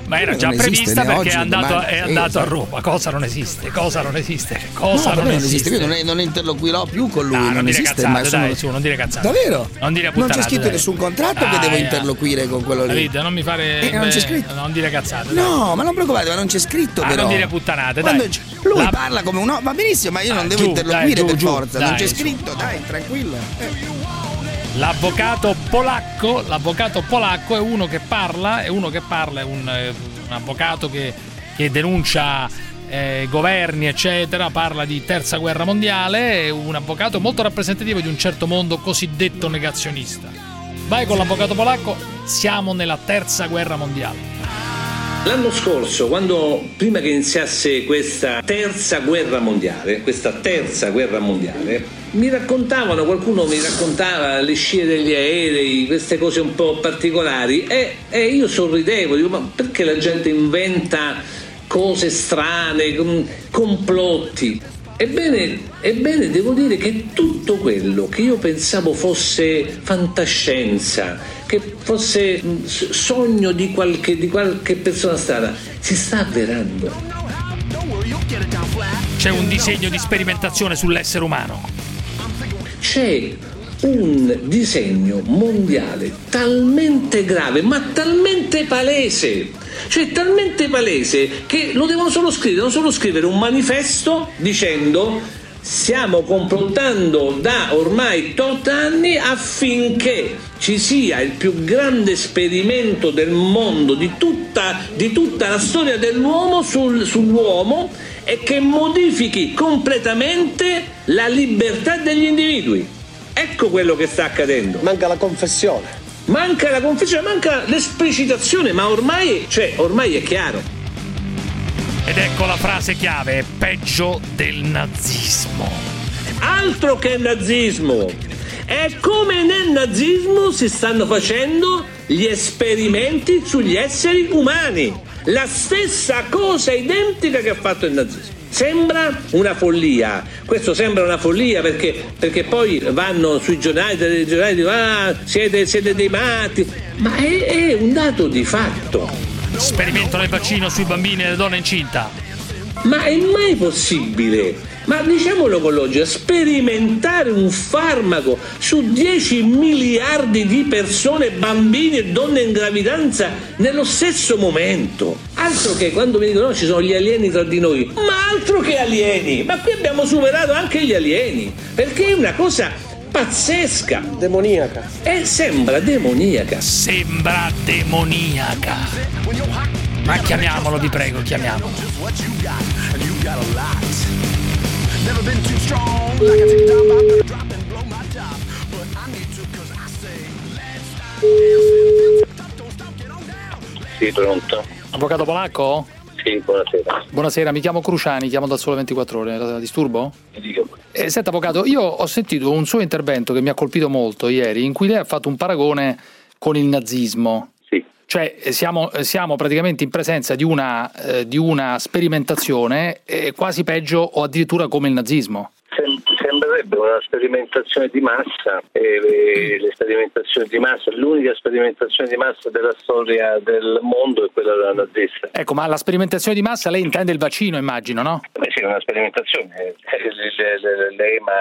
Ma era Non già prevista perché oggi è andato, domani. è Sì, andato a esatto. Roma. Cosa non esiste? Cosa non esiste? Cosa No, non, davvero esiste? Io non, non interloquirò più con lui, No, non, non esiste. cazzate, ma sono- dai, su, non dire cazzate. Davvero? Non dire Non c'è scritto dai. nessun contratto che Ah, devo eh. interloquire con quello lì. Davide, non mi fare. Eh, non c'è eh, scritto. Non dire cazzate. dai. No, ma non preoccupate, ma non c'è scritto Ah, però. non dire puttanate, dai. Lui La- parla come un va benissimo, ma io Ah, non devo giù, interloquire dai, giù, per giù, forza, non c'è scritto, dai, tranquillo. L'avvocato polacco, l'avvocato polacco è uno che parla, è uno che parla, è un, eh, un avvocato che, che denuncia eh, governi, eccetera, parla di terza guerra mondiale, è un avvocato molto rappresentativo di un certo mondo cosiddetto negazionista. Vai con l'avvocato polacco, siamo nella terza guerra mondiale. L'anno scorso, quando prima che iniziasse questa terza guerra mondiale, questa terza guerra mondiale, mi raccontavano, qualcuno mi raccontava le scie degli aerei, queste cose un po' particolari e, e io sorridevo, dico ma perché la gente inventa cose strane, com- complotti? Ebbene, ebbene, devo dire che tutto quello che io pensavo fosse fantascienza, che fosse s- sogno di qualche, di qualche persona strana, si sta avverando. C'è un disegno di sperimentazione sull'essere umano. C'è un disegno mondiale talmente grave, ma talmente palese, cioè talmente palese che lo devono solo scrivere, devono solo scrivere un manifesto dicendo stiamo complottando da ormai tot anni affinché ci sia il più grande esperimento del mondo, di tutta, di tutta la storia dell'uomo sul- sull'uomo e che modifichi completamente la libertà degli individui. Ecco quello che sta accadendo. Manca la confessione. manca la confessione, manca l'esplicitazione, ma ormai, cioè, ormai è chiaro. Ed ecco la frase chiave, peggio del nazismo. Altro che nazismo! È come nel nazismo si stanno facendo gli esperimenti sugli esseri umani. La stessa cosa identica che ha fatto il nazismo. Sembra una follia, questo sembra una follia perché, perché poi vanno sui giornali, dei giornali dicono ah, siete, siete dei matti, ma è, è un dato di fatto. Sperimento del vaccino sui bambini e le donne incinta. Ma è mai possibile? Ma diciamolo con logica, sperimentare un farmaco su 10 miliardi di persone, bambini e donne in gravidanza nello stesso momento. Altro che quando mi dicono no, ci sono gli alieni tra di noi, ma altro che alieni! Ma qui abbiamo superato anche gli alieni, perché è una cosa pazzesca. Demoniaca. E sembra demoniaca. Sembra demoniaca. Ma chiamiamolo, vi prego, chiamiamolo. Never been too strong, like I take down my third drop and blow my top. But I need to cause I say, Sì, pronto. Avvocato polacco? Sì, buonasera. Buonasera, mi chiamo Cruciani, chiamo da solo 24 ore, la disturbo? Eh, senta avvocato, io ho sentito un suo intervento che mi ha colpito molto ieri, in cui lei ha fatto un paragone con il nazismo. Cioè eh, siamo, eh, siamo praticamente in presenza di una, eh, di una sperimentazione eh, quasi peggio o addirittura come il nazismo. Sem- sembrerebbe una sperimentazione di massa e e le sperimentazioni di massa, l'unica sperimentazione di massa della storia del mondo è quella della nazista. Ecco, ma la sperimentazione di massa lei intende il vaccino, immagino, no? Beh sì, è una sperimentazione. Eh, le- le- le- L'EMA,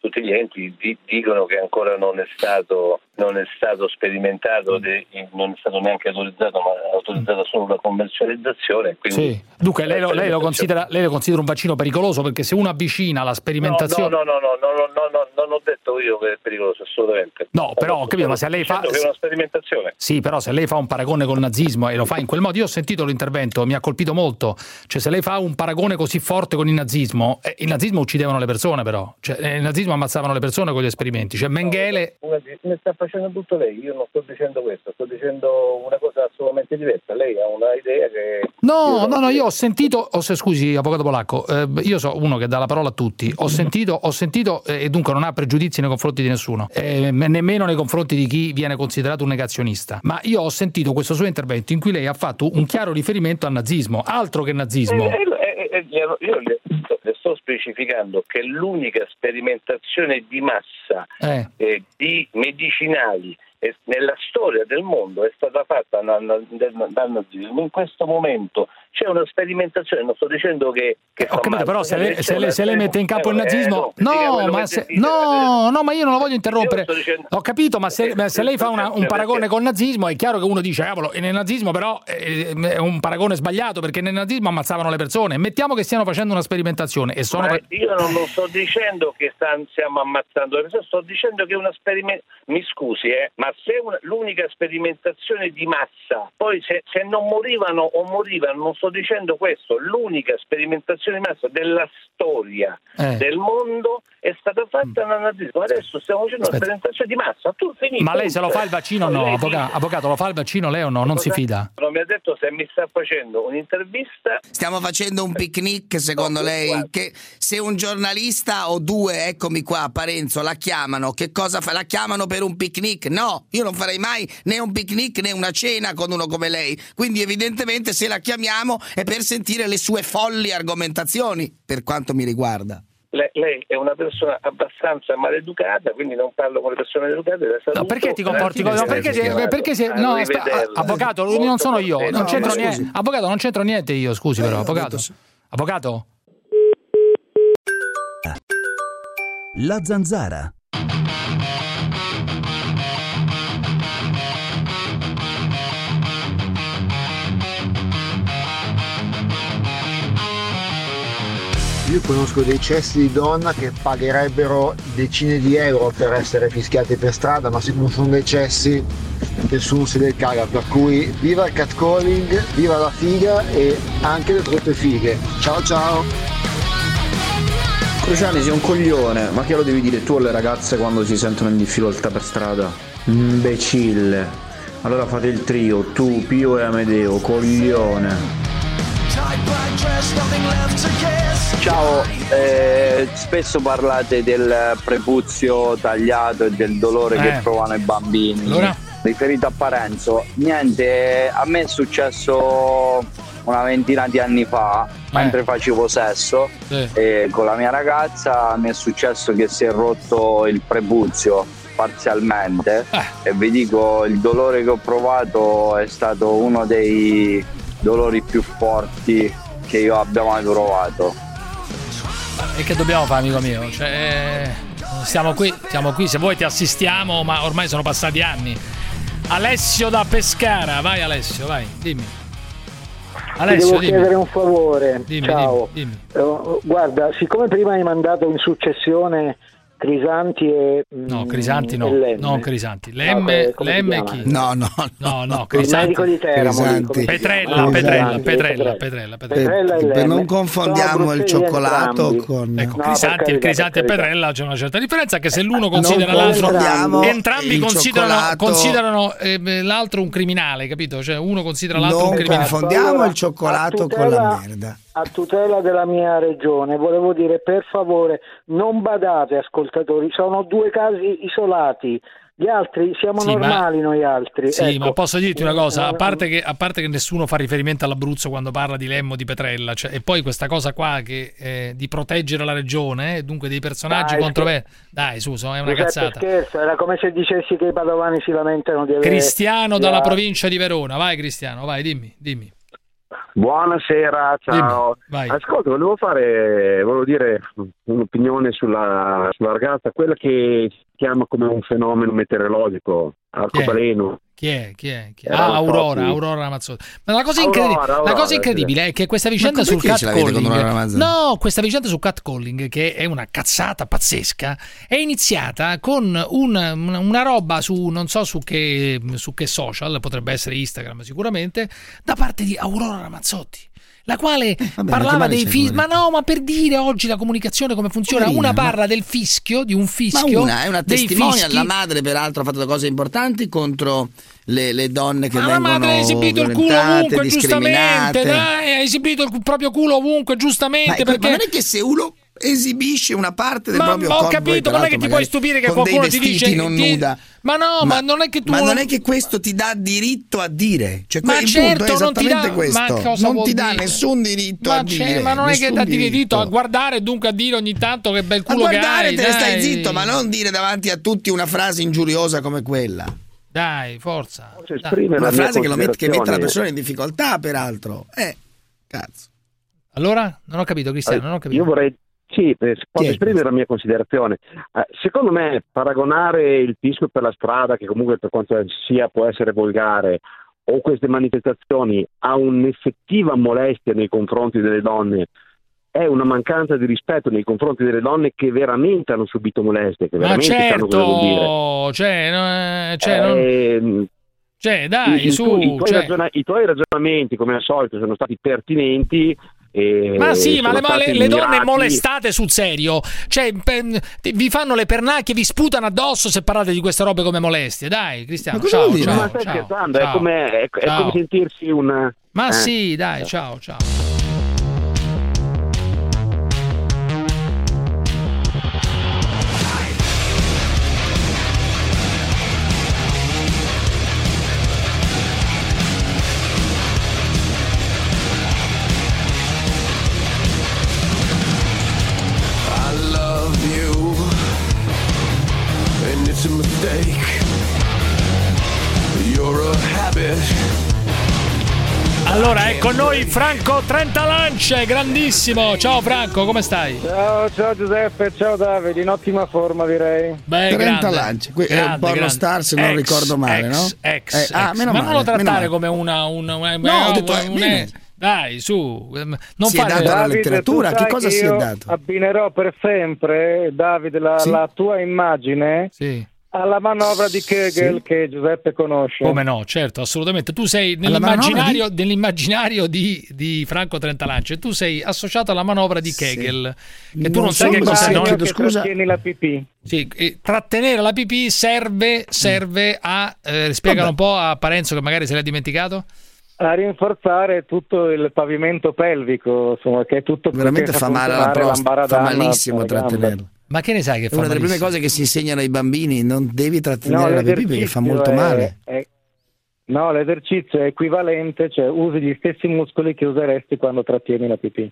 tutti gli enti di- dicono che ancora non è stato, non è stato sperimentato, de- non è stato neanche autorizzato, ma è autorizzata solo la commercializzazione. Sì. Dunque lei lo, lei lo considera, lei lo considera un vaccino pericoloso perché se uno avvicina la sperimentazione... No, no, no, no, no, no, no, non ho detto io che è pericoloso, assolutamente. No, però capito, ma se lei fa... Che è una sperimentazione. Sì, però se lei fa un paragone col nazismo e lo fa in quel modo, io ho sentito l'intervento, mi ha colpito molto. Cioè, se lei fa un paragone così forte con il nazismo, eh, il nazismo uccidevano le persone, però. Cioè, eh, il nazismo ammazzavano le persone con gli esperimenti. Cioè, Mengele. Di- Mi sta facendo tutto lei, io non sto dicendo questo, sto dicendo una cosa assolutamente diversa. Lei ha una idea che... No, no, no, io ho sentito, ho se- scusi, avvocato polacco, eh, io so uno che dà la parola a tutti. Ho sentito, ho sentito eh, e dunque non ha pregiudizi nei confronti di nessuno, eh, me- nemmeno nei confronti di chi viene considerato un negazionista. Ma io ho sentito questo suo intervento in cui lei ha fatto un chiaro riferimento al nazismo, altro che nazismo. Eh, eh, io le, le sto specificando che l'unica sperimentazione di massa Eh. eh, di medicinali eh, nella storia del mondo è stata fatta. In questo momento c'è una sperimentazione, non sto dicendo che... che Ho fa capito, male, però se lei, c'è se una se lei mette in campo il Eh, nazismo, no, dica no, quello ma se, no, no, ma io non la voglio interrompere. Dicendo- Ho capito, ma se, ma se lei fa una- un perché- paragone col nazismo, è chiaro che uno dice, cavolo, nel nazismo però eh, è un paragone sbagliato perché nel nazismo ammazzavano le persone. Mettiamo che stiano facendo una sperimentazione e sono. Ma io non lo sto dicendo che stiamo ammazzando le persone, sto dicendo che una sperimentazione. Mi scusi, eh, ma se una- l'unica sperimentazione di massa, poi se, se non morivano o morivano, non sto dicendo questo, l'unica sperimentazione di massa della storia Eh. del mondo è stata fatta dal nazismo. Adesso stiamo facendo una Aspetta. sperimentazione di massa. Tu finito. Ma lei se lo fa il vaccino o no? Lei Avvoca- dice- avvocato, lo fa il vaccino lei o no? Non si fida. Non mi ha detto se mi sta facendo un'intervista Stiamo facendo un picnic, secondo lei? Che se un giornalista o due, eccomi qua, Parenzo, la chiamano, che cosa fa? La chiamano per un picnic? No, io non farei mai né un picnic né una cena con uno come lei. Quindi evidentemente se la chiamiamo è per sentire le sue folli argomentazioni, per quanto mi riguarda. Lei, lei è una persona abbastanza maleducata, quindi non parlo con le persone maleducate. saluto. No, perché ti comporti così? No, perché, per se- perché se- no, sta- avvocato, non sono io, non No, c'entro niente. Avvocato, non c'entro niente io, scusi però, Eh, ho avvocato. Avvocato? La zanzara. Io conosco dei cessi di donna che pagherebbero decine di euro per essere fischiati per strada, ma siccome sono dei cessi nessuno se ne caga, per cui viva il catcalling, viva la figa e anche le troppe fighe. Ciao ciao! Cruciani sei un coglione, ma che lo devi dire tu alle ragazze quando si sentono in difficoltà per strada? Imbecille. Allora fate il trio, tu, Pio e Amedeo, coglione. Ciao, eh, spesso parlate del prepuzio tagliato e del dolore Eh. che provano i bambini. Allora? Riferito a Parenzo, niente, a me è successo una ventina di anni fa, mentre facevo sesso Sì. con la mia ragazza mi è successo che si è rotto il prepuzio parzialmente e vi dico il dolore che ho provato è stato uno dei dolori più forti che io abbia mai provato. E che dobbiamo fare, amico mio? Cioè, siamo qui, siamo qui, se vuoi ti assistiamo, ma ormai sono passati anni. Alessio da Pescara, vai Alessio, vai, dimmi. Ti Alessio, devo dimmi. chiedere un favore. Dimmi, Ciao. dimmi, Eh, guarda, siccome prima hai mandato in successione Crisanti e No, mm, Crisanti no, Lemme. non Crisanti. No, Lemme, come si Lemme chiama? chi? No, no, no, no, Crisanti. Petrella? Petrella, Crisanti, Petrella, Petrella. Petrella, Petrella Per Lemme. non confondiamo il cioccolato con... Ecco, No, Crisanti, Crisanti e. Petrella c'è una certa differenza, anche se l'uno Non considera l'altro. confondiamo Entrambi considerano, eh, l'altro un criminale, capito? Cioè uno considera l'altro Non un criminale. confondiamo Allora, il cioccolato con la merda. A tutela della mia regione, volevo dire per favore non badate ascoltatori, sono due casi isolati, gli altri siamo Sì, ma- normali noi altri. Sì, ecco. ma posso dirti una cosa, a Eh, parte, che, a parte che nessuno fa riferimento all'Abruzzo quando parla di Lemmo di Petrella, cioè, e poi questa cosa qua che, eh, di proteggere la regione, eh, dunque dei personaggi Dai, controversi. Dai, su, so, è una Giuseppe, cazzata. scherzo, era come se dicessi che i padovani si lamentano di avere Cristiano dalla la- provincia di Verona, vai Cristiano, vai, dimmi, dimmi. Buonasera, ciao. vai. Ascolta, volevo fare, volevo dire un'opinione sulla, sulla ragazza, quella che si chiama come un fenomeno meteorologico, arcobaleno. Chi è? Chi è? Chi è? Ah. Aurora, Aurora Ramazzotti. Ma la cosa, Aurora, incredibile, la Aurora, cosa incredibile è che questa vicenda sul Aurora catcalling, no, questa vicenda sul catcalling, che è una cazzata pazzesca, è iniziata con un- una, una roba su non so su che, su che social, potrebbe essere Instagram sicuramente, da parte di Aurora Ramazzotti. La quale Eh, vabbè, ma parlava dei fischi, ma no, ma per dire oggi la comunicazione come funziona. Poverina, una ma- parla del fischio, di un Ma fischio. una è una fischi. la madre peraltro ha fatto cose importanti contro le, le donne che Ma la vengono madre ha esibito il culo ovunque, giustamente. Dai, ha esibito il proprio culo ovunque, giustamente. Ma, perché... ma non è che se uno esibisce una parte del Ma proprio ho corpo capito, e non è che ti puoi stupire che con qualcuno ti vestiti dice non ti- nuda. Ma no, ma non è che tu Ma non- è che questo ti dà diritto a dire. Cioè, Ma certo, punto è non ti esattamente dà- questo. ma non ti dà dire? nessun diritto Ma, a dire. ma non è che dà diritto a guardare e dunque a dire ogni tanto che bel A culo che guardare hai. te ne stai zitto, ma non dire davanti a tutti una frase ingiuriosa come quella. Dai, forza. Dai. Una frase che, lo mette, che mette la persona in difficoltà, peraltro. Eh, cazzo. Allora? Non ho capito, Cristiano, non ho capito. Io vorrei, sì, eh, posso esprimere la mia considerazione. Eh, secondo me, paragonare il fischio per la strada, che comunque per quanto sia può essere volgare, o queste manifestazioni a un'effettiva molestia nei confronti delle donne, è una mancanza di rispetto nei confronti delle donne che veramente hanno subito molestie, che Ma veramente sanno cosa vuol dire. certo, cioè, eh, cioè, non- Ehm, cioè, dai, i, su. i tuoi cioè- ragiona- i tuoi ragionamenti, come al solito, sono stati pertinenti. E Ma sì, ma le, le- le donne molestate sul serio, cioè vi fanno le pernacchie, vi sputano addosso se parlate di queste robe come molestie. Dai, Cristiano, Ma ciao, ciao, Ma stai ciao, scherzando? È ciao. come, è, è come sentirsi un. Ma eh. sì, dai, ciao, ciao. Allora, è con noi Franco Trentalance, grandissimo. Ciao Franco, come stai? Ciao, ciao Giuseppe, ciao Davide, in ottima forma direi. Beh, Trenta lanci. Que- è un porno star, se non Ex, ricordo male, ex, no? ex, Eh, ah, ex. meno Ma male, non lo trattare male. come una. una, una No, ho detto, un- bene. Dai, su, non Si è fare. dato alla letteratura, tu che cosa si è dato? Abbinerò per sempre, Davide, la, Sì. la tua immagine Sì. Alla manovra di Kegel Sì. che Giuseppe conosce. Come no, certo, assolutamente. Tu sei Alla manovra nell'immaginario, nell'immaginario di, di Franco Trentalance, tu sei associato alla manovra di Kegel, che tu non, Non sai che cos'è. che no? chiedo scusa. trattieni la pipì. Sì, e trattenere la pipì serve, serve a... Eh, spiegalo un po' a Parenzo che magari se l'ha dimenticato. A rinforzare tutto il pavimento pelvico, insomma, che è tutto Veramente fa male alla prostata, fa malissimo trattenerlo. Ma che ne sai che fa una delle prime cose che si insegnano ai bambini, non devi No, trattenere la pipì perché fa molto è- male. è- no, l'esercizio è equivalente, cioè usi gli stessi muscoli che useresti quando trattieni la pipì.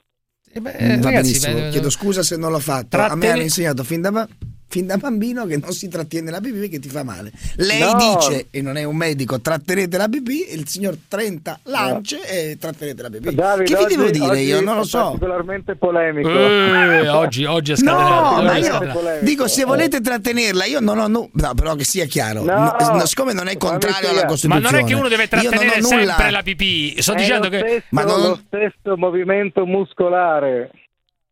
Eh, Va ragazzi, benissimo, beh, chiedo scusa se non l'ho fatto. A me Trattene- hanno insegnato fin da, ba- fin da bambino che non si trattiene la pipì perché ti fa male. Lei No. dice, e non è un medico, trattenete la pipì, il signor Trenta lance e trattenete la pipì. Davide, che vi devo oggi- dire oggi io? Non lo è so. particolarmente polemico. Eh, oggi, oggi è scatenato. No, ma è io dico se volete trattenerla, io non ho nu- no, però che sia chiaro. No, No, no, siccome non è contrario alla Ma Costituzione. non è che uno deve trattenere nulla- sempre la pipì. Sto È dicendo lo che. stesso, Ma non- lo stesso movimento muscolare.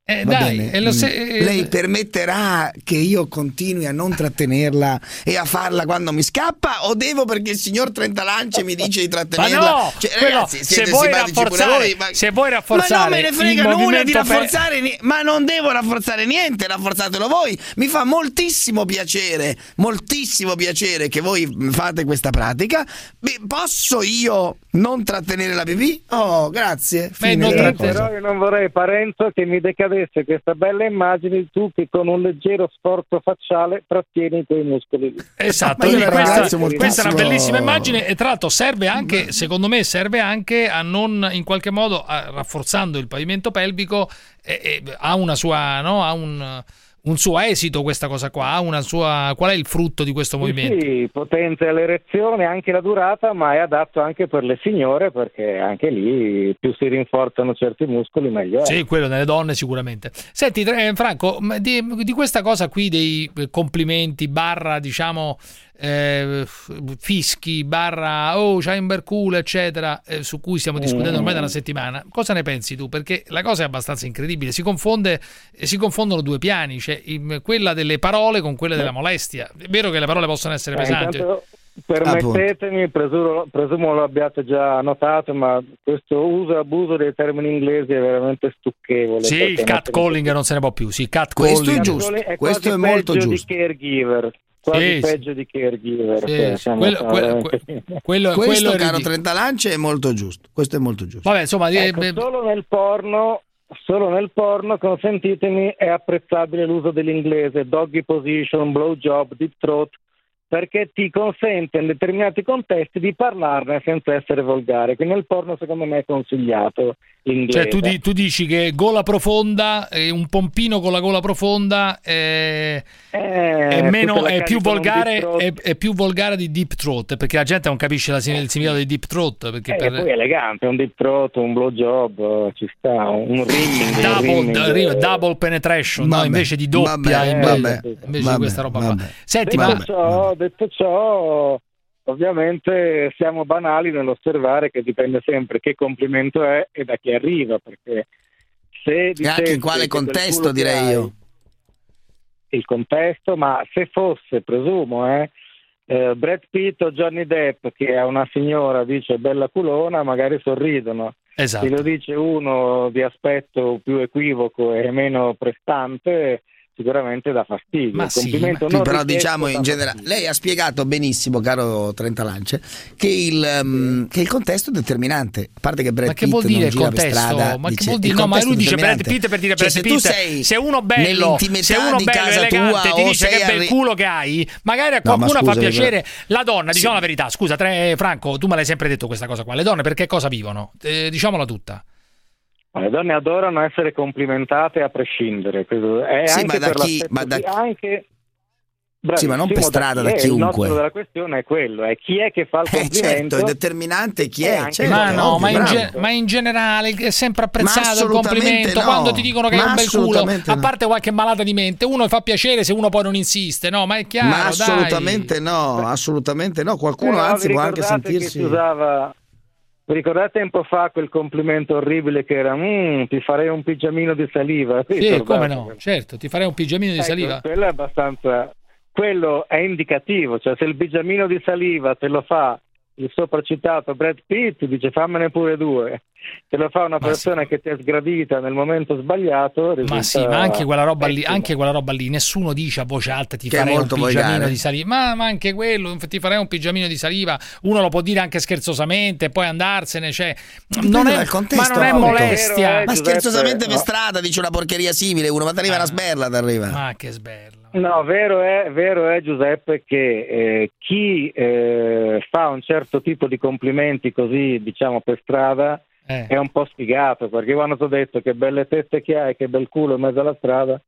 Eh, dai, bene. e lo se- Mm. Lei permetterà che io continui a non trattenerla e a farla quando mi scappa o devo perché il signor Trentalance mi dice di Ma trattenerla? no, Cioè, quello, ragazzi, se vuoi voi, ma... se vuoi Ma rafforzare non me ne frega nulla di rafforzare, ni- ma non devo rafforzare niente, rafforzatelo voi. Mi fa moltissimo piacere, moltissimo piacere che voi fate questa pratica. Beh, posso io non trattenere la pipì? Oh, grazie. Della cosa. però io non vorrei Parenzo che mi decadesse questa bella immagine tu che con un leggero sforzo facciale trattieni quei muscoli. lì. Esatto, questa, ringrazio questa è una bellissima immagine e tra l'altro serve anche, secondo me, serve anche a non in qualche modo a- rafforzando il pavimento pelvico eh, eh, ha una sua, no? ha un, un suo esito questa cosa qua, sua qual è il frutto di questo movimento? Sì, potente l'erezione, anche la durata, ma è adatto anche per le signore perché anche lì più si rinforzano certi muscoli meglio è. Sì, quello nelle donne sicuramente. Senti, eh, Franco, di, di questa cosa qui dei complimenti, barra, diciamo, eh, fischi, barra, oh, c'hai un bel culo, eccetera, eh, su cui stiamo discutendo ormai da una settimana, cosa ne pensi tu? Perché la cosa è abbastanza incredibile, si, confonde, eh, si confondono due piani, cioè in- quella delle parole con quelle della molestia. È vero che le parole possono essere Eh, pesanti. intanto, permettetemi, presumo, presumo lo abbiate già notato, ma questo uso e abuso dei termini inglesi è veramente stucchevole. Sì, il perché catcalling non se ne può più, sì, Questo catcalling. è giusto, è questo è molto giusto. di caregiver, quasi Sì, sì. peggio di caregiver. Sì, sì. siamo- Quello- quello- Quello, Questo, caro. Trentalance, è molto giusto. Questo è molto giusto. Vabbè, insomma, eh, Ecco, beh, solo nel porno solo nel porno, consentitemi, è apprezzabile l'uso dell'inglese, doggy position, blow job, deep throat, perché ti consente in determinati contesti di parlarne senza essere volgare. Quindi nel porno secondo me è consigliato l'inglese. Cioè, tu, di- tu dici che gola profonda, eh, un pompino con la gola profonda eh, è, meno, è, più un volgare, è, è più volgare di deep throat perché la gente non capisce la- il significato di deep throat. Perché Eh, per- poi è elegante, un deep throat, un blow job, eh, ci sta, un rimming. un double, rimming. d- double penetration no? Invece di doppia vabbè, invece, vabbè, invece vabbè, di questa roba qua. Senti, detto, ma ciò, detto ciò, ovviamente siamo banali nell'osservare che dipende sempre che complimento è e da chi arriva, perché se E anche in quale contesto, direi io. Il contesto, ma se fosse, presumo, eh, eh, Brad Pitt o Johnny Depp che a una signora dice bella culona, magari sorridono. Esatto. Se lo dice uno di aspetto più equivoco e meno prestante, sicuramente dà fastidio. Ma Il sì, complimento ma- non però diciamo in generale, lei ha spiegato benissimo, caro Trentalance, che il, ehm, che il contesto è determinante. A parte che Brad Ma che Pitt vuol dire non il strada, Ma che dice, vuol il dire? No, ma contesto lui dice Brad determinante. Pitt per dire Cioè, Brad se Pitt. sei se uno bello, nell'intimità se uno di bello casa elegante tua ti dice che bel arri- culo che hai, magari a No, ma qualcuno fa piacere. però- La donna, Sì. diciamo la verità, scusa, tre, Franco, tu me l'hai sempre detto questa cosa qua. Le donne per che cosa vivono? Eh, diciamola tutta. Le donne adorano essere complimentate a prescindere. è Sì, anche ma da per chi- ma da chi- anche Sì, ma non per strada, da. Il chiunque. nocciolo della questione è quello, è chi è che fa il Eh, complimento. certo, è determinante chi Eh, è. certo, ma no, ovvio, ma, in ge- ma in generale è sempre apprezzato il complimento no. quando ti dicono che hai un bel culo, assolutamente a no. parte qualche malata di mente, uno fa piacere se uno poi non insiste, no? Ma è chiaro, Ma dai. assolutamente no, assolutamente no. Qualcuno Però anzi vi può anche ricordate che sentirsi... si usava vi ricordate tempo fa quel complimento orribile che era "Mm, ti farei un pigiamino di saliva? Sì, ricordate? come no, certo, ti farei un pigiamino di Ecco, saliva. quello è abbastanza quello è indicativo, cioè se il bigiamino di saliva te lo fa il sopracitato Brad Pitt, dice fammene pure due. Se lo fa una persona che ti è sgradita nel momento sbagliato, risulta Ma sì, ma anche quella roba lì, anche quella roba lì, nessuno dice a voce alta ti Che farei un pigiamino volgare. di saliva. Ma, ma anche quello, ti farei un pigiamino di saliva, uno lo può dire anche scherzosamente, poi andarsene, cioè non è, contesto, ma non è molestia. Ma scherzosamente per strada dice una porcheria simile, uno, ma ti Ah. arriva una sberla, ti arriva. Ma che sberla. No, vero è, vero è Giuseppe che eh, chi eh, fa un certo tipo di complimenti così, diciamo, per strada Eh. è un po' sfigato, perché quando ti ho detto che belle tette che hai, che bel culo in mezzo alla strada,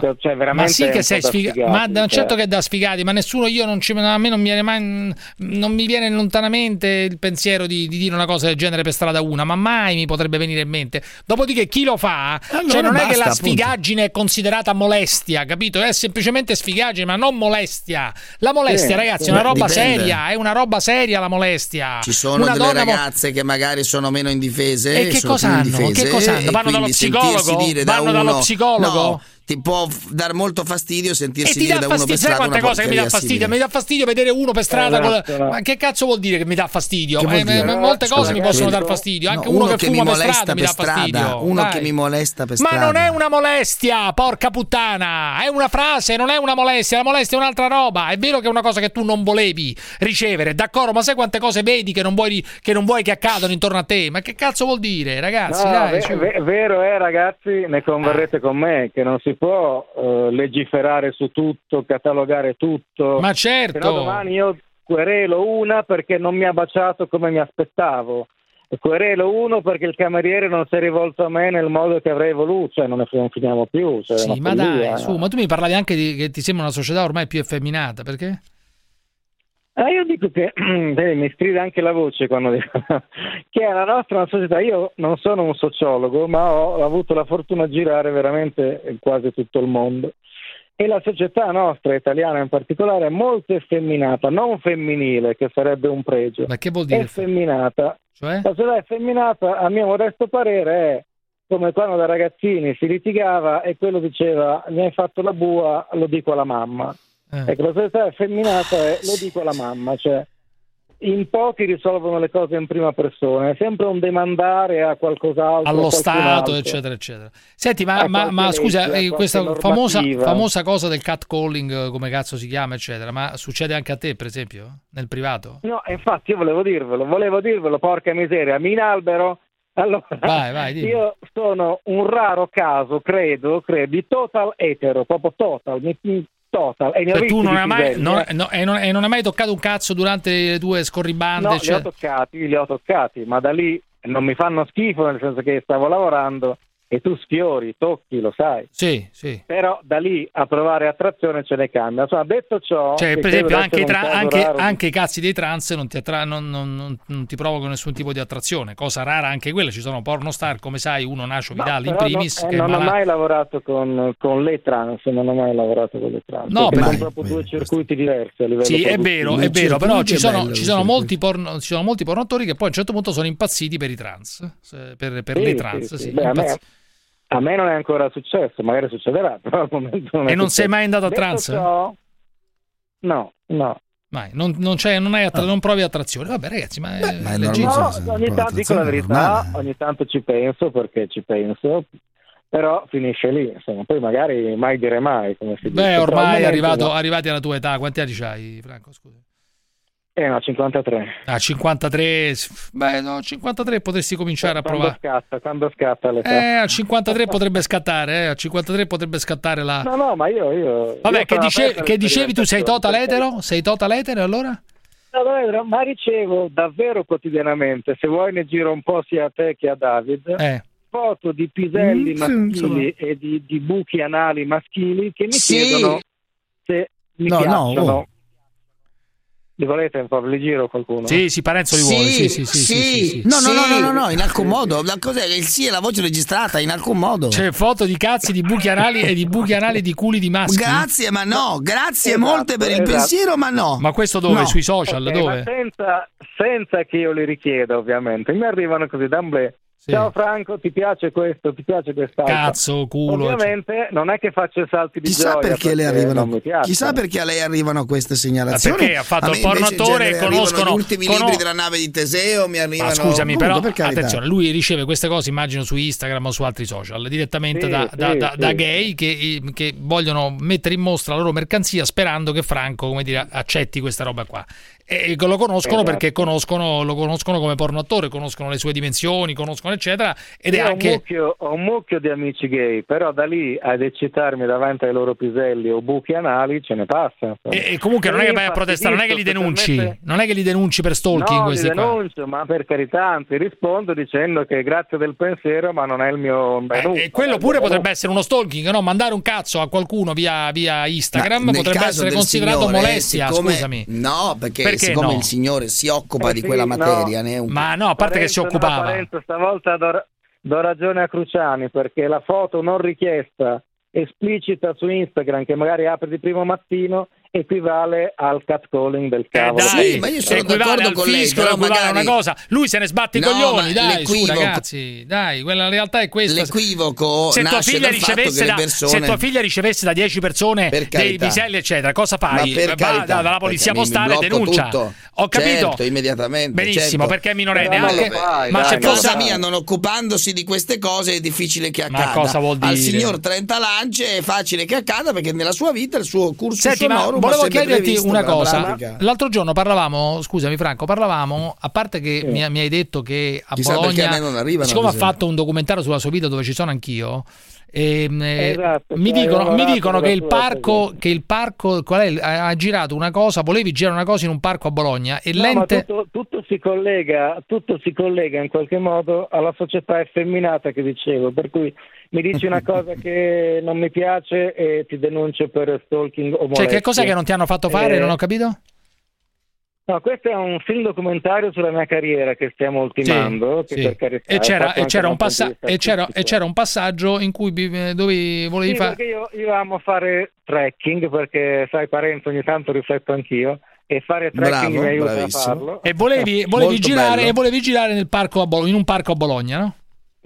cioè, cioè, veramente Ma sì che sei sfigato, sfigati, ma cioè. certo che è da sfigati, ma nessuno, io non ci, a me non mi viene mai, non mi viene lontanamente il pensiero di, di dire una cosa del genere per strada una, ma mai mi potrebbe venire in mente. Dopodiché chi lo fa, Allora cioè non è che basta, la appunto. sfigaggine è considerata molestia, capito? È semplicemente sfigaggine, ma non molestia. La molestia, Sì, ragazzi, sì. è una roba Dipende. seria, è una roba seria la molestia. Ci sono Una delle donna mo- ragazze che magari sono meno indifese. E che cosa hanno? Che cosa hanno? Vanno dallo psicologo? dire da Vanno dallo uno- psicologo? No, ti può dar molto fastidio sentirsi ti dire da uno per fastidio, sai strada quante cose che mi dà fastidio? simile. Mi dà fastidio vedere uno per strada con Esatto, no. Ma che cazzo vuol dire che mi dà fastidio? Che Eh, eh, molte Scusa, cose mi che possono dar fastidio, No, anche uno, che, mi fuma per molesta strada mi per dà strada, fastidio. uno Dai. che mi molesta per Ma strada. non è una molestia, porca puttana, è una frase, non è una molestia, la molestia è un'altra roba. È vero che è una cosa che tu non volevi ricevere, d'accordo, ma sai quante cose vedi che non vuoi che, non vuoi che accadano intorno a te? Ma che cazzo vuol dire, ragazzi? No, dai, su. ve- vero è ragazzi, ne converrete con me, che non si può eh, legiferare su tutto, catalogare tutto. Ma certo. No domani io querelo una perché non mi ha baciato come mi aspettavo. E Querelo uno perché il cameriere non si è rivolto a me nel modo che avrei voluto, cioè non ne non finiamo più. Cioè Sì, ma follia. dai, su, ma tu mi parlavi anche di che ti sembra una società ormai più effeminata, perché? Eh, io dico che mi stride anche la voce quando dico che la nostra è una società. Io non sono un sociologo, ma ho avuto la fortuna di girare veramente quasi tutto il mondo. E la società nostra, italiana in particolare, è molto effeminata, non femminile, che sarebbe un pregio. Ma che vuol dire? Effeminata. Cioè? La società effeminata, a mio modesto parere, è come quando da ragazzini si litigava e quello diceva mi hai fatto la bua, lo dico alla mamma. Eh. Ecco, la società effeminata è lo dico alla mamma, cioè in pochi risolvono le cose in prima persona, è sempre un demandare a qualcos'altro. allo a Stato, eccetera, eccetera. Senti, ma, A ma- ma scusa, legge, a eh, questa famosa, famosa cosa del catcalling, eh, come cazzo si chiama, eccetera, ma succede anche a te, per esempio, nel privato? No, infatti io volevo dirvelo, volevo dirvelo, porca miseria, mi inalbero. Allora, Vai, vai, io sono un raro caso, credo, credo, di total etero, proprio total, mi- mi- total. E Cioè, tu non hai, mai, non- eh. no, e, non, e non hai mai toccato un cazzo durante le tue scorribande? No, li ho eccetera? toccati, li ho toccati, ma da lì non mi fanno schifo, nel senso che stavo lavorando e tu sfiori, tocchi, lo sai. Sì, sì. Però da lì a provare attrazione ce ne cambia. Insomma, detto ciò, Cioè, per esempio, anche, tra- anche- anche i cazzi dei trans non ti, attra- non, non- non- non ti provocano nessun tipo di attrazione, cosa rara anche quella. Ci sono pornostar, come sai, uno Nacio No, Vidal in però primis, no- eh, che è non ho mai lavorato con, con le trans, non ho mai lavorato con le trans. No, perché sono proprio due circuiti diversi a livello Sì, è produttivo. vero, è vero, però ci sono, bello, ci, sono molti porno, ci sono molti pornotori che poi a un certo punto sono impazziti per i trans, per, per Sì, le trans. sì. sì, Beh, a, me, non è ancora successo, magari succederà, però al momento non è E non sei successo. mai andato a trans? ciò- no, no. Mai, non, non c'è- non hai attra- non provi attrazione. Vabbè, ragazzi, ma, è No, legittimo. ogni tanto dico la verità, ogni tanto ci penso perché ci penso, però finisce lì, insomma, poi magari mai dire mai, come si dice. Beh, al ormai momento arrivato, no. arrivati alla tua età, quanti anni c'hai, Franco? Scusa. Eh no, 53. Ah, 53. Beh, no, 53 potresti cominciare a Quando provare. scatta, quando scatta l'età. Eh, a 53 potrebbe scattare, eh, a 53 potrebbe scattare la... No, no, ma io... io Vabbè, io che, dice- che dicevi tu sei total etero? Sei total etero allora? No, ma ricevo davvero quotidianamente, se vuoi ne giro un po' sia a te che a David, Eh. foto di piselli Mm, sì, maschili insomma. e di, di buchi anali maschili che mi Sì. chiedono se mi No, no, piacciono. oh. Li volete un po'? Li giro qualcuno? Sì, sì, Parenzo li vuole. Sì, sì, sì, sì, sì, sì. No, no, no, no, no, no, in alcun modo. La cosa è il sì è la voce registrata, in alcun modo. C'è foto di cazzi di buchi anali e di buchi anali di culi di maschi. Grazie, ma no, grazie Esatto, molte per il esatto. pensiero, ma no. Ma questo dove? No. Sui social? Ok, dove? ma senza, senza che io li richieda, ovviamente. Mi arrivano così d'amblè Ciao Franco, ti piace questo? Ti piace quest'altro? Cazzo, culo. Ovviamente non è che faccio i salti di Chissà gioia perché le non arrivano. Chissà perché a lei arrivano queste segnalazioni. perché ha fatto il attore e conoscono- gli ultimi cono- libri della nave di Teseo. Mi arrivano. Ma scusami, però, attenzione, lui riceve queste cose, immagino, su Instagram o su altri social, direttamente Sì, da, sì, da- da- sì. da gay che, che vogliono mettere in mostra la loro mercanzia sperando che Franco, come dire, accetti questa roba qua. E lo conoscono Esatto. perché conoscono, lo conoscono come porno attore, conoscono le sue dimensioni, conoscono eccetera, ed è Io ho un anche... mucchio- ho un mucchio di amici gay, però da lì ad eccitarmi davanti ai loro piselli o buchi anali ce ne passa. E, e comunque non è che vai a protestare, non è che li denunci, totalmente- non è che li denunci per stalking No, questi li qua. denuncio, ma per carità, anzi rispondo dicendo che grazie del pensiero, ma non è il mio menù. E quello pure potrebbe essere uno stalking, no? Mandare un cazzo a qualcuno via, via Instagram Ma potrebbe essere considerato signore, molestia, siccome- scusami. No, perché, Perché siccome no? il signore si occupa Eh di sì, quella no. materia, ne è un Ma no, a parte che si Parenzo, occupava. no, Parenzo, stavolta do, do ragione a Cruciani perché la foto non richiesta esplicita su Instagram che magari apre di primo mattino equivale al catcalling del cavolo. Eh, dai, Sì, ma io sono d'accordo al con lei, però magari- una cosa. Lui se ne sbatte i No, coglioni, ma dai, su ragazzi, dai, quella la realtà è questa. L'equivoco se tua, nasce figlia dal fatto ricevesse che le da, persone- se tua figlia ricevesse da 10 persone Per dei piselli, eccetera, cosa fai? Ma per Va carità, da- dalla polizia postale e denuncia. tutto. Ho capito. Certo, immediatamente. Benissimo, certo. perché è minorenne. Non anche- fai, ma dai, se a casa fosse mia, non occupandosi di queste cose, è difficile che Ma accada. cosa vuol Al dire? signor 30 lance è facile che accada perché nella sua vita il suo curso Senti, ma volevo chiederti una la cosa. pratica. L'altro giorno parlavamo, scusami Franco, parlavamo, a parte che mi, mi hai detto che a Chissà Bologna, a me non arrivano, siccome ha fatto un documentario sulla sua vita dove ci sono anch'io, ehm, eh, Esatto, mi cioè, dicono, mi dicono che il parco, che il parco qual è, il- ha, girato una cosa, volevi girare una cosa in un parco a Bologna e No, l'ente... tutto, tutto si collega, tutto si collega in qualche modo alla società effeminata che dicevo, per cui mi dici una cosa che non mi piace e ti denuncio per stalking o Cioè, molestia. che cos'è che non ti hanno fatto fare? Eh, Non ho capito? No, questo è un film documentario sulla mia carriera che stiamo ultimando. che Sì. per carità E c'era, e, c'era un passa- e, c'era, e c'era un passaggio in cui bi- dovevi, volevi Sì, fare... perché io, io amo fare trekking, perché sai Parenzo ogni tanto rifletto anch'io, e fare trekking Bravo, mi aiuta a bravissimo. farlo. E volevi, volevi girare, e volevi girare nel parco a Bologna, in un parco a Bologna, no?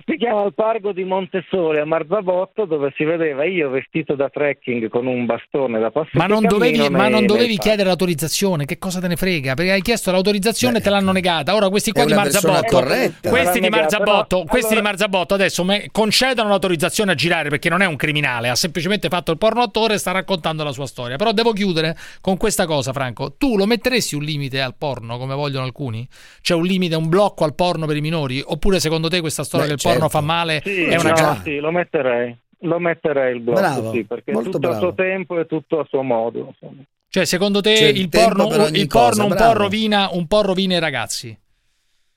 Si chiama il parco di Montesole a Marzabotto dove si vedeva io vestito da trekking con un bastone da passaggio. Ma non dovevi, ma non dovevi chiedere l'autorizzazione, che cosa te ne frega? Perché hai chiesto l'autorizzazione e te l'hanno negata. Ora questi qua di Marzabotto, questi di Marzabotto, no, questi di allora- Marzabotto adesso me- concedono l'autorizzazione a girare perché non è un criminale, ha semplicemente fatto il porno attore e sta raccontando la sua storia. Però devo chiudere con questa cosa, Franco. Tu lo metteresti un limite al porno come vogliono alcuni? C'è un limite, un blocco al porno per i minori? Oppure secondo te questa storia Beh, del porno certo. fa male? Sì, è una no, cosa. sì, lo metterei. Lo metterei il blocco, Bravo, sì, perché tutto a bravo. suo tempo e tutto a suo modo. insomma. Cioè, secondo te C'è il il porno, il porno cosa, un, po rovina, un po' rovina i ragazzi?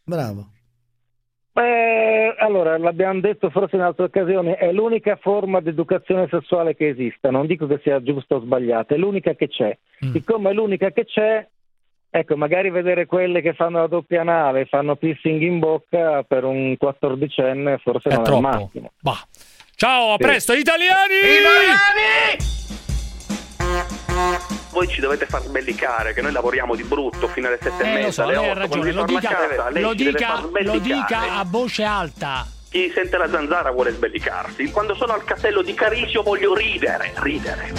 Bravo. Eh, allora, l'abbiamo detto forse in altre occasioni, è l'unica forma di educazione sessuale che esista, non dico che sia giusta o sbagliata, è l'unica che c'è. Mm. Siccome è l'unica che c'è, ecco, magari vedere quelle che fanno la doppia anale, fanno piercing in bocca per un quattordicenne forse È non è il troppo. massimo. Bah. Ciao, a Sì. presto, italiani! Voi ci dovete far sbellicare che noi lavoriamo di brutto fino alle sette e Eh, lo mezza, so, alle lei ha otto. ragione, lo dica, a casa, lo dica, lo dica a voce alta. Chi sente la zanzara vuole sbellicarsi. Quando sono al castello di Carisio voglio ridere, ridere.